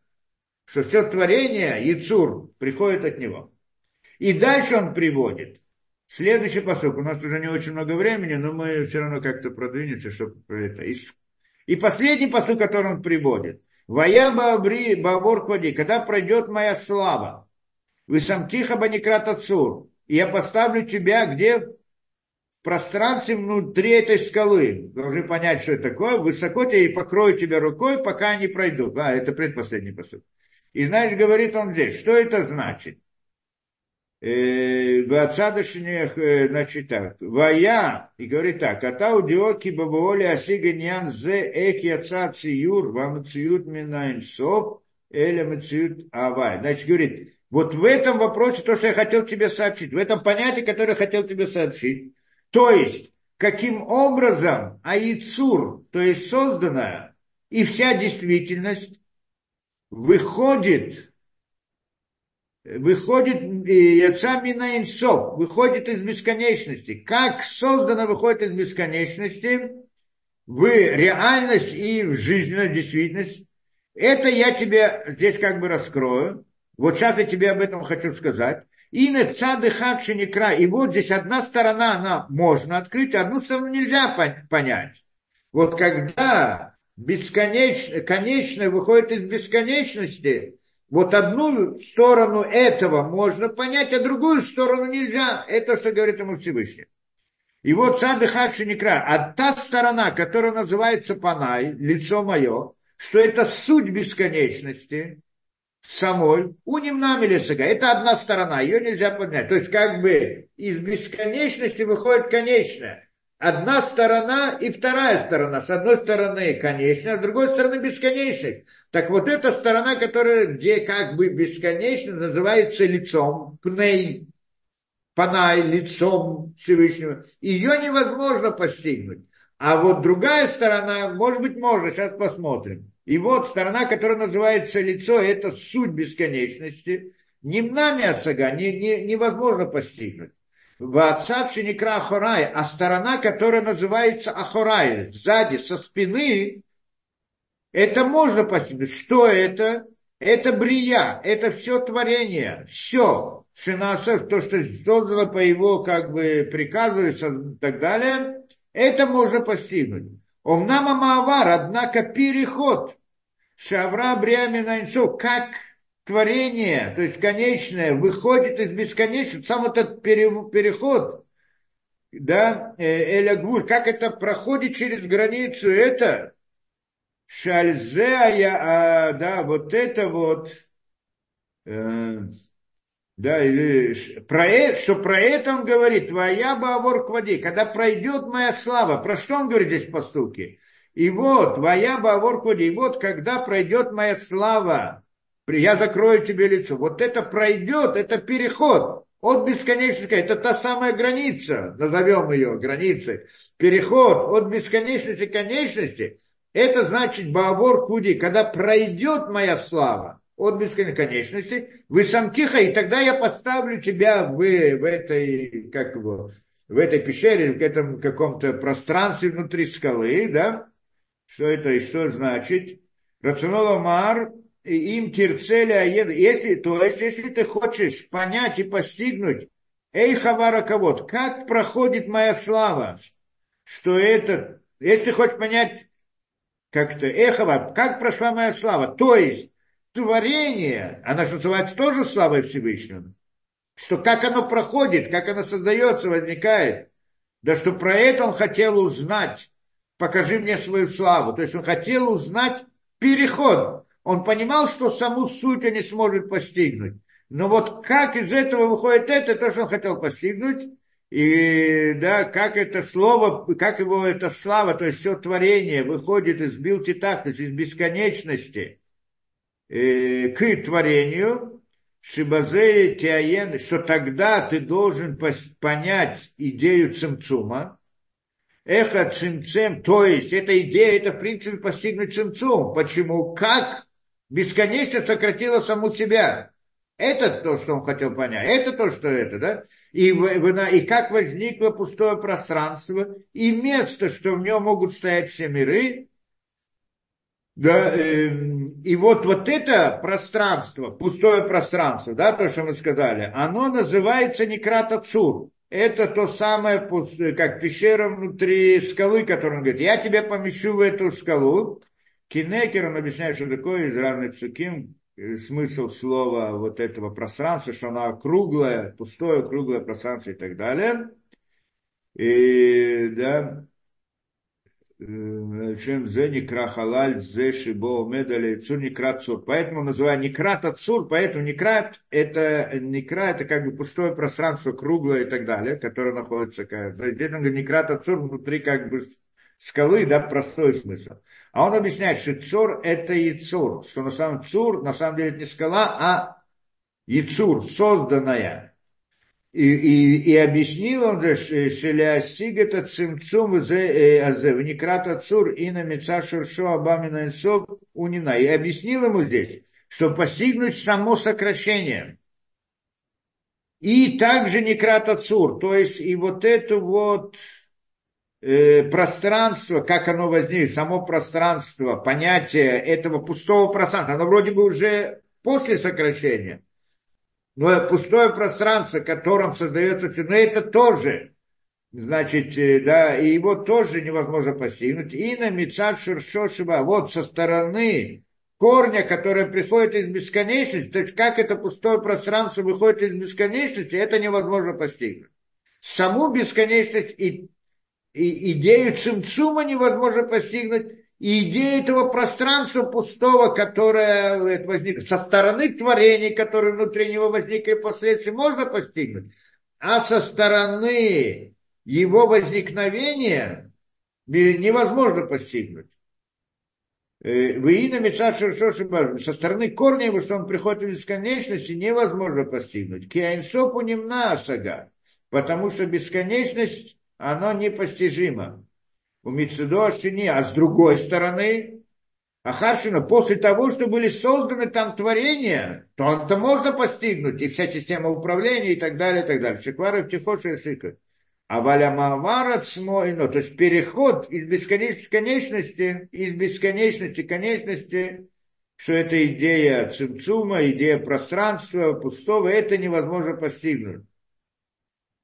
что все творение, Ицур, приходит от него. И дальше он приводит – Следующий посыл. У нас уже не очень много времени, но мы все равно как-то продвинемся, чтобы это. И последний посыл, который он приводит. Вая баабри баабор ходи, когда пройдет моя слава, вы сам тихо баникрат отцур, и я поставлю тебя где? В пространстве внутри этой скалы. Должны понять, что это такое. Высоко тебя и покрою тебя рукой, пока они пройдут. А, это предпоследний посыл. И знаешь, говорит он здесь, что это значит? Бацадышнех, значит так, Вая, и говорит так, Ата удиоки бабуоли асиганьян зе эх яца циюр, вам циют минайн соп, эля мациют авай. Значит, говорит, вот в этом вопросе то, что я хотел тебе сообщить, в этом понятии, которое я хотел тебе сообщить, то есть, каким образом Аицур, то есть созданная, и вся действительность выходит выходит яца мина инсов, выходит из бесконечности. Как создано выходит из бесконечности в реальность и в жизненную действительность. Это я тебе здесь как бы раскрою. Вот сейчас я тебе об этом хочу сказать. И на цады некра. И вот здесь одна сторона, она можно открыть, одну сторону нельзя понять. Вот когда бесконечно, конечное выходит из бесконечности, вот одну сторону этого можно понять, а другую сторону нельзя. Это что говорит ему Всевышний. И вот сады Хашиникра, а та сторона, которая называется Панай, лицо мое, что это суть бесконечности самой, у немнами лесага, это одна сторона, ее нельзя поднять. То есть как бы из бесконечности выходит конечное одна сторона и вторая сторона. С одной стороны конечная, с другой стороны бесконечность. Так вот эта сторона, которая где как бы бесконечно, называется лицом, пней, панай, лицом Всевышнего. Ее невозможно постигнуть. А вот другая сторона, может быть, можно, сейчас посмотрим. И вот сторона, которая называется лицо, это суть бесконечности. Немнами отсага не, не, невозможно постигнуть. Вацав Шиникра Ахорай, а сторона, которая называется Ахорай, сзади, со спины, это можно постигнуть. Что это? Это брия, это все творение, все. Шинасов, то, что создано по его как бы приказу и так далее, это можно постигнуть. Омнама Маавар, однако переход Шавра Бриамина как творение, то есть конечное, выходит из бесконечности, сам этот переход, да, э, Элягвуль, как это проходит через границу, это Шальзея, а, да, вот это вот, э, да, или про это, что про это он говорит, твоя бавор к воде, когда пройдет моя слава, про что он говорит здесь по сути? И вот, твоя бавор к воде, и вот, когда пройдет моя слава, я закрою тебе лицо. Вот это пройдет, это переход. от бесконечности, это та самая граница, назовем ее границей, переход от бесконечности к конечности, это значит Баавор Куди, когда пройдет моя слава от бесконечности, вы сам тихо, и тогда я поставлю тебя в, в этой, как его, в этой пещере, в этом каком-то пространстве внутри скалы, да? Что это и что значит? Рационола Мар, им терцели аеду. Если, то есть, если ты хочешь понять и постигнуть, эй, хавара кавод, как проходит моя слава, что это, если хочешь понять, как-то, эхова, как прошла моя слава, то есть, творение, она же называется тоже славой Всевышнего, что как оно проходит, как оно создается, возникает, да что про это он хотел узнать, покажи мне свою славу, то есть он хотел узнать переход, он понимал, что саму суть он не сможет постигнуть. Но вот как из этого выходит это, то, что он хотел постигнуть, и да, как это слово, как его эта слава, то есть все творение выходит из билтитах, то есть из бесконечности э, к творению, Шибазея Тиаен, что тогда ты должен понять идею цимцума, эхо цимцем, то есть эта идея, это в принципе постигнуть цимцум. Почему? Как бесконечно сократила саму себя. Это то, что он хотел понять. Это то, что это, да? И, и как возникло пустое пространство, и место, что в нем могут стоять все миры. Да, э, и вот, вот это пространство, пустое пространство, да, то, что мы сказали, оно называется Некрата Цур. Это то самое, как пещера внутри скалы, которую он говорит, я тебя помещу в эту скалу, Кинекер, он объясняет, что такое из разных псуким, э, смысл слова вот этого пространства, что оно круглое, пустое, круглое пространство и так далее. И, да, э, чем зе некра халаль, зе шибо медали, цур некра цур. Поэтому называю некрат от цур, поэтому некрат это, некра это как бы пустое пространство, круглое и так далее, которое находится, как, здесь он говорит некрат от цур внутри как бы скалы, да, простой смысл. А он объясняет, что цур это яцур, что на самом цур, на самом деле это не скала, а яцур, созданная. И, и, и объяснил он же, шелясиг это цимцум э, вникрата цур и на меца шуршо абамина инсов унина. И объяснил ему здесь, что постигнуть само сокращение. И также некрата цур, то есть и вот эту вот э, пространство, как оно возникло, само пространство, понятие этого пустого пространства, оно вроде бы уже после сокращения, но пустое пространство, которым создается все, но это тоже, значит, э, да, и его тоже невозможно постигнуть. И на Мицат Шуршошева, вот со стороны корня, которое приходит из бесконечности, то есть как это пустое пространство выходит из бесконечности, это невозможно постигнуть. Саму бесконечность и и идею цимцума невозможно постигнуть, и идею этого пространства пустого, которое возникло со стороны творений, которые внутри него возникли впоследствии, можно постигнуть. А со стороны его возникновения невозможно постигнуть. Э, Выина Мецаша со стороны корня его, что он приходит в бесконечности, невозможно постигнуть. Киаинсопу немна сага, потому что бесконечность оно непостижимо. У Мицудо Шини, а с другой стороны, Ахаршина, после того, что были созданы там творения, то он-то можно постигнуть, и вся система управления, и так далее, и так далее. Шиквары в Тихоше Шика. А валямавара цмойно, то есть переход из бесконечности конечности, из бесконечности конечности, что это идея цимцума, идея пространства, пустого, это невозможно постигнуть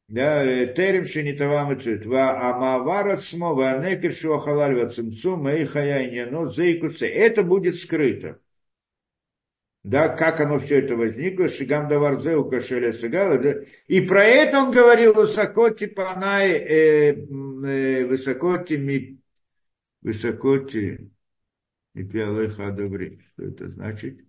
да, э, терем шинитава мецит, ва амавара цмо, ва некер шуахалаль ва цимцу, мэй хаяйня, но зейкуце. Это будет скрыто. Да, как оно все это возникло, шигам даварзе у кашеля сагала, да. И про это он говорил высоко, типа, она, э, э, высоко, ми, высоко, и пиалеха добри. Что это значит?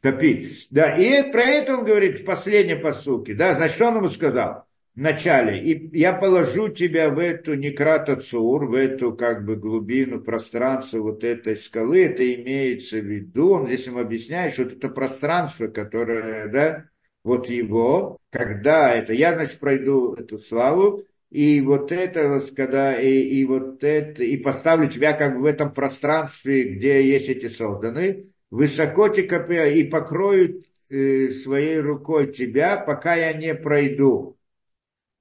Копить. Да, и про это он говорит в последнем посуке. Да, значит, что он ему сказал? В начале. И я положу тебя в эту некратацур, в эту как бы глубину, пространство вот этой скалы. Это имеется в виду, он здесь ему объясняет, что это пространство, которое, да, вот его, когда это, я, значит, пройду эту славу, и вот это, когда, и, и вот это, и поставлю тебя как бы в этом пространстве, где есть эти созданы, высоко тебя и покрою э, своей рукой тебя, пока я не пройду.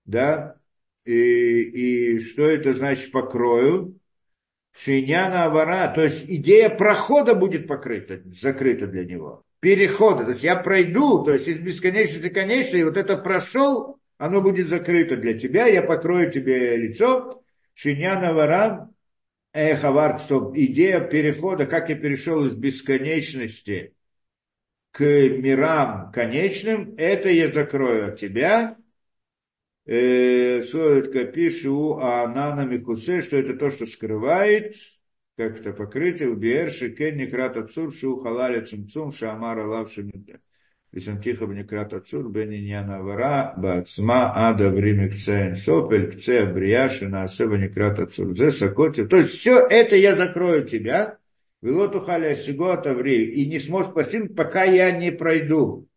Да? И, и что это значит покрою? Шиняна авара, то есть идея прохода будет покрыта, закрыта для него. Перехода, то есть я пройду, то есть из бесконечности конечности, и вот это прошел, оно будет закрыто для тебя, я покрою тебе лицо. Шиняна авара, эхавар, что идея перехода, как я перешел из бесконечности к мирам конечным, это я закрою от тебя, Советка пишу Анана Микусе, что это то, что скрывает, как это покрытие, убиер, шекен, некрат отцур, шу халаля цумцум, шамара лавши Висантиха бнекрат отцур, бениньяна вара, бацма, ада, время кцеен сопель, кце, брияши, на особо некрат отцур, зе, сакоти. То есть все это я закрою тебя, Вилоту халя сигота и не сможешь постигнуть, пока я не пройду.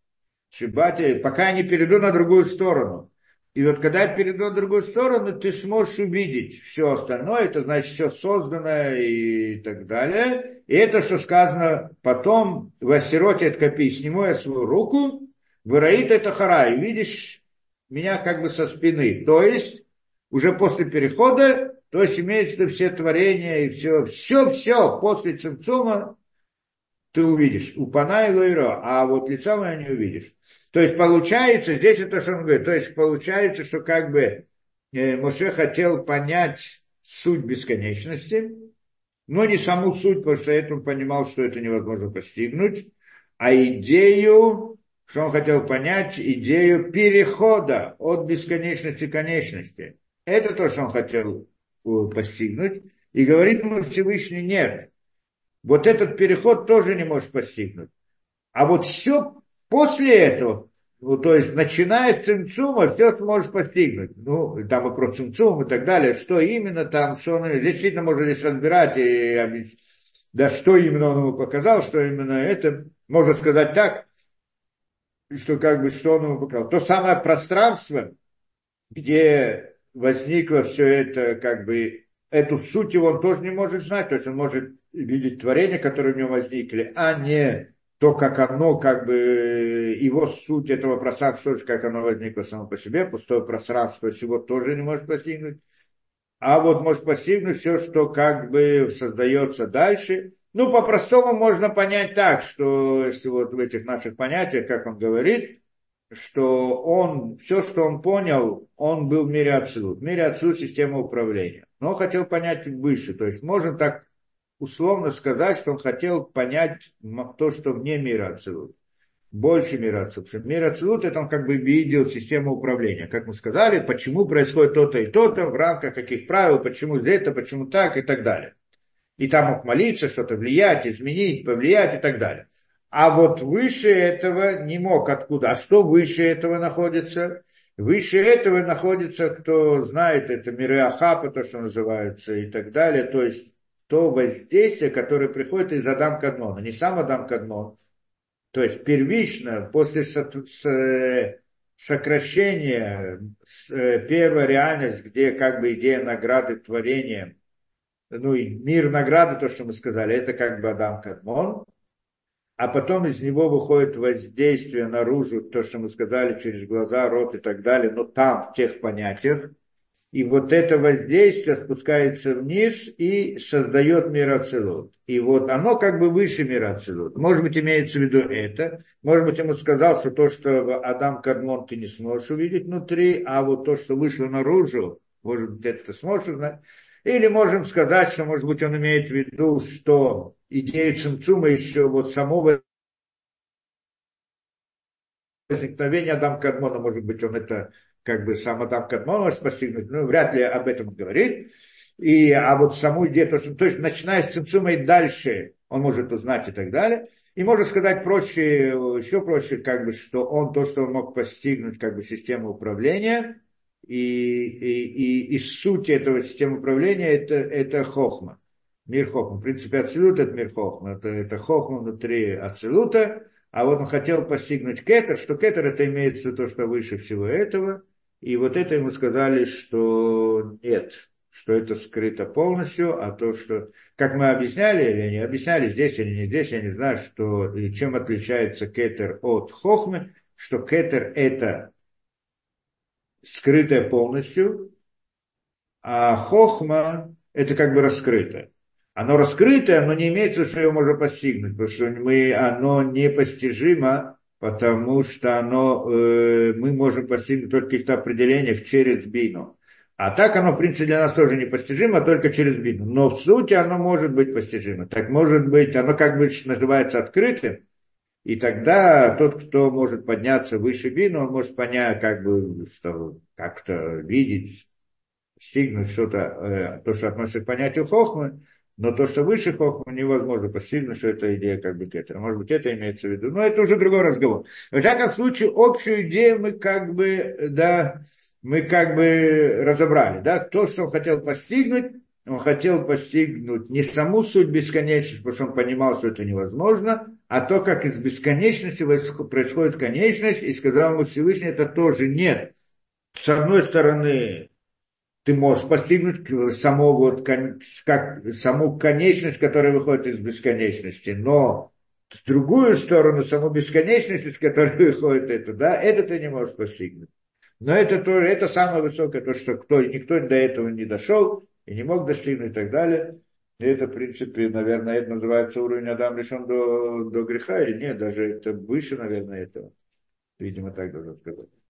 Шибати, пока я не перейду на другую сторону. И вот когда я перейду на другую сторону, ты сможешь увидеть все остальное, это значит все созданное и так далее. И это, что сказано потом, в Асироте от копи, сниму я свою руку, выроит это хара, видишь меня как бы со спины. То есть, уже после перехода, то есть имеется все творения и все, все, все после цимцума ты увидишь. У пана и лойро, а вот лица моего не увидишь. То есть получается, здесь это что он говорит, то есть получается, что как бы э, Моше хотел понять суть бесконечности, но не саму суть, потому что это он понимал, что это невозможно постигнуть, а идею, что он хотел понять, идею перехода от бесконечности к конечности. Это то, что он хотел э, постигнуть. И говорит ему Всевышний, нет, вот этот переход тоже не можешь постигнуть. А вот все после этого, ну, то есть начиная с цимцума, все сможешь постигнуть. Ну, там и про цимцум и так далее, что именно там, что он, здесь действительно можно здесь разбирать и да что именно он ему показал, что именно это, можно сказать так, что как бы, что он ему показал. То самое пространство, где возникло все это, как бы, эту суть его он тоже не может знать, то есть он может видеть творения, которые в нем возникли, а не то, как оно, как бы, его суть этого пространства, как оно возникло само по себе, пустое пространство всего тоже не может постигнуть. А вот может постигнуть все, что как бы создается дальше. Ну, по-простому можно понять так, что если вот в этих наших понятиях, как он говорит, что он, все, что он понял, он был в мире абсолют. В мире абсолют система управления. Но хотел понять выше. То есть можно так условно сказать, что он хотел понять то, что вне мира Ацилут. Больше мира Ацилут. Что мир Ацилут, это он как бы видел систему управления. Как мы сказали, почему происходит то-то и то-то, в рамках каких правил, почему это, почему так и так далее. И там мог молиться, что-то влиять, изменить, повлиять и так далее. А вот выше этого не мог откуда. А что выше этого находится? Выше этого находится, кто знает, это миры Ахапа, то, что называется, и так далее. То есть то воздействие, которое приходит из Адам Кадмона, не сам Адам Кадмон. То есть первично, после сокращения э, первая реальность, где как бы идея награды творения, ну и мир награды, то, что мы сказали, это как бы Адам Кадмон, а потом из него выходит воздействие наружу, то, что мы сказали, через глаза, рот и так далее, но там, в тех понятиях, и вот это воздействие спускается вниз и создает мир Ацелут. И вот оно как бы выше мира Ацелут. Может быть, имеется в виду это. Может быть, ему сказал, что то, что Адам Кадмон ты не сможешь увидеть внутри, а вот то, что вышло наружу, может быть, это ты сможешь узнать. Или можем сказать, что, может быть, он имеет в виду, что идея Цимцума еще вот самого возникновения Адам Кадмона, может быть, он это как бы сам Адам Кадмон постигнуть, ну, вряд ли об этом говорит. И, а вот саму идею, то, что, то есть, начиная с Цимцума и дальше, он может узнать и так далее. И можно сказать проще, еще проще, как бы, что он то, что он мог постигнуть, как бы, систему управления, и, и, и, и суть этого системы управления это, это хохма, мир хохма. В принципе, абсолют это мир хохма, это, это хохма внутри абсолюта, а вот он хотел постигнуть кетер, что кетер это имеется то, что выше всего этого, и вот это ему сказали, что нет, что это скрыто полностью, а то, что, как мы объясняли, или не объясняли здесь или не здесь, я не знаю, что, чем отличается кетер от хохмы, что кетер это скрытое полностью, а хохма это как бы раскрытое. Оно раскрытое, но не имеется, что его можно постигнуть, потому что мы, оно непостижимо, потому что оно, э, мы можем постигнуть только в каких-то определениях через бину. А так оно, в принципе, для нас тоже непостижимо, только через бину. Но в сути оно может быть постижимо. Так может быть, оно как бы называется открытым, и тогда тот, кто может подняться выше бину, он может понять, как бы, как-то видеть, стигнуть что-то, э, то, что относится к понятию хохмы, но то, что выше хохмы, невозможно постигнуть, что это идея как бы кетера. Может быть, это имеется в виду. Но это уже другой разговор. В всяком случае, общую идею мы как бы, да, мы как бы разобрали, да, то, что он хотел постигнуть, он хотел постигнуть не саму суть бесконечности, потому что он понимал, что это невозможно, а то, как из бесконечности происходит конечность, и сказал ему Всевышний, это тоже нет. С одной стороны, ты можешь постигнуть саму, вот, как, саму конечность, которая выходит из бесконечности, но с другую сторону, саму бесконечность, из которой <laughs> выходит это, да, это ты не можешь постигнуть. Но это тоже, это самое высокое, то, что кто, никто до этого не дошел и не мог достигнуть и так далее. И это, в принципе, наверное, это называется уровень Адам решен до, до греха или нет, даже это выше, наверное, этого. Видимо, так должен сказать.